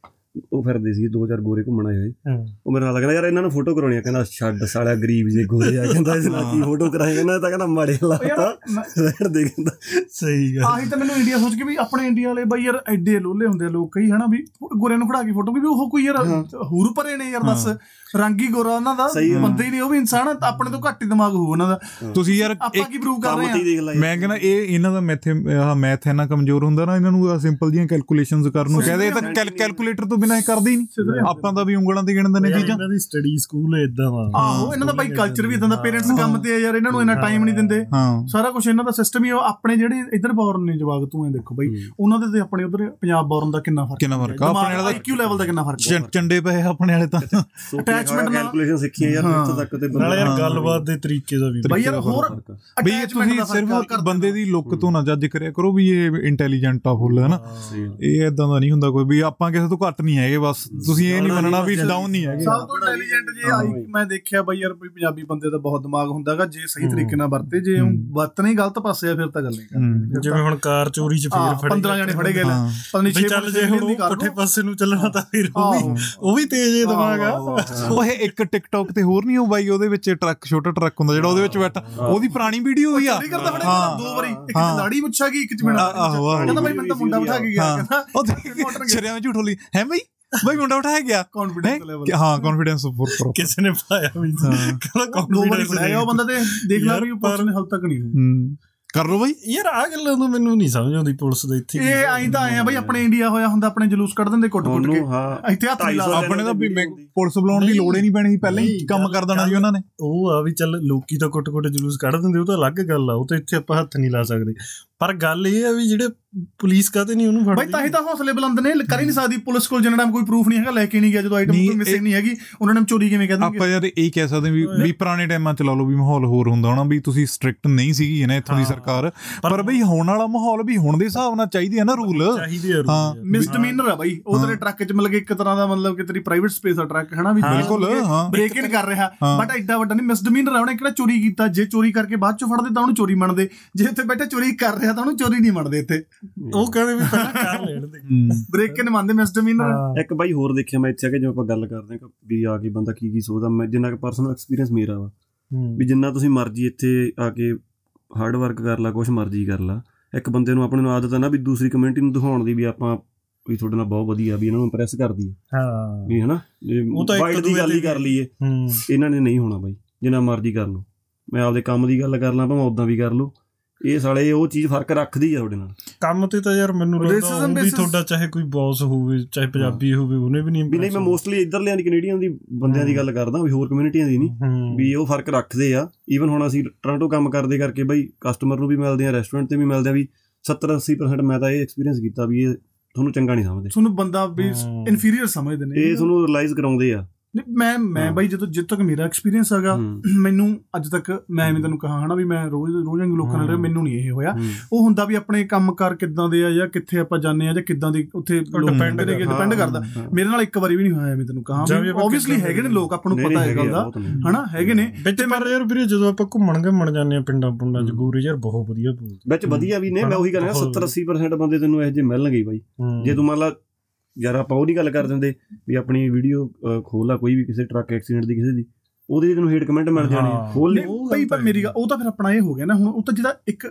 ਉਹ ਫਿਰਦੇ ਸੀ ਦੋ ਚਾਰ ਗੋਰੇ ਘੁੰਮਣ ਆਏ ਹੋਏ। ਹਾਂ। ਉਹ ਮੇਰੇ ਨਾਲ ਕਹਿੰਦਾ ਯਾਰ ਇਹਨਾਂ ਨੂੰ ਫੋਟੋ ਕਰਾਉਣੀ ਆ ਕਹਿੰਦਾ ਛੱਡ ਸਾਲਿਆ ਗਰੀਬ ਜੇ ਗੋਰੇ ਆ ਕਹਿੰਦਾ ਇਸ ਨਾਲ ਕੀ ਫੋਟੋ ਕਰਾਏ? ਕਹਿੰਦਾ ਤਾਂ ਕਹਿੰਦਾ ਮਾੜੇ ਲਾਤਾ ਰਹਿਣ ਦੇ ਕਹਿੰਦਾ। ਸਹੀ ਗੱਲ। ਆਹੀ ਤਾਂ ਮੈਨੂੰ ਇੰਡੀਆ ਸੋਚ ਕੇ ਵੀ ਆਪਣੇ ਇੰਡੀਆ ਵਾਲੇ ਬਾਈ ਯਾਰ ਐਡੇ ਲੋਲੇ ਹੁੰਦੇ ਲੋਕ। ਕਈ ਹਨਾ ਵੀ ਗੋਰੇ ਨੂੰ ਖੜਾ ਕੇ ਫੋਟੋ ਵੀ ਉਹ ਕੋਈ ਯਾਰ ਹੂਰ ਭਰੇ ਨੇ ਯਾਰ ਦੱਸ ਰੰਗੀ ਗੋਰਾ ਉਹਨਾਂ ਦਾ ਆ। ਬੰਦੇ ਹੀ ਨਹੀਂ ਉਹ ਵੀ ਇਨਸਾਨ ਆ, ਆਪਣੇ ਤੋਂ ਘੱਟ ਹੀ ਦਿਮਾਗ ਹੋਊ ਉਹਨਾਂ ਦਾ। ਤੁਸੀਂ ਯਾਰ ਆਪਾਂ ਕੀ ਪ੍ਰੂਵ ਕਰ ਰਹੇ ਆ? ਮੈਂ ਕਹਿੰਦਾ ਇਹ ਇਹਨਾਂ ਦਾ ਮੈਥ ਆਹ ਮੈਥ ਇੰਨਾ ਕਮਜ਼ੋਰ ਹੁੰਦਾ ਨਾ ਇਹਨਾਂ ਨੂੰ ਸਿੰਪਲ ਜੀਆਂ ਕੈਲਕੂਲੇਸ਼ਨਸ ਕਰਨ ਨੂੰ ਕਹਦੇ ਇਹ ਤਾਂ ਕੈਲਕੂਲੇਟਰ ਤੋਂ ਬਿਨਾ ਇਹ ਕਰਦੇ ਹੀ ਨਹੀਂ ਆਪਾਂ ਤਾਂ ਵੀ ਉਂਗਲਾਂ ਤੇ ਗਿਣਦੇ ਨੇ ਚੀਜ਼ਾਂ। ਇਹਨਾਂ ਦੀ ਸਟੱਡੀ ਸਕੂਲ ਇਦਾਂ ਦਾ। ਆਹੋ ਇਹਨਾਂ ਦਾ ਬਾਈ ਕਲਚਰ ਵੀ ਇਦਾਂ ਦਾ ਪੇਰੈਂਟਸ ਕੰਮ ਤੇ ਆ ਯਾਰ ਇਹਨਾਂ ਨੂੰ ਇੰਨਾ ਟਾਈਮ ਨਹੀਂ ਦਿੰਦੇ। ਹਾਂ। ਸਾਰਾ ਕੁਝ ਇਹਨਾਂ ਦਾ ਸਿਸਟਮ ਹੀ ਉਹ ਆਪਣੇ ਜਿਹੜੇ ਇੱਧਰ ਬੌਰਨ ਨੇ ਜਵਾਗ ਤੂੰ ਇਹ ਦੇਖੋ ਬਾਈ ਉਹਨਾਂ ਦੇ ਤੇ ਆਪਣੇ ਉਧਰ ਪੰਜਾਬ ਬੌਰਨ ਦਾ ਕਿੰਨਾ ਫ਼ਰਕ ਕਿੰਨਾ ਫ਼ਰਕ ਆ? ਆਪਣੇ ਵਾਲਾ ਤਾਂ- ਆਈਕਿਊ ਲੈਵਲ ਦਾ ਕਿੰਨਾ ਫ਼ਰਕ ਹੈ? ਚੰਡੇ ਪਏ ਆਪਣੇ ਵਾਲੇ ਤਾਂ। Attachment ਨਾਲ- ਕੈਲਕੂਲੇਸ਼ਨ ਸਿੱਖੀ ਆ ਯਾਰ ਹਾਂ। ਇੱਥੋਂ ਤੱਕ ਤੇ ਨਾਲੇ ਯਾਰ ਹਾਂ। ਗੱਲਬਾਤ ਦੇ ਤਰੀਕੇ ਦਾ ਵੀ। ਬਾਈ ਯਾਰ ਹੋਰ। ਬਈ ਇਹ ਤੁਸੀਂ ਸਿਰਫ ਕਰਦੇ ਬੰਦੇ ਦੀ ਲੁੱਕ ਤੋਂ ਨਾ ਜੱਜ ਕਰਿਆ ਕਰੋ ਵੀ ਇਹ ਇੰਟੈਲੀਜੈਂਟ ਆ ਫੁੱਲ ਹੈ ਨਾ ਇਹ ਇਦਾਂ ਦਾ ਨਹੀਂ ਹੁੰਦਾ ਕੋਈ ਵੀ ਆਪਾਂ ਕਿਸੇ ਤੋਂ ਘੱਟ ਨਹੀਂ ਹੈਗੇ ਬਸ। ਤੁਸੀਂ ਇਹ ਨਹੀਂ ਮੰਨਣਾ ਵੀ ਡਾਊਨ ਨਹੀਂ ਹੈਗੇ। ਸਭ ਤੋਂ ਇੰਟੈਲੀਜੈਂਟ ਜੇ ਆਈ ਮੈਂ ਦੇਖਿਆ ਬਈ ਯਾਰ ਵੀ ਪੰਜਾਬੀ ਬੰਦੇ ਦਾ ਬਹੁਤ ਦਿਮਾਗ ਹੁੰਦਾਗਾ ਜੇ ਸਹੀ ਤਰੀਕੇ ਨਾਲ ਵਰਤੇ ਜੇ ਉਹ ਵਰਤਣੇ ਹੀ ਗਲਤ ਪਾਸੇ ਆ ਫਿਰ ਤਾਂ ਗੱਲ ਨਹੀਂ ਕਰਨੀ। ਜਿਵੇਂ ਹੁਣ ਕਾਰ ਚੋਰੀ ਚ ਫੇਰ ਫੜੇ 15 ਜਣੇ ਫੜੇ ਗਏ ਹਾਂ। ਪਤਾ ਨਹੀਂ ਵੀ 6 ਚੱਲ ਜੇ ਹੁਣ ਉਹ ਪੁੱਠੇ ਪਾਸੇ ਨੂੰ ਚੱਲਣਾ ਤਾਂ ਫਿਰ ਉਹ ਵੀ ਉਹ ਵੀ ਤੇਜ਼ ਹੈ ਦਿਮਾਗ ਆ। ਉਹ ਇਹ ਇੱਕ ਟਿਕਟੌਕ ਤੇ ਹੋਰ ਨਹੀਂ ਉਹ ਬਾਈ ਉਹਦੇ ਵਿੱਚ ਟਰੱਕ ਛੋਟਾ ਟਰੱਕ ਹੁੰਦਾ ਜਿਹੜਾ ਉਹਦੇ ਵਿੱਚ ਬੈਠਾ। ਉਹਦੀ ਪੁਰਾਣੀ ਵੀਡੀਓ ਵੀ ਆ। ਚੋਰੀ ਕਰਦਾ ਫੜੇ ਹਾਂ। ਦੋ ਵਾਰੀ। ਇੱਕ ਹਾਂ। ਚ ਦਾੜੀ ਮੁੱਛਾ ਗਈ ਇੱਕ ਚ ਬਿਨਾ। ਕਹਿੰਦਾ ਬਾਈ ਮੈਨੂੰ ਤਾਂ ਮੁੰਡਾ ਬਿਠਾ ਕੇ ਗਿਆ ਹਾਂ। ਕਹਿੰਦਾ। ਉਹ ਸ਼ਰਿਆ ਵਿੱਚ ਝੂਠੋਲੀ ਹੈ ਬਈ? ਬਈ ਮੁੰਡਾ ਉਠਾਇਆ ਗਿਆ। ਹੈਂ? level। ਹਾਂ ਕੌਨਫੀਡੈਂਸ ਉੱਪਰ ਉੱਪਰ। ਕਿਸੇ ਨੇ ਪਾਇਆ ਵੀ ਕਹਿੰਦਾ confidence ਫੜਾਇਆ ਉਹ ਬੰਦਾ ਤੇ ਦੇਖ ਲਾ ਵੀ ਉਹ ਪੁਲਿਸ ਨੇ ਹਾਲ ਤੱਕ ਨਹੀਂ ਹੂੰ। ਕਰ ਲੋ ਬਾਈ। ਯਾਰ ਆ ਗੱਲਾਂ ਤੋਂ ਮੈਨੂੰ ਨਹੀਂ ਸਮਝ ਆਉਂਦੀ ਪੁਲਿਸ ਦੇ ਇੱਥੇ ਇਹ ਆਈ ਤਾਂ ਆਏ ਆ ਬਈ ਆਪਣੇ ਇੰਡੀਆ ਹੋਇਆ ਹੁੰਦਾ ਆਪਣੇ ਜਲੂਸ ਕੱਢ ਦਿੰਦੇ ਕੁੱਟ ਕੁੱਟ ਕੇ। ਇੱਥੇ ਹੱਥ ਨਹੀਂ ਲਾ 250 ਆਪਣੇ ਤਾਂ ਵੀ ਪੁਲਿਸ ਬੁਲਾਉਣ ਦੀ ਲੋੜ ਹੀ ਨਹੀਂ ਪੈਣੀ। ਸੀ ਪਹਿਲਾਂ ਹੀ ਕੰਮ ਕਰ ਦੇਣਾ ਸੀ ਉਹਨਾਂ ਨੇ। ਉਹ ਆ ਵੀ ਚੱਲ ਲੋਕੀ ਤਾਂ ਕੁੱਟ-ਕੁੱਟ ਜਲੂਸ ਕੱਢ ਦਿੰਦੇ ਉਹ ਤਾਂ ਅਲੱਗ ਗੱਲ ਆ ਉਹ ਤਾਂ ਇੱਥੇ ਆਪਾਂ ਹੱਥ ਨਹੀਂ ਲਾ ਸਕਦੇ। ਪਰ ਗੱਲ ਇਹ ਆ ਵੀ ਜਿਹੜੇ ਪੁਲਿਸ ਕਾਤੇ ਨਹੀਂ ਉਹਨੂੰ ਬਈ ਫੜਦੀ ਤਾਂ ਹੀ ਤਾਂ ਹੌਸਲੇ ਬੁਲੰਦ ਨੇ ਕਰ ਹੀ ਨਹੀਂ ਸਕਦੀ ਪੁਲਿਸ ਕੋਲ ਜਿੰਨਾ ਟਾਈਮ ਕੋਈ ਪ੍ਰੂਫ ਨਹੀਂ ਹੈਗਾ ਲੈ ਕੇ ਨਹੀਂ ਗਿਆ ਜਦੋਂ ਆਈਟਮ ਕੋਈ ਮਿਸਿੰਗ ਨਹੀਂ ਹੈਗੀ ਉਹਨਾਂ ਨੇ ਚੋਰੀ ਕਿਵੇਂ ਕਹਿ ਆਪਾਂ ਦੇਣਗੇ ਯਾਰ ਇਹ ਕਹਿ ਸਕਦੇ ਵੀ ਵੀ ਪੁਰਾਣੇ ਟਾਈਮਾਂ ਚ ਲਾ ਲਓ ਵੀ ਮਾਹੌਲ ਹੋਰ ਹੁੰਦਾ ਹੋਣਾ ਵੀ ਤੁਸੀਂ ਸਟ੍ਰਿਕਟ ਨਹੀਂ ਸੀਗੀ ਨਾ ਇੱਥੋਂ ਦੀ ਸਰਕਾਰ। ਪਰ ਬਈ ਹੁਣ ਵਾਲਾ ਮਾਹੌਲ ਵੀ ਹੁਣ ਦੇ ਹਿਸਾਬ ਨਾਲ ਚਾਹੀਦੀ ਹੈ ਨਾ ਰੂਲ ਹਾਂ। ਰੂਲ ਮਿਸਡਮੀਨਰ ਆ ਬਾਈ ਉਹ ਤੇਰੇ ਟਰੱਕ 'ਚ ਮਤਲਬ ਇੱਕ ਤਰ੍ਹਾਂ ਦਾ ਮਤਲਬ ਕਿ ਤੇਰੀ ਪ੍ਰਾਈਵੇਟ ਸਪੇਸ ਆ ਟਰੱਕ ਹਨਾ ਵੀ ਬਿਲਕੁਲ, ਹਾਂ। ਬ੍ਰੇਕ ਇਨ ਕਰ ਰਿਹਾ। ਹਾਂ। ਬਟ ਐਡਾ ਵੱਡਾ ਨਹੀਂ ਮਿਸਡਮੀਨਰ ਆ ਉਹਨੇ ਕਿਹੜਾ ਚੋਰੀ ਕੀਤਾ? ਜੇ ਚੋਰੀ ਕਰਕੇ ਬਾਅਦ ਚੋਂ ਫੜਦੇ ਤਾਂ ਉਹਨੂੰ ਚੋਰੀ ਮੰਨਦੇ। ਜੇ ਉੱਥੇ ਬੈਠੇ ਚੋਰੀ ਕਰ ਰਿਹਾ ਤਾਂ ਉਹਨੂੰ ਚੋਰੀ ਨਹੀਂ ਮੰਨਦੇ ਇੱਥੇ। ਉਹ ਕਹਿੰਦੇ ਵੀ ਪਹਿਲਾਂ ਕਰ (laughs) ਲੈਣ ਦੇ। ਬ੍ਰੇਕ ਕੇ ਨਿਮਾਂਦੇ ਮਿਸਡਮੀਨਰ ਹਾਂ। ਇੱਕ ਬਾਈ ਹੋਰ ਦੇਖਿਆ ਮੈਂ ਇੱਥੇ ਆ ਕੇ ਜਿਵੇਂ ਆਪਾਂ ਗੱਲ ਕਰਦੇ ਕਿ ਵੀ ਆ ਕੇ ਬੰਦਾ ਕੀ ਕੀ ਸੋਚਦਾ ਮੈਂ ਜਿੰਨਾ ਕਿ ਪਰਸਨਲ ਐਕਸਪੀਰੀਅੰਸ ਮੇਰਾ ਵਾ। ਵੀ ਜਿੰਨਾ ਤੁਸੀਂ ਮਰਜ਼ੀ ਇੱਥੇ ਆ ਕੇ ਹਾਰਡ ਵਰਕ ਕਰ ਲਾ ਕੁਛ ਮਰਜ਼ੀ ਕਰ ਲਾ। ਇੱਕ ਬੰਦੇ ਨੂੰ ਆਪਣੇ ਨੂੰ ਆਦਤ ਹੈ ਨਾ ਵੀ ਦੂਸਰੀ ਕਮਿਊਨਿਟੀ ਨੂੰ ਦਿਖਾਉਣ ਦੀ ਵੀ ਆਪਾਂ ਵੀ ਤੁਹਾਡੇ ਨਾਲ ਬਹੁਤ ਵਧੀਆ ਵੀ ਇਹਨਾਂ ਨੂੰ ਇੰਪ੍ਰੈਸ ਕਰਦੀ ਹੈ ਹਾਂ। ਵੀ ਹਨਾ ਉਹ ਤਾਂ ਇੱਕ ਦੀ ਦੂਜੇ ਗੱਲ ਹੀ ਕਰ ਲਈਏ। ਇਹਨਾਂ ਨੇ ਨਹੀਂ ਹੋਣਾ ਬਾਈ ਜਿੰਨਾ ਮਰਜ਼ੀ ਕਰ ਲਓ। ਮੈਂ ਆਪਦੇ ਕੰਮ ਦੀ ਗੱਲ ਕਰ ਲਾਂ ਭਾਵੇਂ ਉਦਾਂ ਵੀ ਕਰ ਲਓ। ਇਹ ਸਾਲੇ ਉਹ ਚੀਜ਼ ਫ਼ਰਕ ਰੱਖਦੀ ਆ ਤੁਹਾਡੇ ਨਾਲ। ਕੰਮ ਤੇ ਤਾਂ ਯਾਰ ਮੈਨੂੰ ਲੱਗਦਾ ਵੀ ਤੁਹਾਡਾ ਚਾਹੇ ਕੋਈ ਬੌਸ ਹੋਵੇ ਚਾਹੇ ਪੰਜਾਬੀ ਹੋਵੇ ਉਹਨੇ ਵੀ ਨਹੀਂ ਵੀ ਨਹੀਂ ਮੈਂ ਮੋਸਟਲੀ ਇੱਧਰਲਿਆਂ ਦੀ ਕੈਨੇਡੀਅਨ ਦੀ ਬੰਦਿਆਂ ਦੀ ਗੱਲ ਕਰਦਾ ਵੀ ਹੋਰ ਕਮਿਊਨਿਟੀਆਂ ਦੀ ਨਹੀਂ। ਵੀ ਉਹ ਫ਼ਰਕ ਰੱਖਦੇ ਆ। ਈਵਨ ਹੁਣ ਅਸੀਂ ਟੋਰਾਂਟੋ ਕੰਮ ਕਰਦੇ ਕਰਕੇ ਬਈ ਕਸਟਮਰ ਨੂੰ ਵੀ ਮਿਲਦੇ ਆ ਰੈਸਟੋਰੈਂਟ ਤੇ ਵੀ ਮਿਲਦੇ ਆ ਵੀ 70 80% ਮੈਂ ਤਾਂ ਇਹ ਐਕਸਪੀਰੀਅੰਸ ਕੀਤਾ ਵੀ ਇਹ ਤੁਹਾਨੂੰ ਚੰਗਾ ਨਹੀਂ ਸਮਝਦੇ। ਤੁਹਾਨੂੰ ਬੰਦਾ ਵੀ। ਇਨਫੀਰੀਅਰ ਸਮਝਦੇ ਨੇ। ਇਹ ਤੁਹਾਨੂੰ ਰਿਅਲਾਈਜ਼ ਕਰਾਉਂਦੇ ਆ। ਮੈਂ ਮੈਂ। ਬਾਈ ਜਦੋਂ ਜਿੱਦ ਤੱਕ ਮੇਰਾ ਐਕਸਪੀਰੀਅੰਸ ਹੈਗਾ (clears throat) ਮੈਨੂੰ ਅੱਜ ਤੱਕ ਮੈਂ ਐਵੇਂ ਤੈਨੂੰ ਕਹਾ ਹਨਾ ਵੀ ਮੈਂ ਰੋਜ਼ ਰੋਜ਼ ਵਾਂਗੂ ਲੋਕਾਂ ਨਾਲ ਰਿਹਾ। ਮੈਨੂੰ ਨਹੀਂ ਇਹ ਹੋਇਆ। ਉਹ ਹੁੰਦਾ ਵੀ ਆਪਣੇ ਕੰਮਕਾਰ ਕਿੱਦਾਂ ਦੇ ਆ ਜਾਂ ਕਿੱਥੇ ਆਪਾਂ ਜਾਂਦੇ ਆ ਜਾਂ ਕਿੱਦਾਂ ਦੀ ਉੱਥੇ ਨੇ ਕਰਦਾ। ਡਿਪੈਂਡ ਕਰਦਾ। ਮੇਰੇ ਨਾਲ ਇੱਕ ਵਾਰੀ ਵੀ ਨਹੀਂ ਹੋਇਆ ਐਵੇਂ ਤੈਨੂੰ ਕਹਾ ਜਾਂ ਆਬਵੀਅਸਲੀ ਹੈਗੇ ਨੇ ਲੋਕ ਆਪਾਂ ਨੂੰ ਪਤਾ ਹੈ ਗੱਲ ਦਾ। ਹਨਾ ਹੈਗੇ ਨੇ ਵਿੱਚ ਪਰ ਯਾਰ ਵੀਰੇ ਜਦੋਂ ਆਪਾਂ ਘੁੰਮਣ ਘੁੰਮਣ ਜਾਂਦੇ ਆ ਪਿੰਡਾਂ ਪੁੰਡਾਂ ਚ। ਗੋਰੇ ਯਾਰ ਬਹੁਤ ਵਧੀਆ ਬੋਲਦੇ ਵਿੱਚ ਵਧੀਆ ਵੀ ਨੇ ਮੈਂ ਉਹੀ ਕਹਿੰਦਾ ਬਹੁਤ 70 80% ਬੰਦੇ ਤੈਨੂੰ ਇਹੋ ਜਿਹੇ ਮਿਲਣਗੇ ਬਾਈ। ਜੇ ਤੂੰ ਮੰਨ ਲਾ ਯਾਰ ਆਪਾਂ ਉਹਦੀ ਗੱਲ ਕਰ ਦਿੰਦੇ ਵੀ ਆਪਣੀ ਵੀਡੀਓ ਖੋਲ ਲਾ ਕੋਈ ਵੀ ਕਿਸੇ ਟਰੱਕ ਐਕਸੀਡੈਂਟ ਦੀ ਕਿਸੇ ਦੀ ਉਹਦੇ 'ਚ ਤੈਨੂੰ ਹੇਟ ਕਮੈਂਟ ਮਿਲ ਜਾਣੇ। ਖੋਲ ਲਈ ਨਹੀਂ, ਪਰ ਤਾਂ ਮੇਰੀ ਉਹ ਤਾਂ ਫਿਰ ਆਪਣਾ ਇਹ ਹੋ ਗਿਆ ਨਾ ਹੁਣ ਉਹ ਤਾਂ ਜਿਹੜਾ ਇੱਕ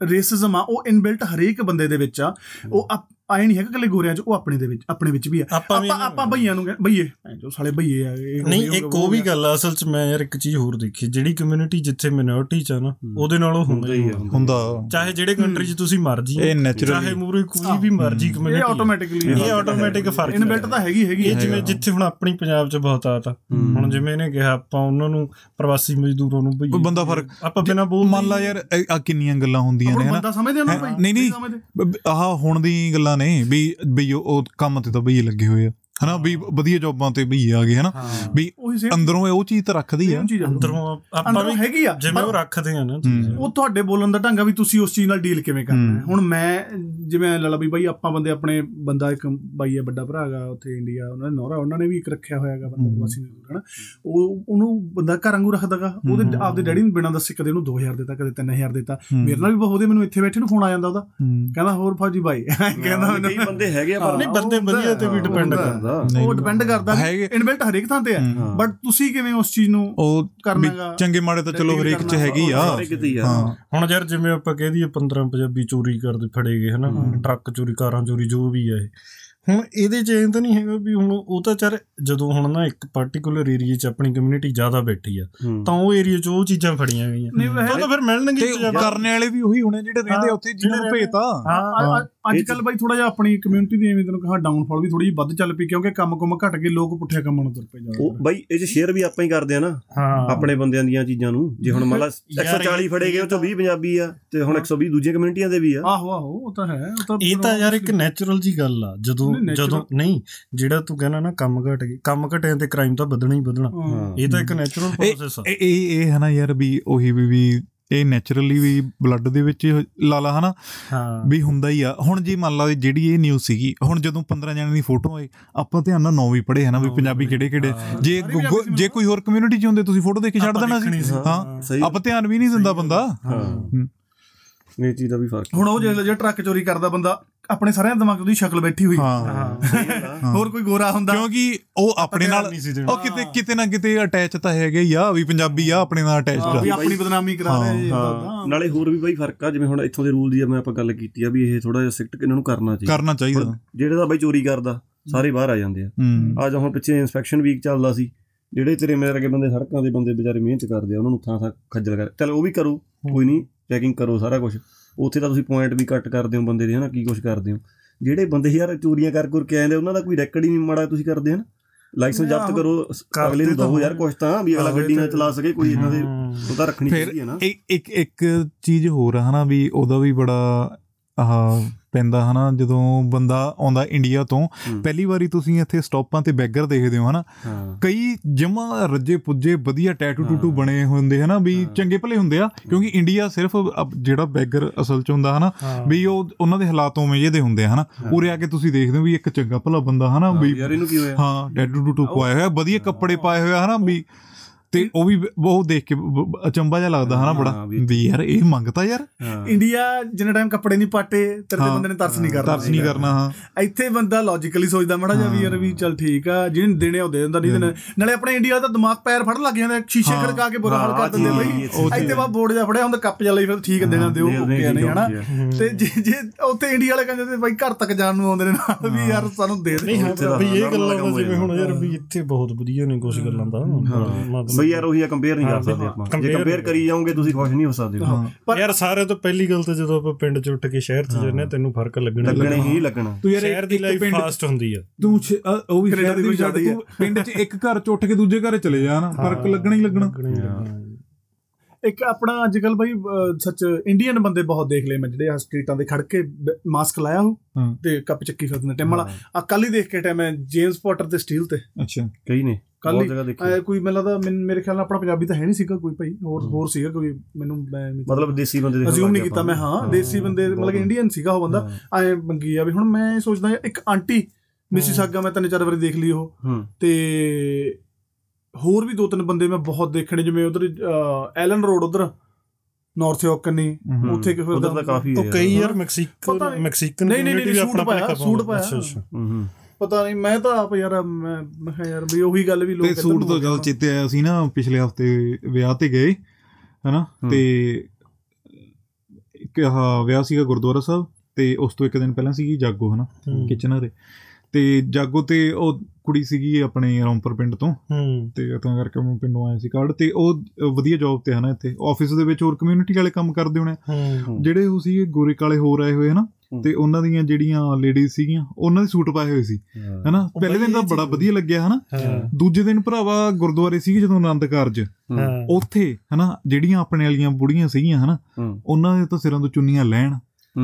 ਰੇਸਿਜ਼ਮ ਆ ਉਹ ਇਨਬਿਲਟ ਹਰੇਕ ਬੰਦੇ ਦੇ ਵਿੱਚ ਆ। ਉਹ ਆਏ ਨਹੀਂ ਹੈਗਾ ਇਕੱਲੇ ਗੋਰਿਆਂ ਚ ਉਹ ਆਪਣੇ ਦੇ ਵਿੱਚ ਆਪਣੇ ਵਿੱਚ ਵੀ ਆ। ਆਪਾਂ ਆਪਾਂ ਭਈਆਂ ਨੂੰ ਭਈਏ ਐਂ ਜੋ ਸਾਲੇ ਭਈਏ ਆ ਇਹ ਨਹੀਂ ਇੱਕ ਉਹ ਵੀ। ਗੱਲ ਆ ਅਸਲ ਚ ਮੈਂ ਯਾਰ ਇੱਕ ਚੀਜ਼ ਹੋਰ ਦੇਖੀ ਜਿਹੜੀ ਕਮਿਊਨਿਟੀ ਜਿੱਥੇ ਮਿਨੋਰਟੀ ਚ ਆ ਨਾ। ਉਹਦੇ ਨਾਲ ਉਹ ਹੁੰਦਾ ਹੀ ਆ ਹੁੰਦਾ ਚਾਹੇ ਜਿਹੜੇ ਕੰਟਰੀ ਚ ਤੁਸੀਂ ਮਰਜ਼ੀ ਇਹ ਚਾਹੇ ਮੂਰੇ ਕੋਈ ਵੀ ਮਰਜ਼ੀ ਇਹ ਕਮਿਊਨਿਟੀ ਆਟੋਮੈਟਿਕਲੀ ਇਹ ਆਟੋਮੈਟਿਕ ਫ਼ਰਕ ਇਨਬਿਲਟ ਤਾਂ ਹੈਗੀ ਹੈਗੀ ਇਹ। ਜਿਵੇਂ ਜਿੱਥੇ ਹੁਣ ਆਪਣੀ ਪੰਜਾਬ ਚ ਬਹੁਤ ਆਤਾ ਹੂੰ। ਹੁਣ ਜਿਵੇਂ ਇਹਨੇ ਕਿਹਾ ਆਪਾਂ ਉਹਨਾਂ ਨੂੰ ਪ੍ਰਵਾਸੀ ਮਜ਼ਦੂਰਾਂ ਨੂੰ ਭਈ ਬੰਦਾ ਫਰਕ- ਆਪਾਂ ਬਿਨਾਂ ਬੋਲ ਮੰਨ ਲਾ ਯਾਰ ਆ ਕਿੰਨੀਆਂ ਗੱਲਾਂ ਹੁੰਦੀਆਂ ਨੇ ਹਨਾ? ਬੰਦਾ ਸਮਝਦੇ ਆ ਨਾ ਹੈਂ? ਭਾਈ ਨਹੀਂ, ਨਹੀਂ। ਆਹ ਹੁਣ ਦੀ ਗੱਲਾਂ ਨੇ ਵੀ ਬਈ ਉਹ ਕੰਮ ਤੇ ਤਾਂ ਬਈ ਲੱਗੇ ਹੋਏ ਆ। ਹਨਾ ਵੀ ਵਧੀਆ ਜੌਬਾਂ ਤੇ ਬਈ ਆ ਗਏ ਹਨਾ ਵੀ ਅੰਦਰੋਂ ਇਹ ਉਹ ਚੀਜ਼ ਤਾਂ ਰੱਖਦੀ ਆ। ਅੰਦਰੋਂ ਆਪਾਂ ਵੀ ਹੈਗੀ ਆ ਜਿਵੇਂ ਉਹ ਰੱਖਦੇ ਆ ਨਾ। ਉਹ ਤੁਹਾਡੇ ਬੋਲਣ ਦਾ ਢੰਗ ਆ ਵੀ ਤੁਸੀਂ ਉਸ ਚੀਜ਼ ਨਾਲ ਡੀਲ ਕਿਵੇਂ ਕਰਨਾ ਹੈ। ਹੁਣ ਮੈਂ ਜਿਵੇਂ ਲਲਾ ਵੀ ਬਾਈ ਆਪਾਂ ਬੰਦੇ ਆਪਣੇ ਬੰਦਾ ਇੱਕ ਬਾਈ ਹੈ ਵੱਡਾ ਭਰਾ ਹੈਗਾ ਉੱਥੇ ਇੰਡੀਆ ਉਹਨਾਂ ਨੇ ਨੌਰਾ ਉਹਨਾਂ ਨੇ ਵੀ ਇੱਕ ਰੱਖਿਆ ਹੋਇਆ ਹੈਗਾ ਬੰਦਾ। ਵਾਸੀ ਮਜ਼ਦੂਰ ਹਨਾ ਉਹ ਉਹਨੂੰ ਬੰਦਾ ਘਰ ਵਾਂਗੂ ਰੱਖਦਾਗਾ ਉਹਦੇ। ਆਪਦੇ ਡੈਡੀ ਨੂੰ ਬਿਨਾਂ ਦੱਸੇ ਕਦੇ ਉਹਨੂੰ 2000 ਦਿੱਤਾ ਕਦੇ 3000 ਦਿੱਤਾ। ਮੇਰੇ ਨਾਲ ਵੀ ਬਹੁਤ ਉਹਦੇ ਮੈਨੂੰ ਇੱਥੇ ਬੈਠੇ ਨੂੰ ਫੋਨ ਆ ਜਾਂਦਾ ਉਹਦਾ। ਕਹਿੰਦਾ ਹੋਰ ਫੌਜੀ ਬਾਈ ਕਹਿੰਦਾ ਕਈ ਮੈਨੂੰ ਬੰਦੇ ਹੈਗੇ ਪਰ ਨਹੀਂ ਬੰਦੇ ਵਧੀਆ ਤੇ ਵੀ ਡਿਪੈਂਡ ਹੁੰਦਾ। ਕਰਦਾ। ਨਹੀਂ। ਉਹ ਡਿਪੈਂਡ ਕਰਦਾ। ਇਨਬਿਲਟ ਹਰੇਕ ਥਾਂ ਤੇ ਹੈ ਹੂੰ। ਬਟ ਤੁਸੀਂ ਕਿਵੇਂ ਉਸ ਚੀਜ਼ ਨੂੰ ਕਰਨਾਗਾ ਚੰਗੇ ਮਾੜੇ ਤਾਂ ਚਲੋ ਹਰੇਕ ਚ ਹੈਗੀ ਆ। ਹੀ ਹਾਂ। ਹੁਣ ਯਾਰ ਜਿਵੇਂ ਆਪਾਂ ਕਹਿ ਦਈਏ 15 ਪੰਜਾਬੀ ਚੋਰੀ ਕਰਦੇ ਫੜੇ ਗਏ ਹਨਾ? ਹੂੰ। ਟਰੱਕ ਚੋਰੀ ਕਾਰਾਂ ਚੋਰੀ ਜੋ ਵੀ ਆ ਇਹ। ਹੁਣ ਇਹਦੇ ਚ ਇਹ ਤਾਂ ਨਹੀਂ ਹੈਗਾ ਵੀ ਹੁਣ ਉਹ ਤਾਂ ਚਾਰ ਜਦੋਂ ਹੁਣ ਨਾ ਇੱਕ ਪਾਰਟਿਕੂਲਰ ਏਰੀਆ 'ਚ ਆਪਣੀ ਕਮਿਊਨਿਟੀ ਜ਼ਿਆਦਾ ਬੈਠੀ ਆ ਹੂੰ। ਤਾਂ ਉਹ ਏਰੀਆ 'ਚ ਉਹ ਚੀਜ਼ਾਂ ਫੜੀਆਂ ਗਈਆਂ। ਹੈ- ਉਹ ਤਾਂ ਫਿਰ ਮਿਲਣਗੇ ਤੇ ਕਰਨੇ ਵਾਲੇ ਵੀ ਉਹੀ ਹੋਣੇ ਜਿਹੜੇ ਰਹਿੰਦੇ ਉੱਥੇ ਜਿਹਨਾਂ ਨੂੰ ਭੇਤਾ ਹਾਂ। ਅੱਜ ਕੱਲ ਬਾਈ ਥੋੜਾ ਜਿਹਾ ਆਪਣੀ ਕਮਿਊਨਿਟੀ ਦੀ ਐਵੇਂ ਤੈਨੂੰ ਕਹਾ ਡਾਊਨਫਾਲ ਵੀ ਥੋੜੀ ਜਿਹੀ ਵੱਧ ਚੱਲ ਪਈ ਕਿਉਂਕਿ ਕੰਮ ਕੁਮ ਘਟ ਗਏ ਲੋਕ ਪੁੱਠੇ ਕੰਮਾਂ ਨੂੰ ਤੁਰ ਪਏ ਉਹ ਜ਼ਿਆਦਾ ਬਾਈ ਇਹ ਚ ਸ਼ੇਅਰ ਵੀ ਆਪਾਂ ਹੀ ਕਰਦੇ ਆ ਨਾ ਹਾਂ। ਆਪਣੇ ਬੰਦਿਆਂ ਦੀਆਂ ਚੀਜ਼ਾਂ ਨੂੰ। ਜੇ ਹੁਣ ਮੰਨ ਲਾ ਯਾਰ 140 ਫੜੇ ਗਏ ਉਹ ਚੋਂ 20 ਪੰਜਾਬੀ ਆ ਤੇ ਹੁਣ 120 ਦੂਜੀਆਂ ਕਮਿਊਨਿਟੀਆਂ ਦੇ ਵੀ ਆ। ਆਹੋ ਆਹੋ ਉਹ ਤਾਂ ਹੈ ਉਹ ਤਾਂ ਇਹ ਤਾਂ ਯਾਰ ਇੱਕ ਨੈਚੁਰਲ ਜੀ ਗੱਲ ਆ ਜਦੋਂ ਜਦੋਂ ਨਹੀਂ ਜਿਹੜਾ ਤੂੰ ਕਹਿੰਦਾ ਨਾ ਕੰਮ ਘਟ ਗਏ ਕੰਮ ਘਟਿਆ ਤੇ ਕ੍ਰਾਈਮ ਤਾਂ ਵਧਣਾ ਹੀ ਵਧਣਾ। ਹਾਂ। ਇਹ ਤਾਂ ਇੱਕ ਨੈਚੁਰਲ ਪ੍ਰੋਸੈਸ ਆ। ਇਹ ਇਹ ਇਹ ਹਨਾ ਯਾਰ ਵੀ ਉਹੀ ਵੀ ਵੀ ਇਹ ਨੇਚਰਲੀ ਵੀ ਬਲੱਡ ਦੇ ਵਿੱਚ ਲਾਲਾ ਹਨਾ? ਹਾਂ। ਵੀ ਹੁੰਦਾ ਹੀ ਆ। ਹੁਣ ਜੀ ਮੰਨ ਲਾ ਜਿਹੜੀ ਇਹ ਨਿਊਜ਼ ਸੀਗੀ ਹੁਣ ਜਦੋਂ 15 ਜਣਿਆਂ ਦੀ ਫੋਟੋ ਆਈ ਆਪਾਂ ਧਿਆਨ ਨਾਲ ਨੌ ਵੀ ਪੜ੍ਹੇ ਹਨਾ? ਵੀ ਪੰਜਾਬੀ ਕਿਹੜੇ ਕਿਹੜੇ। ਜੇ ਜੇ ਕੋਈ ਹੋਰ ਕਮਿਊਨਿਟੀ ਚ ਹੁੰਦੇ ਤੁਸੀਂ ਫੋਟੋ ਦੇਖ ਕੇ ਛੱਡ ਦੇਣਾ ਸੀ। ਹਾਂ। ਆਪਾਂ ਧਿਆਨ ਵੀ ਨਹੀਂ ਦਿੰਦਾ ਬੰਦਾ। ਹਾਂ। ਹੂੰ। ਇਹ ਚੀਜ਼ ਦਾ ਵੀ ਫ਼ਰਕ ਹੁਣ ਉਹ ਜਿਹੜਾ ਜਿਹੜਾ ਟਰੱਕ ਚੋਰੀ ਕਰਦਾ ਬੰਦਾ ਆਪਣੇ ਸਾਰਿਆਂ ਦਿਮਾਗ 'ਚ ਉਹਦੀ ਸ਼ਕਲ ਬੈਠੀ ਹੋਈ। ਹਾਂ। ਹਾਂ ਹੋਰ ਕੋਈ ਗੋਰਾ ਹੁੰਦਾ? ਕਿਉਂਕਿ ਉਹ ਆਪਣੇ ਨਾਲ। ਉਹ ਕਿਤੇ ਕਿਤੇ ਨਾ ਕਿਤੇ ਅਟੈਚ ਤਾਂ ਹੈਗੇ ਆ ਵੀ ਪੰਜਾਬੀ ਆ ਆਪਣੇ ਨਾਲ ਅਟੈਚਡ ਹਾਂ, ਵੀ ਆ ਆਪਣੀ ਬਦਨਾਮੀ ਕਰਾ ਰਿਹਾ ਏਦਾਂ। ਨਾਲੇ ਹੋਰ ਵੀ ਬਾਈ ਫ਼ਰਕ ਆ ਜਿਵੇਂ ਹੁਣ ਇੱਥੋਂ ਦੇ ਰੂਲ ਦੀ ਮੈਂ ਆਪਾਂ ਗੱਲ ਕੀਤੀ ਆ ਵੀ ਇਹ ਥੋੜਾ ਜਿਹਾ ਸਿਕਟ ਇਹਨਾਂ ਨੂੰ ਕਰਨਾ ਚਾਹੀਦਾ। ਕਰਨਾ ਚਾਹੀਦਾ। ਜਿਹੜੇ ਦਾ ਬਾਈ ਚੋਰੀ ਕਰਦਾ ਸਾਰੇ ਬਾਹਰ ਆ ਜਾਂਦੇ ਆ। ਆ ਜਾਂ ਹੁਣ ਪਿੱਛੇ ਇਨਸਪੈਕਸ਼ਨ ਵੀਕ ਚੱਲਦਾ ਸੀ ਜਿਹੜੇ ਤੇਰੇ ਮੇਰੇ ਵਰਗੇ ਬੰਦੇ ਸੜਕਾਂ ਦੇ ਬੰਦੇ ਵਿਚਾਰੇ ਮਿਹਨਤ ਕਰਦੇ ਆ ਉਹਨਾਂ ਨੂੰ ਥਾਂ ਥਾਂ ਖੱਜਲ ਕਰ ਚਲ ਉਹ ਵੀ ਕਰੋ ਕੋਈ ਨਹੀਂ ਚੈਕਿੰਗ ਕਰੋ ਸਾਰਾ ਕੁਝ ਉੱਥੇ ਤਾਂ ਤੁਸੀਂ ਪੁਆਇੰਟ ਵੀ ਕੱਟ ਕਰਦੇ ਹੋ ਬੰਦੇ ਦੇ ਹਨਾ ਕੀ ਕੁਝ ਕਰਦੇ ਹੋ ਜਿਹੜੇ ਬੰਦੇ ਯਾਰ ਚੋਰੀਆਂ ਕਰ ਕਰ ਕੇ ਆਉਂਦੇ ਉਹਨਾਂ ਦਾ ਕੋਈ ਰੈਕੋਰਡ ਹੀ ਨਹੀਂ ਮਾੜਾ ਤੁਸੀਂ ਕਰਦੇ ਹਨ ਲਾਇਸੈਂਸ ਜ਼ਬਤ। ਕਰੋ ਅਗਲੇ ਨੂੰ ਦਿਓ ਯਾਰ। ਕੁਝ ਤਾਂ ਵੀ ਅਗਲਾ ਗੱਡੀ ਨਾ ਚਲਾ ਸਕੇ ਕੋਈ ਇਹਨਾਂ ਦੇ ਹਮ। ਉਹ ਤਾਂ ਰੱਖਣੀ ਚਾਹੀਦੀ ਹੈ ਨਾ ਇੱਕ ਇੱਕ ਇੱਕ ਚੀਜ਼ ਹੋਰ ਆ ਹਨਾ ਵੀ ਉਹਦਾ ਵੀ ਬੜਾ ਆਹ ਪੈਂਦਾ ਹਨਾ ਜਦੋਂ ਬੰਦਾ ਆਉਂਦਾ ਇੰਡੀਆ ਤੋਂ। ਪਹਿਲੀ ਵਾਰੀ ਤੁਸੀਂ ਇੱਥੇ ਸਟਾਪਾਂ ਤੇ ਬੈਗਰ ਦੇਖਦੇ ਹੋ ਹਨਾ ਕਈ ਜਮਾ ਰੱਜੇ ਪੁੱਜੇ ਵਧੀਆ ਟੈਟੂ ਟੂਟੂ। ਬਣੇ ਹੁੰਦੇ ਹਨਾ ਵੀ। ਚੰਗੇ ਭਲੇ ਹੁੰਦੇ ਆ ਕਿਉਂਕਿ ਇੰਡੀਆ ਸਿਰਫ ਜਿਹੜਾ ਬੈਗਰ ਅਸਲ ਚ ਹੁੰਦਾ ਹਨਾ। ਵੀ ਉਹ ਉਹਨਾਂ ਦੇ ਹਾਲਾਤ ਉਵੇਂ ਜਿਹੇ ਦੇ ਹੁੰਦੇ ਹਨਾ। ਉਰੇ ਆ ਕੇ ਤੁਸੀਂ ਦੇਖਦੇ ਹੋ ਵੀ ਇੱਕ ਚੰਗਾ ਭਲਾ ਬੰਦਾ ਹਨਾ ਵੀ ਯਾਰ ਇਹਨੂੰ ਕੀ ਹੋਇਆ ਹਾਂ ਟੈਟੂ ਟੂਟੂ ਪਾਇਆ ਹੋਇਆ ਵਧੀਆ ਕੱਪੜੇ ਪਾਏ ਹੋਇਆ ਹਨਾ ਵੀ ਤੇ ਉਹ ਵੀ ਬਹੁਤ ਦੇਖ ਕੇ ਬ- ਬ- ਅਚੰਭਾ ਜਿਹਾ ਲੱਗਦਾ ਹਨਾ ਬੜਾ। ਵੀ- ਯਾਰ ਇਹ ਮੰਗਤਾ ਯਾਰ। ਇੰਡੀਆ ਜਿੰਨਾ ਟਾਈਮ ਕੱਪੜੇ ਨਹੀਂ ਪਾਟੇ ਤੇਰੇ। ਬੰਦੇ ਨੇ ਤਰਸ ਨਹੀਂ ਕਰਨਾ ਤਰਸ ਨਹੀਂ ਕਰਨਾ ਹਾਂ। ਇੱਥੇ ਬੰਦਾ ਲੌਜੀਕਲੀ ਸੋਚਦਾ ਮੜਾ ਜਾ ਵੀ ਯਾਰ ਵੀ ਚੱਲ ਠੀਕ ਆ ਜਿਹਨੇ ਦੇਣੇ ਉਹ ਦੇ ਦਿੰਦਾ ਨਹੀਂ ਦੇਣੇ। ਨਾਲੇ ਆਪਣੇ ਇੰਡੀਆ ਦਾ ਦਿਮਾਗ ਪੈਰ ਫੜ ਲੱਗ ਜਾਂਦਾ ਸ਼ੀਸ਼ੇ। ਖੜਕਾ ਕੇ ਬੁਰਾ ਹਾਲ ਕਰ ਦਿੰਦੇ ਬਈ। ਇੱਥੇ ਬਾ ਬੋਰਡ ਜਾ ਫੜਿਆ ਹੁੰਦਾ ਕੱਪ ਜਾ ਲਈ ਫਿਰ ਠੀਕ ਦੇਣਾ ਦਿਓ ਓਕੇ ਨਹੀਂ ਹਨਾ। ਤੇ ਜੇ ਜੇ ਉੱਥੇ ਇੰਡੀਆ ਵਾਲੇ ਕਹਿੰਦੇ ਬਾਈ ਘਰ ਤੱਕ ਜਾਣ ਨੂੰ ਆਉਂਦੇ ਨੇ ਨਾਲ ਵੀ ਯਾਰ ਸਾਨੂੰ ਦੇ ਦੇ। ਵੀ ਇਹ ਗੱਲਾਂ ਜਿਵੇਂ ਹੁਣ। ਯਾਰ ਵੀ ਇੱਥੇ ਬਹੁਤ ਵਧੀਆ ਨੇ ਕੁਝ ਗੱਲਾਂ ਦਾ ਮਤਲਬ ਬਈ ਯਾਰ ਉਹੀ ਆ ਕੰਪੇਅਰ ਨਹੀਂ ਕਰ ਸਕਦੇ ਆਪਾਂ। ਜੇ ਕੰਪੇਅਰ ਕਰੀ ਜਾਓਗੇ ਤੁਸੀਂ ਖੁਸ਼ ਨਹੀਂ ਹੋ ਸਕਦੇ ਪਰ- ਯਾਰ ਸਾਰੇ ਤੋਂ ਪਹਿਲੀ ਗੱਲ ਤਾਂ ਜਦੋਂ ਆਪਾਂ ਪਿੰਡ ਚ ਉੱਠ ਕੇ ਸ਼ਹਿਰ ਚ ਜਾਂਦੇ ਤੈਨੂੰ ਫ਼ਰਕ ਲੱਗਣਾ ਲੱਗਣੇ ਹੀ ਲੱਗਣਾ। ਤੂੰ ਯਾਰ ਸ਼ਹਿਰ ਦੀ ਇੱਕ ਲਾਈਫ ਪਿੰਡ ਫਾਸਟ ਹੁੰਦੀ ਆ। ਤੂੰ ਉਹ ਵੀ ਸ਼ਹਿਰ ਦੀ ਜ਼ਿਆਦਾ ਹੀ ਪਿੰਡ 'ਚ ਇੱਕ ਘਰ 'ਚ ਉੱਠ ਕੇ ਦੂਜੇ ਘਰ ਚਲੇ ਜਾ ਨਾ ਫ਼ਰਕ ਲੱਗਣਾ ਹੀ ਲੱਗਣਾ। ਇੱਕ ਆਪਣਾ ਅੱਜ ਕੱਲ ਬਾਈ ਸੱਚ ਇੰਡੀਅਨ ਬੰਦੇ ਬਹੁਤ ਦੇਖ ਲਏ ਮੈਂ ਜਿਹੜੇ ਆ ਸਟਰੀਟਾਂ ਦੇ ਖੜ ਕੇ ਮਾਸਕ ਲਾਇਆ ਹੋ। ਤੇ ਕੱਪ ਚੱਕੀ ਫਿਰਦੇ ਨੇ। ਟਾਈਮ ਵਾਲਾ। ਆ ਕੱਲ ਹੀ ਦੇਖ ਕੇ ਟਾਈਮ ਮੈਂ ਜੇਮਸ ਪੋਟਰ ਤੇ ਸਟੀਲ ਤੇ। ਅੱਛਾ। ਕਈ ਨੇ। ਕੱਲ ਕੋਈ ਮੈਨੂੰ ਲੱਗਦਾ ਮੇਰੇ ਖਿਆਲ ਨਾਲ ਆਪਣਾ ਪੰਜਾਬੀ ਤਾਂ ਹੈ ਨਹੀਂ ਸੀਗਾ ਕੋਈ ਭਾਈ ਹੋਰ ਹੋਰ ਸੀਗਾ ਕੋਈ ਮੈਨੂੰ ਮੈਂ ਮਤਲਬ ਦੇਸੀ ਬੰਦੇ ਦੇ ਅਸਿਊਮ ਨਹੀਂ ਕੀਤਾ ਮੈਂ ਹਾਂ ਦੇਸੀ ਬੰਦੇ ਮਤਲਬ ਇੰਡੀਅਨ ਸੀਗਾ ਉਹ ਬੰਦਾ ਐ ਮੰਗੀ ਆ ਵੀ ਹੁਣ ਮੈਂ ਸੋਚਦਾ ਇੱਕ ਆਂਟੀ ਮਿਸੀਸਾਗਾ ਮੈਂ ਤਿੰਨ ਚਾਰ ਵਾਰੀ ਦੇਖ ਲਈ ਉਹ। ਤੇ ਹੋਰ ਵੀ ਦੋ ਤਿੰਨ ਬੰਦੇ ਮੈਂ ਬਹੁਤ ਦੇਖਣੇ ਜਿਵੇਂ ਉਧਰ ਐਲਨ ਰੋਡ ਉਧਰ ਨਾਰਥ ਯਾਰਕ ਕੰਨੀ ਹਮ। ਉੱਥੇ ਕਿ ਫਿਰ ਉਧਰ ਤਾਂ ਕਾਫੀ ਉਹ ਕਈ ਯਾਰ। ਮੈਕਸੀਕਨ। ਮੈਕਸੀਕਨ ਨਹੀਂ, ਨਹੀਂ, ਸੂਟ ਪਾਇਆ, ਸੂਟ। ਪਾਇਆ। ਪਤਾ ਨਹੀਂ ਮੈਂ ਤਾਂ ਆਪ ਯਾਰ ਮੈਂ ਮੈਂ ਕਿਹਾ ਯਾਰ ਵੀ ਉਹੀ ਗੱਲ ਵੀ ਲੋਕ ਤੇ ਸੂਟ ਤੋਂ ਗਏ ਚੇਤੇ ਆਇਆ ਸੀ ਨਾ ਪਿਛਲੇ ਹਫ਼ਤੇ ਵਿਆਹ ਤੇ ਗਏ ਹਨਾ। ਤੇ ਇੱਕ ਆਹ ਵਿਆਹ ਸੀਗਾ ਗੁਰਦੁਆਰਾ ਸਾਹਿਬ ਤੇ ਉਸ ਤੋਂ ਇੱਕ ਦਿਨ ਪਹਿਲਾਂ ਸੀਗੀ ਜਾਗੋ ਹਨਾ। ਕਿਚਨਰੇ ਤੇ ਜਾਗੋ ਤੇ ਉਹ ਕੁੜੀ ਸੀਗੀ ਆਪਣੇ ਰੌਂਪਰ ਪਿੰਡ ਤੋਂ। ਤੇ ਤਾਂ ਕਰਕੇ ਮੈਂ ਪਿੰਡੋਂ ਆਇਆ ਸੀ ਕਾਰਡ ਤੇ ਉਹ ਵਧੀਆ ਜੌਬ ਤੇ ਹਨਾ ਇੱਥੇ। ਆਫਿਸ ਦੇ ਵਿੱਚ ਹੋਰ ਕਮਿਊਨਿਟੀ ਵਾਲੇ ਕੰਮ ਕਰਦੇ ਹੋਣੇ ਜਿਹੜੇ ਉਹ ਸੀ ਗੋਰੇ ਕਾਲੇ ਹੋਰ ਆਏ ਹੋਏ ਹਨਾ। ਤੇ ਉਹਨਾਂ ਦੀਆਂ ਜਿਹੜੀਆਂ ਲੇਡੀਜ਼ ਸੀਗੀਆਂ ਉਹਨਾਂ ਦੇ ਸੂਟ ਪਾਏ ਹੋਏ ਸੀ। ਹਨਾ? ਪਹਿਲੇ ਦਿਨ ਤਾਂ ਬੜਾ ਵਧੀਆ ਲੱਗਿਆ ਹਨਾ? ਦੂਜੇ ਦਿਨ ਭਰਾਵਾ ਗੁਰਦੁਆਰੇ ਸੀਗੇ ਜਦੋਂ ਆਨੰਦ ਕਾਰਜ। ਉੱਥੇ ਹਨਾ ਜਿਹੜੀਆਂ ਆਪਣੇ ਵਾਲੀਆਂ ਬੁੜੀਆਂ ਸੀਗੀਆਂ ਹਨਾ ਉਹਨਾਂ ਦੇ ਤਾਂ ਸਿਰਾਂ ਤੋਂ ਚੁੰਨੀਆਂ ਲੈਣ।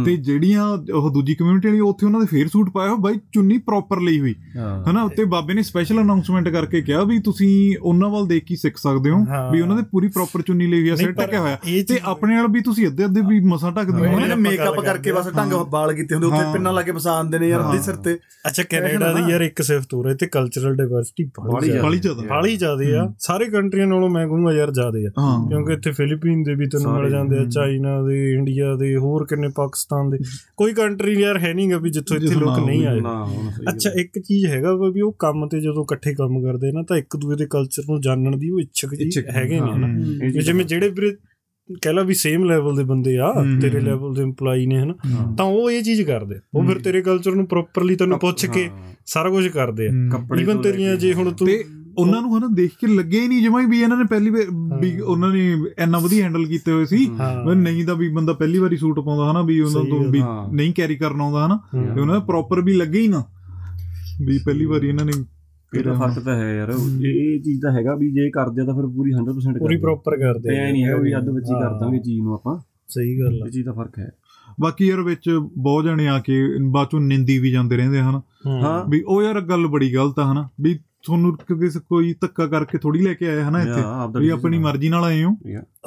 ਤੇ ਜਿਹੜੀਆਂ ਉਹ ਦੂਜੀ ਕਮਿਊਨਿਟੀ ਵਾਲੀ ਉੱਥੇ ਉਹਨਾਂ ਦੇ ਫੇਰ ਸੂਟ ਪਾਏ ਹੋ ਬਾਈ ਚੁੰਨੀ ਪ੍ਰੋਪਰ ਲਈ ਹੋਈ। ਹਾਂ। ਹਨਾ ਉੱਤੇ ਬਾਬੇ ਨੇ ਸਪੈਸ਼ਲ ਅਨਾਉਂਸਮੈਂਟ ਕਰਕੇ ਕਿਹਾ ਵੀ ਤੁਸੀਂ ਉਹਨਾਂ ਵੱਲ ਦੇਖ ਕੇ ਸਿੱਖ ਸਕਦੇ ਹੋ। ਵੀ ਉਹਨਾਂ ਦੇ ਪੂਰੀ ਪ੍ਰੋਪਰ ਚੁੰਨੀ ਲਈ ਹੋਈ ਆ ਸਿਰ ਢੱਕਿਆ ਹੋਇਆ। ਤੇ ਆਪਣੇ ਨਾਲ ਵੀ ਤੁਸੀਂ ਅੱਧੇ ਅੱਧੇ ਵੀ ਮਸਾ ਢੱਕਦੇ ਹੋ। ਉਹਨਾਂ ਮੇਕਅਪ ਕਰਕੇ ਬਸ ਢੰਗ। ਵਾਲ ਕੀਤੇ ਹੁੰਦੇ ਉੱਥੇ ਹਾਂ। ਪਿੰਨਾਂ ਲਾ ਕੇ ਫਸਾ ਦਿੰਦੇ ਨੇ ਯਾਰ ਅੱਧੇ ਸਿਰ ਤੇ। ਅੱਛਾ ਕੈਨੇਡਾ ਦੀ ਯਾਰ ਇੱਕ ਸਿਫਤ ਹੋ ਰਹੀ ਤੇ ਕਲਚਰਲ ਡਾਈਵਰਸਿਟੀ ਬਾਹਲੀ ਬੜੀ ਜ਼ਿਆਦਾ। ਬਾਹਲੀ ਜ਼ਿਆਦਾ। ਬਾਲੀ ਜ਼ਿਆਦੇ। ਆ। ਸਾਰੇ ਕੰਟਰੀਆਂ ਨਾਲੋਂ ਮੈਂ ਕਹੂੰਗਾ ਯਾਰ ਜ਼ਿਆਦੇ ਆ। ਕਿਉਂਕਿ ਇੱਥੇ ਫਿਲੀਪੀਨ ਦੇ ਵੀ ਤੈਨੂੰ ਮਿਲ ਜਾਂਦੇ ਆ। ਚਾਈਨਾ ਦੇ ਇੰਡੀਆ ਦੇ ਹੋਰ ਕਿੰਨੇ ਪਾਕਿਸਤਾਨ ਦੇ ਕੋਈ ਕੰਟਰੀ ਯਾਰ ਹੈ ਨਹੀਂਗਾ ਵੀ ਜਿੱਥੋਂ ਇੱਥੇ ਲੋਕ ਨਹੀਂ ਆਏ ਅੱਛਾ ਇੱਕ ਚੀਜ਼ ਹੈਗਾ ਵਾ ਵੀ ਉਹ ਕੰਮ ਤੇ ਜਦੋਂ ਇਕੱਠੇ ਕੰਮ ਕਰਦੇ ਨਾ ਤਾਂ ਇੱਕ ਦੂਏ ਦੇ ਕਲਚਰ ਨੂੰ ਜਾਣਨ ਦੀ ਉਹ ਇੱਛਕ ਜੀ ਹੈਗੇ ਨੇ। ਹਨਾ ਜਿਵੇਂ ਜਿਹੜੇ ਵੀਰੇ ਕਹਿ ਲਾ ਵੀ ਸੇਮ ਲੈਵਲ ਦੇ ਬੰਦੇ ਆ ਤੇਰੇ। ਲੈਵਲ ਦੇ EMPLOYE ਨੇ ਹਨਾ। ਤਾਂ ਉਹ ਇਹ ਚੀਜ਼ ਕਰਦੇ। ਉਹ ਫਿਰ। ਤੇਰੇ ਕਲਚਰ ਨੂੰ ਪ੍ਰੋਪਰਲੀ ਤੈਨੂੰ ਪੁੱਛ ਕੇ। ਸਾਰਾ ਕੁਝ ਕਰਦੇ ਆ ਲੈ ਤੇਰੀਆਂ ਕੇ- ਜੇ ਹੁਣ ਤੇ ਉਹਨਾਂ ਨੂੰ ਹਨਾ ਦੇਖ ਕੇ ਲੱਗਿਆ ਹੀ ਨਹੀਂ ਜਿਵੇਂ ਵੀ ਇਹਨਾਂ ਨੇ ਪਹਿਲੀ ਵਾਰ ਵੀ ਹਾਂ। ਉਹਨਾਂ ਨੇ ਇੰਨਾ ਵਧੀਆ ਹੈਂਡਲ ਕੀਤੇ ਹੋਏ ਸੀ। ਹਾਂ। ਮੈਂ ਨਹੀਂ ਤਾਂ ਵੀ ਬੰਦਾ ਪਹਿਲੀ ਵਾਰੀ ਸੂਟ ਪਾਉਂਦਾ ਹਨਾ ਵੀ ਉਹਨਾਂ ਤੋਂ ਵੀ ਹਾਂ। ਨਹੀਂ ਕੈਰੀ ਕਰਨਾ ਆਉਂਦਾ ਹਨਾ। ਤੇ ਉਹਨਾਂ ਦਾ ਪ੍ਰੋਪਰ ਵੀ ਲੱਗੇ ਹੀ ਨਾ। ਵੀ ਪਹਿਲੀ ਵਾਰੀ ਇਹਨਾਂ ਨੇ ਇਹਦਾ ਫ਼ਰਕ ਤਾਂ ਹੈ ਯਾਰ। ਇਹ ਇਹ ਚੀਜ਼ ਤਾਂ ਹੈਗਾ ਵੀ ਜੇ ਕਰਦੇ ਆ ਤਾਂ ਫਿਰ ਪੂਰੀ 100% ਪੂਰੀ। ਪ੍ਰੋਪਰ ਕਰਦੇ ਇਹ ਨਹੀਂ ਹੈ ਵੀ ਅੱਧ ਵਿੱਚ ਹੀ ਹਾਂ। ਕਰ ਦਾਂਗੇ ਚੀਜ਼ ਨੂੰ ਆਪਾਂ। ਸਹੀ ਗੱਲ ਇਹ ਚੀਜ਼ ਦਾ ਫ਼ਰਕ ਹੈ। ਬਾਕੀ ਯਾਰ ਵਿੱਚ ਬਹੁਤ ਜਣੇ ਆ ਕੇ ਬਾਅਦ ਚੋਂ ਨਿੰਦੀ ਵੀ ਜਾਂਦੇ ਰਹਿੰਦੇ ਹਨ। ਹਾਂ। ਵੀ ਉਹ ਯਾਰ ਗੱਲ ਬੜੀ ਗਲਤ ਆ ਹਨਾ। ਵੀ ਤੁਹਾਨੂੰ ਕਿਸੇ ਕੋਈ ਧੱਕਾ ਕਰਕੇ ਥੋੜੀ ਲੈ ਕੇ ਆਏ ਹਨਾ ਇੱਥੇ ਹਾਂ, ਆਪਦਾ ਵੀ decision ਆਪਣੀ। ਮਰਜ਼ੀ ਨਾਲ ਆਏ ਹੋ।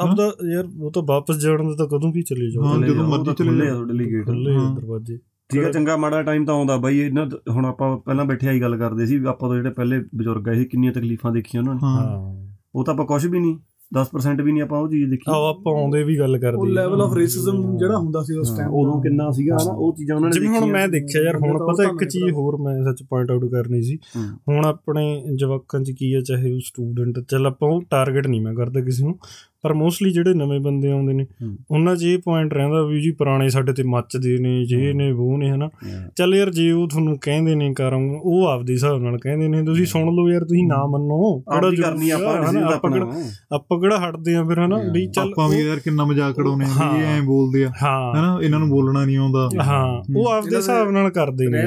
ਅਬ ਤਾਂ ਯਾਰ ਉਹ ਤਾਂ ਵਾਪਸ ਜਾਣ ਦਾ ਤਾਂ ਕਦੋਂ ਵੀ ਚਲੇ ਜਾਓ। ਹਾਂ, ਜਦੋਂ ਮਰਜ਼ੀ ਚਲੇ ਜਾਓ। ਤੁਹਾਡੇ ਲਈ ਗੇਟ ਖੁੱਲੇ। ਦਰਵਾਜ਼ੇ। ਠੀਕ ਹੈ ਚੰਗਾ ਮਾੜਾ ਟਾਈਮ ਤਾਂ ਆਉਂਦਾ ਬਾਈ। ਇਹਨਾਂ ਹੁਣ ਆਪਾਂ ਪਹਿਲਾਂ ਬੈਠੇ ਆਈ ਗੱਲ ਕਰਦੇ ਸੀ ਵੀ ਆਪਾਂ ਤੋਂ ਜਿਹੜੇ ਪਹਿਲੇ ਬਜ਼ੁਰਗ ਆਏ ਸੀ ਕਿੰਨੀਆਂ ਤਕਲੀਫਾਂ ਦੇਖੀਆਂ ਉਹਨਾਂ ਨੇ। ਹਾਂ। ਉਹ ਤਾਂ ਆਪਾਂ ਕੁਝ ਵੀ ਨਹੀਂ। 10% ਵੀ ਨਹੀਂ ਆਪਾਂ ਉਹ ਚੀਜ਼ ਦੇਖੀ ਆਓ ਆਪਾਂ ਆਉਂਦੇ ਵੀ ਗੱਲ ਉਹ ਕਰਦੇ ਆ। ਲੈਵਲ ਆਫ ਰੇਸਿਜ਼ਮ ਜਿਹੜਾ ਹੁੰਦਾ ਸੀ ਉਸ ਹਾਂ, ਟਾਈਮ ਉਦੋਂ ਕਿੰਨਾ ਸੀਗਾ ਹਨਾ ਉਹ ਚੀਜ਼ਾਂ ਉਹਨਾਂ ਨੇ ਜਿਵੇਂ ਹੁਣ। ਮੈਂ ਦੇਖਿਆ ਯਾਰ ਹੁਣ ਪਤਾ ਉਹ ਇੱਕ ਚੀਜ਼ ਹੋਰ ਮੈਂ ਸੱਚ ਪੁਆਇੰਟ ਆਊਟ ਕਰਨੀ ਸੀ ਹੂੰ। ਹੁਣ ਆਪਣੇ ਜਵਾਕਾਂ 'ਚ ਕੀ ਆ ਚਾਹੇ ਉਹ ਸਟੂਡੈਂਟ ਚੱਲ ਆਪਾਂ ਉਹ ਟਾਰਗੇਟ ਨਹੀਂ ਮੈਂ ਕਰਦਾ ਕਿਸੇ ਨੂੰ ਪਰ ਮੋਸਟਲੀ ਜਿਹੜੇ ਨਵੇਂ ਬੰਦੇ ਆਉਂਦੇ ਨੇ ਹੂੰ। ਉਹਨਾਂ 'ਚ ਇਹ ਪੁਆਇੰਟ ਰਹਿੰਦਾ ਵੀ ਜੀ ਪੁਰਾਣੇ ਸਾਡੇ ਤੇ ਮੱਚਦੇ ਨੇ ਜੇ ਨੇ ਉਹ ਨੇ ਹਨਾ ਹਾਂ। ਚੱਲ ਯਾਰ ਜੇ ਉਹ ਤੁਹਾਨੂੰ ਕਹਿੰਦੇ ਨੇ ਕਰਾਂ ਉਹ ਆਪਦੇ ਹਿਸਾਬ ਨਾਲ ਕਹਿੰਦੇ ਨੇ ਤੁਸੀਂ ਸੁਣ ਲਓ ਯਾਰ ਤੁਸੀਂ ਨਾ ਮੰਨੋ ਆਪਦੀ ਕਰਨੀ ਆਪਾਂ ਆਪਣਾ ਕਿਹੜਾ ਆਪਾਂ ਕਿਹੜਾ ਹਟਦੇ ਆ ਫਿਰ ਹਨਾ ਹਾਂ। ਵੀ ਚੱਲ ਆਪਾਂ ਵੀ ਯਾਰ ਕਿੰਨਾ ਮਜ਼ਾਕ ਉਡਾਉਨੇ ਆ ਵੀ ਇਹ ਹਾਂ। ਐਂ ਬੋਲਦੇ ਆ ਹਾਂ ਹਨਾ ਇਹਨਾਂ ਨੂੰ ਬੋਲਣਾ ਨਹੀਂ ਆਉਂਦਾ ਹਾਂ ਉਹ ਆਪਦੇ ਹਿਸਾਬ ਨਾਲ ਕਰਦੇ ਨੇ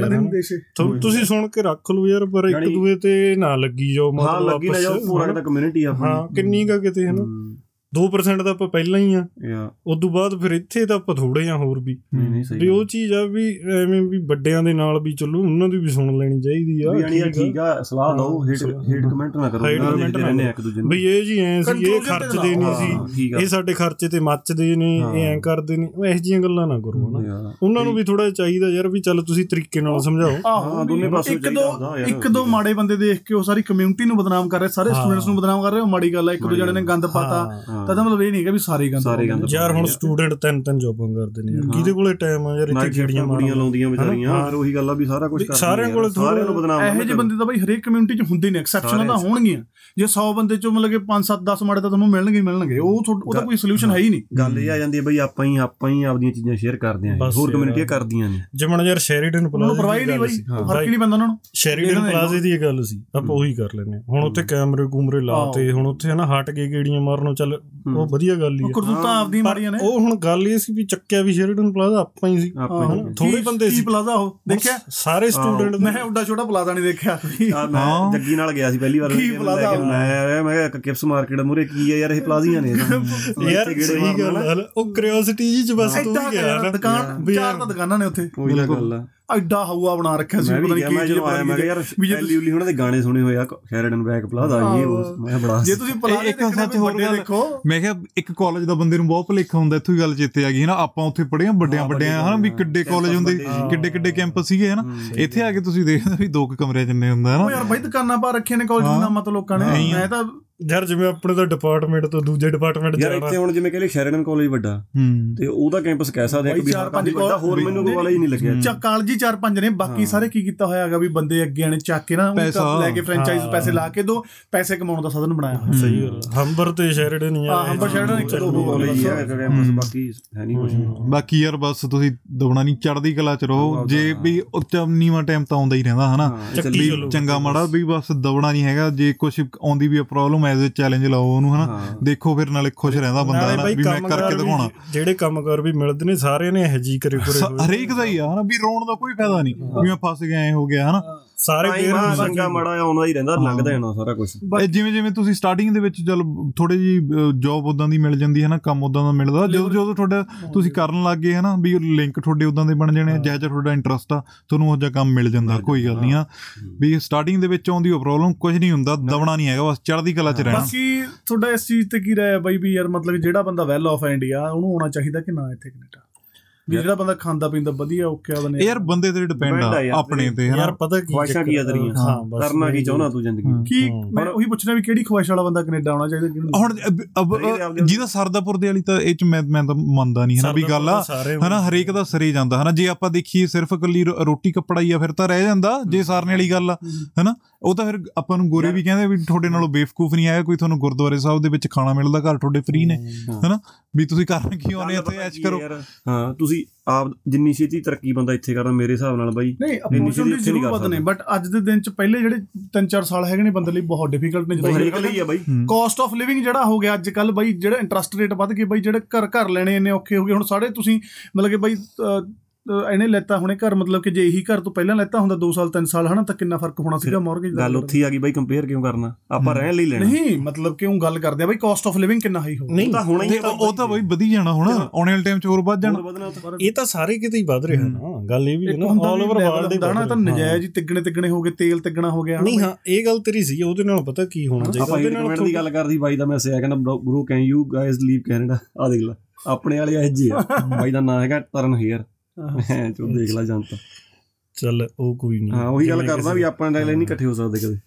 ਤੁਸੀਂ ਸੁਣ ਕੇ ਰੱਖ ਲਓ ਯਾਰ ਪਰ ਇੱਕ ਦੂਏ ਤੇ ਨਾ ਲੱਗੀ ਜਾਓ ਹਾਂ ਮਤਲਬ ਲੱਗੀ ਨਾ ਜਾਓ ਆਪਸ ਪੂਰਾ। ਤਾਂ ਕਮਿਊਨਿਟੀ ਆ ਆਪਣੀ। ਹਾਂ ਕਿੰਨੀ ਕਾ ਕਿਤੇ ਹਨਾ ਹੂੰ। 2% ਤਾਂ ਆਪਾਂ ਪਹਿਲਾਂ ਹੀ ਆ ਯਾ ਉਸ ਤੋਂ ਬਾਅਦ ਫਿਰ ਇੱਥੇ ਤਾਂ ਆਪਾਂ ਥੋੜੇ ਆ ਹੋਰ ਵੀ ਨਹੀਂ ਨਹੀਂ ਸਹੀ ਵੀ ਉਹ ਚੀਜ਼ ਆ ਵੀ ਐਵੇਂ ਵੀ ਵੱਡਿਆਂ ਦੇ ਨਾਲ ਵੀ ਚਲੋ ਉਹਨਾਂ ਦੀ ਵੀ ਸੁਣ ਲੈਣੀ ਚਾਹੀਦੀ ਆ ਵੀ ਯਾਨੀ ਠੀਕ ਆ। ਠੀਕ ਆ ਸਲਾਹ ਦਿਓ ਹੇਟ। ਹੇਟ ਕਮੈਂਟ ਨਾ ਕਰੋ comment ਲਿਖਦੇ ਨਾ। ਇੱਕ ਦੂਜੇ ਨੂੰ ਬਈ ਇਹ ਜੀ ਐ ਸੀ ਇਹ ਖਰਚਦੇ ਨਹੀਂ ਸੀ ਇਹ ਸਾਡੇ ਖਰਚੇ ਤੇ ਮੱਚਦੇ ਨੇ ਇਹ ਐਂ ਕਰਦੇ ਨੇ ਉਹ ਇਹੋ ਜਿਹੀਆਂ ਗੱਲਾਂ ਨਾ ਕਰੋ ਹਨਾ। ਉਹਨਾਂ ਨੂੰ ਵੀ ਥੋੜਾ ਚਾਹੀਦਾ ਯਾਰ ਵੀ ਚੱਲ ਤੁਸੀਂ ਤਰੀਕੇ ਨਾਲ ਸਮਝਾਓ ਹਾਂ, ਦੋਨੇ ਪਾਸੋਂ ਇੱਕ ਚਾਹੀਦਾ ਇੱਕ ਦੋ। ਮਾੜੇ ਬੰਦੇ ਦੇਖ ਕੇ ਉਹ ਸਾਰੀ ਕਮਿਊਨਿਟੀ ਨੂੰ ਬਦਨਾਮ ਕਰ ਰਹੇ ਸਾਰੇ। ਸਟੂਡੈਂਟਸ ਨੂੰ ਬਦਨਾਮ ਕਰ ਰਹੇ ਉਹ ਮਾੜੀ ਗੱਲ ਆ ਇੱਕ ਦੋ ਜਣੇ ਨੇ ਗੰਦ ਪਾਤਾ ਹਾਂ। ਤਾਂ ਮਤਲਬ ਇਹ ਨਹੀਂ ਹੈਗਾ ਵੀ ਸਾਰੇ ਗੰਦ ਸਾਰੇ ਗੰਦ। ਯਾਰ ਹੁਣ ਯਾਰ। ਸਟੂਡੈਂਟ ਤਿੰਨ ਤਿੰਨ ਜੌਬਾਂ ਕਰਦੇ ਨੇ ਯਾਰ। ਕਿਹਦੇ ਕੋਲੇ ਟਾਈਮ ਆ ਯਾਰ ਇੱਥੇ ਜਿਹੜੀਆਂ ਕੁੜੀਆਂ ਲਾਉਂਦੀਆਂ ਵਿਚਾਰੀਆਂ। ਫਿਰ ਉਹੀ ਗੱਲ ਆ ਵੀ ਸਾਰਾ ਕੁਝ ਵੀ ਸਾਰਿਆਂ ਕੋਲ ਸਾਰਿਆਂ ਨੂੰ ਬਦਨਾਮ ਇਹੋ ਜਿਹੇ ਬੰਦੇ ਤਾਂ ਬਈ ਹਰੇਕ ਕਮਿਊਨਿਟੀ 'ਚ ਹੁੰਦੇ ਨੇ ਐਕਸੈਪਸ਼ਨਾਂ ਤਾਂ। ਹੋਣਗੀਆਂ ਜੇ 100 ਬੰਦੇ 'ਚੋਂ ਮਤਲਬ ਕਿ 5 7 10 ਮਾੜੇ ਤਾਂ ਤੁਹਾਨੂੰ ਮਿਲਣਗੇ ਹੀ ਮਿਲਣਗੇ। ਉਹ ਤੁਹਾਡਾ- ਉਹਦਾ ਕੋਈ ਸੋਲੂਸ਼ਨ ਹੈ ਹੀ ਨਹੀਂ। ਗੱਲ ਇਹ ਆ ਜਾਂਦੀ ਹੈ ਬਈ ਆਪਾਂ ਹੀ ਆਪਾਂ ਹੀ ਆਪਦੀਆਂ ਚੀਜ਼ਾਂ ਸ਼ੇਅਰ ਕਰਦੇ ਆਂ ਹੋਰ ਯਾਰ। ਕਮਿਊਨਿਟੀਆਂ ਕਰਦੀਆਂ ਨੇ ਜਿਵੇਂ ਜਰ ਸ਼ੈਰੀਡਨ ਉਹਨਾਂ ਨੂੰ ਪ੍ਰੋਵਾਈਡ ਨਹੀਂ ਬਈ। ਫ਼ਰਕ ਨਹੀਂ ਪੈਂਦਾ ਉਹਨਾਂ ਨੂੰ। ਸ਼ੈਰੀਡਨ ਇਹਨਾਂ ਨੇ ਪਲਾਜ਼ੇ ਦੀ ਇਹ ਗੱਲ ਸੀ। ਆਪਾਂ ਉਹੀ ਕਰ ਲੈਨੇ ਹੁਣ ਉੱਥੇ ਕੈਮਰੇ ਕੂਮਰੇ ਲਾਤੇ ਹੁਣ ਉੱਥੇ ਹਨਾ ਹਟ ਕੇ ਗੇੜੀਆਂ ਮਾਰਨੋਂ ਚੱਲ ਉਹ ਵਧੀਆ ਗੱਲ ਹੀ ਆ ਕਰਤੂਤਾਂ ਆਪਦੀਆਂ ਮਾਰੀਆਂ ਨੇ। ਉਹ ਹੁਣ ਗੱਲ ਇਹ ਸੀ ਵੀ ਚੱਕਿਆ ਵੀ ਸ਼ੈਰੀਡਨ ਪਲਾਜ਼ਾ ਆਪਾਂ ਹੀ ਸੀ। ਹਨਾ, ਥੋੜੇ ਬੰਦੇ ਸੀ। ਪਲਾਜ਼ਾ ਉਹ? ਦੇਖਿਆ? ਸਾਰੇ ਸਟੂਡੈਂਟ ਮੈਂ ਉੱਡਾ ਛੋਟਾ ਪਲਾਜ਼ਾ ਨਹੀਂ ਦੇਖਿਆ। ਮੈਂ ਜੱਗੀ ਨਾਲ ਗਿਆ ਸੀ ਪਹਿਲੀ ਵਾਰ। ਪਲਾਜ਼ਾ? ਮੈਂ ਆਇਆ ਮੈਂ ਕਿਹਾ ਕਿਪਸ ਮਾਰਕੀਟ ਮੂਰੇ ਕੀ ਹੈ ਯਾਰ ਇਹ ਪਲਾਜ਼ੀਆਂ ਨੇ। (laughs) ਯਾਰ ਸਹੀ ਗੱਲ। ਆ, ਉਹ ਕਿਉਰਿਓਸਿਟੀ ਜੀ ਚ ਬਸ ਤੂੰ ਗਿਆ ਨਾ ਦੁਕਾਨ ਚਾਰ ਤਾਂ ਦੁਕਾਨਾਂ ਨੇ ਉੱਥੇ। ਉਹੀ ਗੱਲ ਆ। ਐਡਾ ਹਵਾ ਬਣਾ ਰੱਖਿਆ ਸੀ ਪਤਾ ਨਹੀਂ ਕੀ ਜਦੋਂ ਆਇਆ ਮੈਂ ਕਿਹਾ ਯਾਰ ਐਲੀ ਉਲੀ ਉਹਨਾਂ ਦੇ ਗਾਣੇ ਸੁਣੇ ਹੋਏ ਆ ਸ਼ੈਰਡਨ ਬੈਕ ਪਲਾਜ਼ਾ ਇਹ ਉਹ ਮੈਂ ਬੜਾ ਜੇ ਤੁਸੀਂ ਪਲਾਜ਼ੇ ਇੱਕ ਸੱਚ ਹੋਰ ਗੱਲ ਦੇਖੋ। ਮੈਂ ਕਿਹਾ ਇੱਕ ਕਾਲਜ ਦਾ ਬੰਦੇ ਨੂੰ ਬਹੁਤ ਭੁਲੇਖਾ ਹੁੰਦਾ ਇੱਥੋਂ ਹੀ ਗੱਲ ਚੇਤੇ ਆ ਗਈ ਹੈ ਨਾ ਆਪਾਂ ਉੱਥੇ ਪੜ੍ਹੇ ਆ ਵੱਡਿਆਂ ਵੱਡਿਆਂ ਹਨਾ ਵੀ ਕਿੱਡੇ ਕਾਲਜ ਹੁੰਦੇ ਕਿੱਡੇ ਕਿੱਡੇ ਕੈਂਪਸ ਸੀਗੇ ਹਨਾ। ਇੱਥੇ ਆ ਕੇ ਤੁਸੀਂ ਦੇਖਦੇ ਵੀ ਦੋ ਕੁ ਕਮਰੇ ਜਿੰਨੇ ਹੁੰਦਾ ਉਹ ਹਨਾ। ਯਾਰ ਬਾਈ ਦੁਕਾਨਾਂ ਪਾ ਰੱਖੀਆਂ ਨੇ ਕਾਲਜ ਦੇ ਨਾਮਾਂ ਤੋਂ ਲੋਕਾਂ ਨੇ। ਮੈਂ ਤਾਂ ਯਾਰ ਜਿਵੇਂ ਆਪਣੇ ਤਾਂ ਡਿਪਾਰਟਮੈਂਟ ਤੋਂ ਦੂਜੇ ਡਿਪਾਰਟਮੈਂਟ ਯਾਰ ਜਾਣਾ। ਇੱਥੇ ਹੁਣ ਜਿਵੇਂ ਕਹਿੰਦੇ ਸ਼ੈਰਡਨ ਕਾਲਜ ਵੱਡਾ ਹੂੰ। ਤੇ ਉਹਦਾ ਕੈਂਪਸ ਕਹਿ ਸਕਦੇ ਆ ਕਿ ਬਾਈ ਵੀ ਚਾਰ ਹਾਂ ਪੰਜ ਵੱਡਾ ਹੋਰ ਮੈਨੂੰ ਕੋਈ ਵਾਲਾ ਹੀ ਨਹੀਂ ਲੱਗਿਆ। ਚਾ ਕਾਲਜੀ ਚਾਰ ਪੰਜ ਨੇ ਬਾਕੀ ਸਾਰੇ ਕੀ ਕੀਤਾ ਹੋਇਆ ਹੈਗਾ ਵੀ ਬੰਦੇ ਅੱਗੇ ਆਣੇ ਚੱਕ ਕੇ ਨਾ ਉਹ ਲੈ ਕੇ ਫਰੈਂਚਾਈਜ਼ ਹਾਂ। ਪੈਸੇ ਲਾ ਕੇ ਦੋ ਪੈਸੇ ਕਮਾਉਣ ਦਾ ਸਾਧਨ ਬਣਾਇਆ ਹੋਇਆ। ਸਹੀ ਗੱਲ। ਹੰਬਰ ਤੇ ਸ਼ੈਰੀਡਨ ਹੀ ਆ। ਹਾਂ, ਹੰਬਰ ਸ਼ੈਰੀਡਨ ਇੱਕ ਦੋ ਹੋਰ ਕਾਲਜ ਹੀ ਹੈ। ਕੈਂਪਸ ਬਾਕੀ ਹੈ ਨਹੀਂ ਕੁਝ ਬਾਕੀ ਯਾਰ ਬਸ ਤੁਸੀਂ ਦਬਣਾ ਨਹੀਂ ਚੜਦੀ ਕਲਾ ਚ ਰਹੋ। ਜੇ ਵੀ ਉੱਚਾ ਨੀਵਾਂ ਟਾਈਮ ਤਾਂ ਆਉਂਦਾ ਹੀ ਰਹਿੰਦਾ ਹਨਾ? ਚੱਕੀ ਵੀ। ਚੰਗਾ ਮਾੜਾ ਵੀ ਬਸ ਦਬਣਾ ਨਹੀਂ ਹੈਗਾ। ਜੇ ਕੁਝ ਆਉਂਦੀ ਵੀ ਪ੍ਰੋਬਲਮ ਐਜ਼ ਅ ਚੈਲੰਜ ਲਾਓ ਉਹਨੂੰ ਹਨਾ। ਦੇਖੋ ਫਿਰ ਨਾਲੇ ਖੁਸ਼ ਰਹਿੰਦਾ ਬੰਦਾ ਹਨਾ? ਵੀ ਮੈਂ ਕਰਕੇ ਦਿਖਾਉਣਾ। ਜਿਹੜੇ ਕੰਮਕਾਰ ਵੀ ਮਿਲਦੇ ਨੇ ਸਾਰਿਆਂ ਨੇ ਇਹ ਜੀ ਕਰੇ ਕੁਰੇ। ਹਰੇਕ ਦਾ ਹੀ ਆ ਹਨਾ? ਵੀ ਰੋਣ ਦਾ ਕੋਈ ਫਾਇਦਾ ਨਹੀਂ। ਵੀ ਮੈਂ ਫਸ ਗਿਆ ਐ ਹੋ ਗਿਆ ਹਨਾ? ਸਾਰੇ ਪੇਰੈਂਟਸ ਚੰਗਾ ਮਾੜਾ ਆਉਂਦਾ ਹੀ ਰਹਿੰਦਾ ਲੰਘਦਾ ਜਾਣਾ ਸਾਰਾ ਕੁਝ ਇਹ ਜਿਵੇਂ ਜਿਵੇਂ ਤੁਸੀਂ ਸਟਾਰਟਿੰਗ ਦੇ ਵਿੱਚ ਚਲ ਥੋੜੀ ਜੀ ਜੌਬ ਉਦਾਂ ਦੀ ਮਿਲ ਜਾਂਦੀ ਹੈ ਨਾ ਕੰਮ ਉਦਾਂ ਦਾ ਮਿਲਦਾ। ਜਦੋਂ ਜਦੋਂ ਤੁਹਾਡਾ ਤੁਸੀਂ ਕਰਨ ਲੱਗ ਗਏ ਹਨਾ ਵੀ ਲਿੰਕ ਤੁਹਾਡੇ ਉਦਾਂ ਦੇ ਬਣ ਜਾਣੇ ਜਿਹੋ ਜਿਹਾ ਤੁਹਾਡਾ ਇੰਟਰਸਟ ਆ ਤੁਹਾਨੂੰ ਉਹ ਜਿਹਾ ਕੰਮ ਮਿਲ ਜਾਂਦਾ ਕੋਈ ਗੱਲ ਨਹੀਂ ਆ। ਵੀ ਸਟਾਰਟਿੰਗ ਦੇ ਵਿੱਚ ਆਉਂਦੀ ਉਹ ਪ੍ਰੋਬਲਮ ਕੁਝ ਨਹੀਂ ਹੁੰਦਾ ਦਬਣਾ ਨਹੀਂ ਹੈਗਾ ਬਸ ਚੜ੍ਹਦੀ ਕਲਾ 'ਚ ਰਹਿਣਾ। ਬਾਕੀ ਤੁਹਾਡਾ ਇਸ ਚੀਜ਼ ਤੇ ਕੀ ਰਾਏ ਹੈ ਬਾਈ ਵੀ ਯਾਰ ਮਤਲਬ ਜਿਹੜਾ ਬੰਦਾ ਵੈਲ ਆਫ ਇੰਡੀਆ ਉਹਨੂੰ ਆਉਣਾ ਚਾਹੀਦਾ ਕਿ ਨਾ ਇੱਥੇ ਕੈਨੇਡਾ? ਵੀ ਜਿਹੜਾ ਬੰਦਾ ਖਾਂਦਾ ਪੀਂਦਾ ਵਧੀਆ ਓਕੇ ਆ ਬਨੇ ਇਹ ਯਾਰ ਬੰਦੇ ਤੇ ਡਿਪੈਂਡ ਆ ਆਪਣੇ ਤੇ ਯਾਰ ਪਤਾ ਕੀ ਖੁਆਇਸ਼ਾਂ ਕੀ ਆ? ਤੇਰੀਆਂ? ਹਾਂ ਬਸ ਕਰਨਾ ਕੀ ਚਾਹੁੰਦਾ ਤੂੰ ਜ਼ਿੰਦਗੀ। ਕੀ ਮੈਂ ਉਹੀ ਪੁੱਛਣਾ ਵੀ ਕਿਹੜੀ ਖੁਆਇਸ਼ ਵਾਲਾ ਬੰਦਾ ਕੈਨੇਡਾ ਆਉਣਾ ਚਾਹੀਦਾ ਹੁਣ ਜਿਹਦਾ ਸਰਦਾਪੁਰ ਦੇ ਵਾਲੀ ਤਾਂ ਇਹ ਚ ਮੈਂ ਮੈਂ ਤਾਂ ਮੰਨਦਾ ਨਹੀਂ ਹਨਾ? ਵੀ ਗੱਲ ਆ ਹਨਾ? ਹਰੇਕ ਦਾ ਸਰੇ ਜਾਂਦਾ ਹਨਾ? ਜੇ ਆਪਾਂ ਦੇਖੀਏ ਸਿਰਫ ਇਕੱਲੀ ਰੋ- ਰੋਟੀ ਕੱਪੜਾ ਹੀ ਆ ਫਿਰ ਤਾਂ ਰਹਿ ਜਾਂਦਾ ਜੇ ਸਾਰਨੇ ਵਾਲੀ ਗੱਲ ਆ ਹਨਾ? ਉਹ ਤਾਂ ਫਿਰ ਆਪਾਂ ਨੂੰ ਗੋਰੇ ਵੀ ਕਹਿੰਦੇ ਵੀ ਤੁਹਾਡੇ ਨਾਲੋਂ ਬੇਵਕੂਫ ਨਹੀਂ ਆਇਆ ਕੋਈ ਤੁਹਾਨੂੰ ਗੁਰਦੁਆਰੇ ਸਾਹਿਬ ਦੇ ਵਿੱਚ ਖਾਣਾ ਮਿਲਦਾ ਘਰ ਤੁਹਾਡੇ ਫ੍ਰੀ ਨੇ ਹਨਾ? ਵੀ ਤੁਸੀਂ ਕਰਨ ਕੀ ਆਉਨੇ ਇੱਥੇ ਐਸ਼ ਕਰੋ। ਹਾਂ ਤੁਸੀਂ ਆਪ ਜਿੰਨੀ ਛੇਤੀ ਤਰੱਕੀ ਬੰਦਾ ਇੱਥੇ ਕਰਦਾ ਮੇਰੇ ਹਿਸਾਬ ਨਾਲ ਬਾਈ ਨਹੀਂ ਅਪੋਰਚੁਨਿਟੀ ਜ਼ਰੂਰ ਵਧਨੇ ਸਕਦਾ। ਬਟ ਅੱਜ ਦੇ ਦਿਨ ਚ ਪਹਿਲੇ ਜਿਹੜੇ 3-4 ਸਾਲ ਹੈਗੇ ਨੇ ਬੰਦੇ ਲਈ ਬਹੁਤ ਡਿਫਿਕਲਟ ਨੇ ਹਰੇਕ ਲਈ ਆ ਬਾਈ। ਕਾਸਟ ਆਫ ਲਿਵਿੰਗ ਜਿਹੜਾ ਹੋ ਗਿਆ ਅੱਜ ਕੱਲ ਬਾਈ ਜਿਹੜਾ ਇੰਟਰਸਟ ਰੇਟ ਵੱਧ ਗਏ ਬਾਈ ਜਿਹੜੇ ਘਰ ਘਰ ਲੈਣੇ ਇੰਨੇ ਔਖੇ ਹੋ ਗਏ ਹੁਣ ਸਾਰੇ ਤੁਸੀਂ ਮਤਲਬ ਕਿ ਬਾਈ ਇਹਨੇ ਲੈਤਾ ਹੁਣੇ ਘਰ ਮਤਲਬ ਕਿ ਜੇ ਇਹੀ ਘਰ ਤੋਂ ਪਹਿਲਾਂ ਲੈਤਾ ਹੁੰਦਾ 2 ਸਾਲ 3 ਸਾਲ ਹਨਾ ਤਾਂ ਕਿੰਨਾ ਫ਼ਰਕ ਹੋਣਾ ਸੀਗਾ ਮਾਰਗੇਜ ਦਾ? ਗੱਲ ਉੱਥੇ ਆ ਗਈ ਬਾਈ ਕੰਪੇਅਰ ਕਿਉਂ ਕਰਨਾ? ਆਪਾਂ ਰਹਿਣ ਲਈ ਲੈਣਾ। ਨਹੀਂ ਮਤਲਬ ਕਿ ਉਹ ਗੱਲ ਕਰਦੇ ਆ ਬਾਈ ਕਾਸਟ ਆਫ ਲਿਵਿੰਗ ਕਿੰਨਾ ਹਾਈ ਹੋ ਨਹੀਂ ਤਾਂ ਹੋਣਾ ਹੀ ਤੇ ਉਹ ਤਾਂ ਬਈ ਵਧੀ ਜਾਣਾ ਹੁਣ ਆਉਣ ਵਾਲੇ ਟਾਈਮ 'ਚ ਹੋਰ ਵੱਧ ਜਾਣਾ। ਇਹ ਤਾਂ ਸਾਰੇ ਕਿਤੇ ਹੀ ਵੱਧ ਰਿਹਾ ਨਾ ਗੱਲ ਇਹ ਵੀ ਹੈ ਨਾ ਆਲ ਓਵਰ ਵਰਲਡ ਦੇ ਨਾ ਤਾਂ ਨਜਾਇਜ਼ ਹੀ। ਤਿੱਗਣੇ ਤਿੱਗਣੇ ਹੋ ਗਏ ਤੇਲ ਤਿੱਗਣਾ ਹੋ ਗਿਆ ਨਹੀਂ ਹਾਂ ਇਹ ਗੱਲ ਤੇਰੀ ਸੀ ਉਹਦੇ ਨਾਲ ਪਤਾ ਕੀ ਹੋਣਾ ਚਾਹੀਦਾ ਆਪਾਂ ਉਹਦੇ ਨਾਲ ਦੀ ਗੱਲ ਕਰਦੀ ਬਾਈ ਦਾ ਮੈਸੇਜ ਆਇਆ ਕਹਿੰਦਾ bro can you guys leave Canada ਆ ਦੇਖ ਲੈ ਆਪਣੇ ਵਾਲੇ ਇਹ ਜੀ ਆ। (laughs) ਬਾਈ ਦਾ ਨਾਂ ਹੈਗਾ ਤਰਨ ਹੇਅਰ। ਚੋ (laughs) ਦੇਖ ਲੈ ਜਨਤਾ। ਚੱਲ ਉਹ ਕੋਈ ਨਹੀਂ। ਹਾਂ ਉਹੀ ਗੱਲ ਕਰਦਾ ਵੀ ਆਪਾਂ ਨਾਲ ਨਹੀਂ ਇਕੱਠੇ ਹੋ ਸਕਦੇ ਕਦੇ।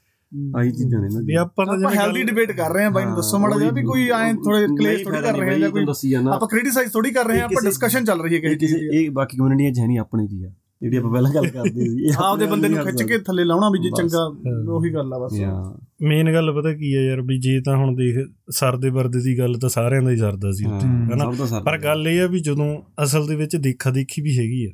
ਆਹੀ ਚੀਜ਼ਾਂ ਨੇ ਨਾ ਵੀ ਆਪਾਂ ਤਾਂ ਹੈਲਦੀ ਡਿਬੇਟ ਕਰ ਰਹੇ ਹਾਂ ਬਾਈ ਨੂੰ ਦੱਸੋ ਮਾੜਾ ਜਿਹਾ ਵੀ ਕੋਈ ਐ ਥੋੜੇ ਕਲੇਸ਼ ਥੋੜੀ ਕਰ ਰਹੇ ਹਾਂ ਜਾਂ ਕੋਈ ਦੱਸੀ ਜਾਣਾ ਆਪਾਂ ਕ੍ਰਿਟਿਸਾਈਜ਼ ਥੋੜੀ ਕਰ ਰਹੇ ਹਾਂ ਆਪਾਂ ਕਿਸੇ- ਡਿਸਕਸ਼ਨ ਚੱਲ ਰਹੀ ਹੈ ਕਿਸੇ ਇਹ ਬਾਕੀ ਕਮਿਊਨਿਟੀਆਂ ਚ ਹੈ ਨਹੀਂ ਆਪਣੇ ਦੀ ਆ ਜਿਹੜੀ ਆਪਾਂ ਪਹਿਲਾਂ ਗੱਲ ਕਰਦੇ ਸੀ। ਆਪਦੇ ਬੰਦੇ ਨੂੰ ਖਿੱਚ ਕੇ ਥੱਲੇ ਲਾਉਣਾ ਵੀ ਜੇ। ਚੰਗਾ ਉਹੀ ਗੱਲ ਆ ਬਸ। ਮੇਨ ਗੱਲ ਪਤਾ ਕੀ ਹੈ ਯਾਰ ਵੀ ਜੇ ਤਾਂ ਹੁਣ ਦੇਖ ਸਰਦੇ ਵਰਦੇ ਦੀ ਗੱਲ ਤਾਂ ਸਾਰਿਆਂ ਦਾ ਹੀ ਸਰਦਾ ਸੀ ਉੱਥੇ ਹਨਾ? ਦਾ ਪਰ ਗੱਲ ਇਹ ਆ ਵੀ ਜਦੋਂ ਅਸਲ ਦੇ ਵਿੱਚ ਦੇਖਾ ਦੇਖੀ ਵੀ ਹੈਗੀ ਆ।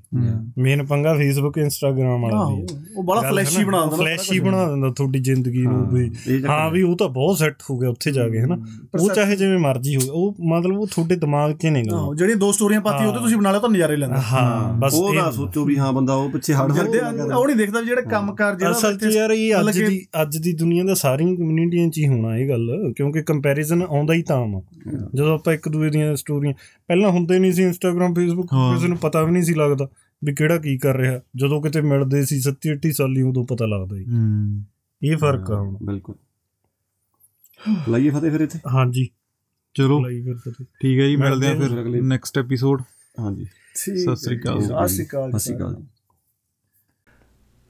ਮੇਨ ਪੰਗਾ ਫੇਸਬੁੱਕ ਇੰਸਟਾਗ੍ਰam ਵਾਲਾ ਵੀ ਆ। ਉਹ ਬੜਾ ਫਲੈਸ਼ੀ ਬਣਾ ਦਿੰਦਾ ਫਲੈਸ਼ੀ ਬਣਾ ਦਿੰਦਾ ਤੁਹਾਡੀ ਜ਼ਿੰਦਗੀ ਨੂੰ ਵੀ। ਹਾਂ ਵੀ ਉਹ ਤਾਂ ਬਹੁਤ ਸੈੱਟ ਹੋ ਗਿਆ ਉੱਥੇ ਜਾ ਕੇ ਹਨਾ? ਉਹ ਚਾਹੇ ਜਿਵੇਂ ਮਰਜ਼ੀ ਹੋਵੇ ਉਹ ਮਤਲਬ ਉਹ ਤੁਹਾਡੇ ਦਿਮਾਗ 'ਚ ਨਹੀਂ ਗਾ ਆਹੋ ਜਿਹੜੀਆਂ ਦੋ ਸਟੋਰੀਆਂ ਪਾਤੀ ਉਹਦੇ ਤੁਸੀਂ ਬਣਾ ਲਿਆ ਤਾਂ ਨਜ਼ਾਰੇ ਲੈਂਦਾ। ਹਾਂ ਬਸ ਉਹ ਨਾ ਸੋਚੋ ਵੀ ਹਾਂ ਬੰਦਾ ਉਹ ਪਿੱਛੇ ਹਟ ਕਰਦੇ ਜਾਂਦਾ ਉਹ ਨਹੀਂ ਦੇਖਦਾ ਵੀ ਜਿਹੜਾ ਕੰਮਕਾਰ ਜਿਹੜਾ ਅਸਲ 'ਚ ਯਾਰ ਇਹ ਅੱਜ ਦੀ ਅੱਜ ਦੀ ਦੁਨੀਆ ਦਾ ਸਾਰੀਆਂ ਕਮਿਊਨਿਟੀਆਂ 'ਚ ਹੀ ਹੋਣਾ ਇਹ ਗੱਲ ਕਿਉਂਕਿ ਕੰਪੈਰੀਜ਼ਨ ਆਉਂਦਾ ਹੀ ਤਾਂ ਵਾ। ਜਦੋਂ ਆਪਾਂ ਇੱਕ ਦੂਏ ਦੀਆਂ ਸਟੋਰੀਆਂ ਪਹਿਲਾਂ ਹੁੰਦੇ ਨਹੀਂ ਸੀ ਇੰਸਟਾਗ੍ਰam ਫੇਸਬੁੱਕ। ਕਿਸੇ ਨੂੰ ਪਤਾ ਵੀ ਨਹੀਂ ਸੀ ਲੱਗਦਾ ਵੀ ਕਿਹੜਾ ਕੀ ਕਰ ਰਿਹਾ। ਜਦੋਂ ਕਿਤੇ ਮਿਲਦੇ ਸੀ 70 80 ਸਾਲੀ ਉਦੋਂ ਪਤਾ ਲੱਗਦਾ ਸੀ। ਹੂੰ। ਇਹ ਫ਼ਰਕ ਆ ਹੁਣ। ਬਿਲਕੁਲ। ਲਾਈਏ ਫਤਿਹ ਫਿਰ ਇੱਥੇ। ਹਾਂਜੀ। ਚਲੋ। ਲਾਈ ਫਿਰ ਪਤਾ ਠੀਕ ਹੈ ਜੀ ਮਿਲਦੇ ਆ ਫਿਰ ਨੈਕਸਟ ਐਪੀਸੋਡ ਹਾਂਜੀ। ਠੀਕ ਸਤਿ ਸ੍ਰੀ ਅਕਾਲ। ਸਤਿ ਸ੍ਰੀ ਅਕਾਲ। ਸਤਿ ਸ਼੍ਰੀ ਅਕਾਲ। ਜੀ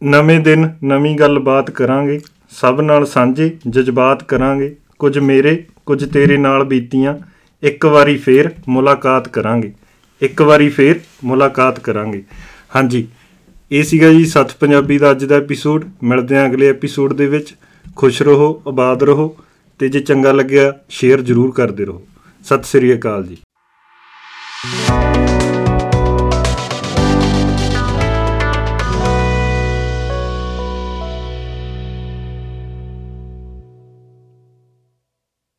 ਨਵੇਂ ਦਿਨ ਨਵੀਂ ਗੱਲਬਾਤ ਕਰਾਂਗੇ। ਸਭ ਨਾਲ ਸਾਂਝੇ ਜਜ਼ਬਾਤ ਕਰਾਂਗੇ। ਕੁਝ ਮੇਰੇ, ਕੁਝ ਤੇਰੇ ਨਾਲ ਬੀਤੀਆਂ। ਇੱਕ ਵਾਰੀ ਫੇਰ ਮੁਲਾਕਾਤ ਕਰਾਂਗੇ। ਇੱਕ ਵਾਰੀ ਫੇਰ ਮੁਲਾਕਾਤ ਕਰਾਂਗੇ। ਹਾਂਜੀ, ਇਹ ਸੀਗਾ ਜੀ ਸੱਤ ਪੰਜਾਬੀ ਦਾ ਅੱਜ ਦਾ ਐਪੀਸੋਡ ਮਿਲਦੇ ਹਾਂ ਅਗਲੇ ਐਪੀਸੋਡ ਦੇ ਵਿੱਚ। ਖੁਸ਼ ਰਹੋ, ਆਬਾਦ ਰਹੋ ਤੇ ਜੇ ਚੰਗਾ ਲੱਗਿਆ ਸ਼ੇਅਰ ਜ਼ਰੂਰ ਕਰਦੇ ਰਹੋ। ਸਤਿ ਸ੍ਰੀ ਅਕਾਲ ਜੀ।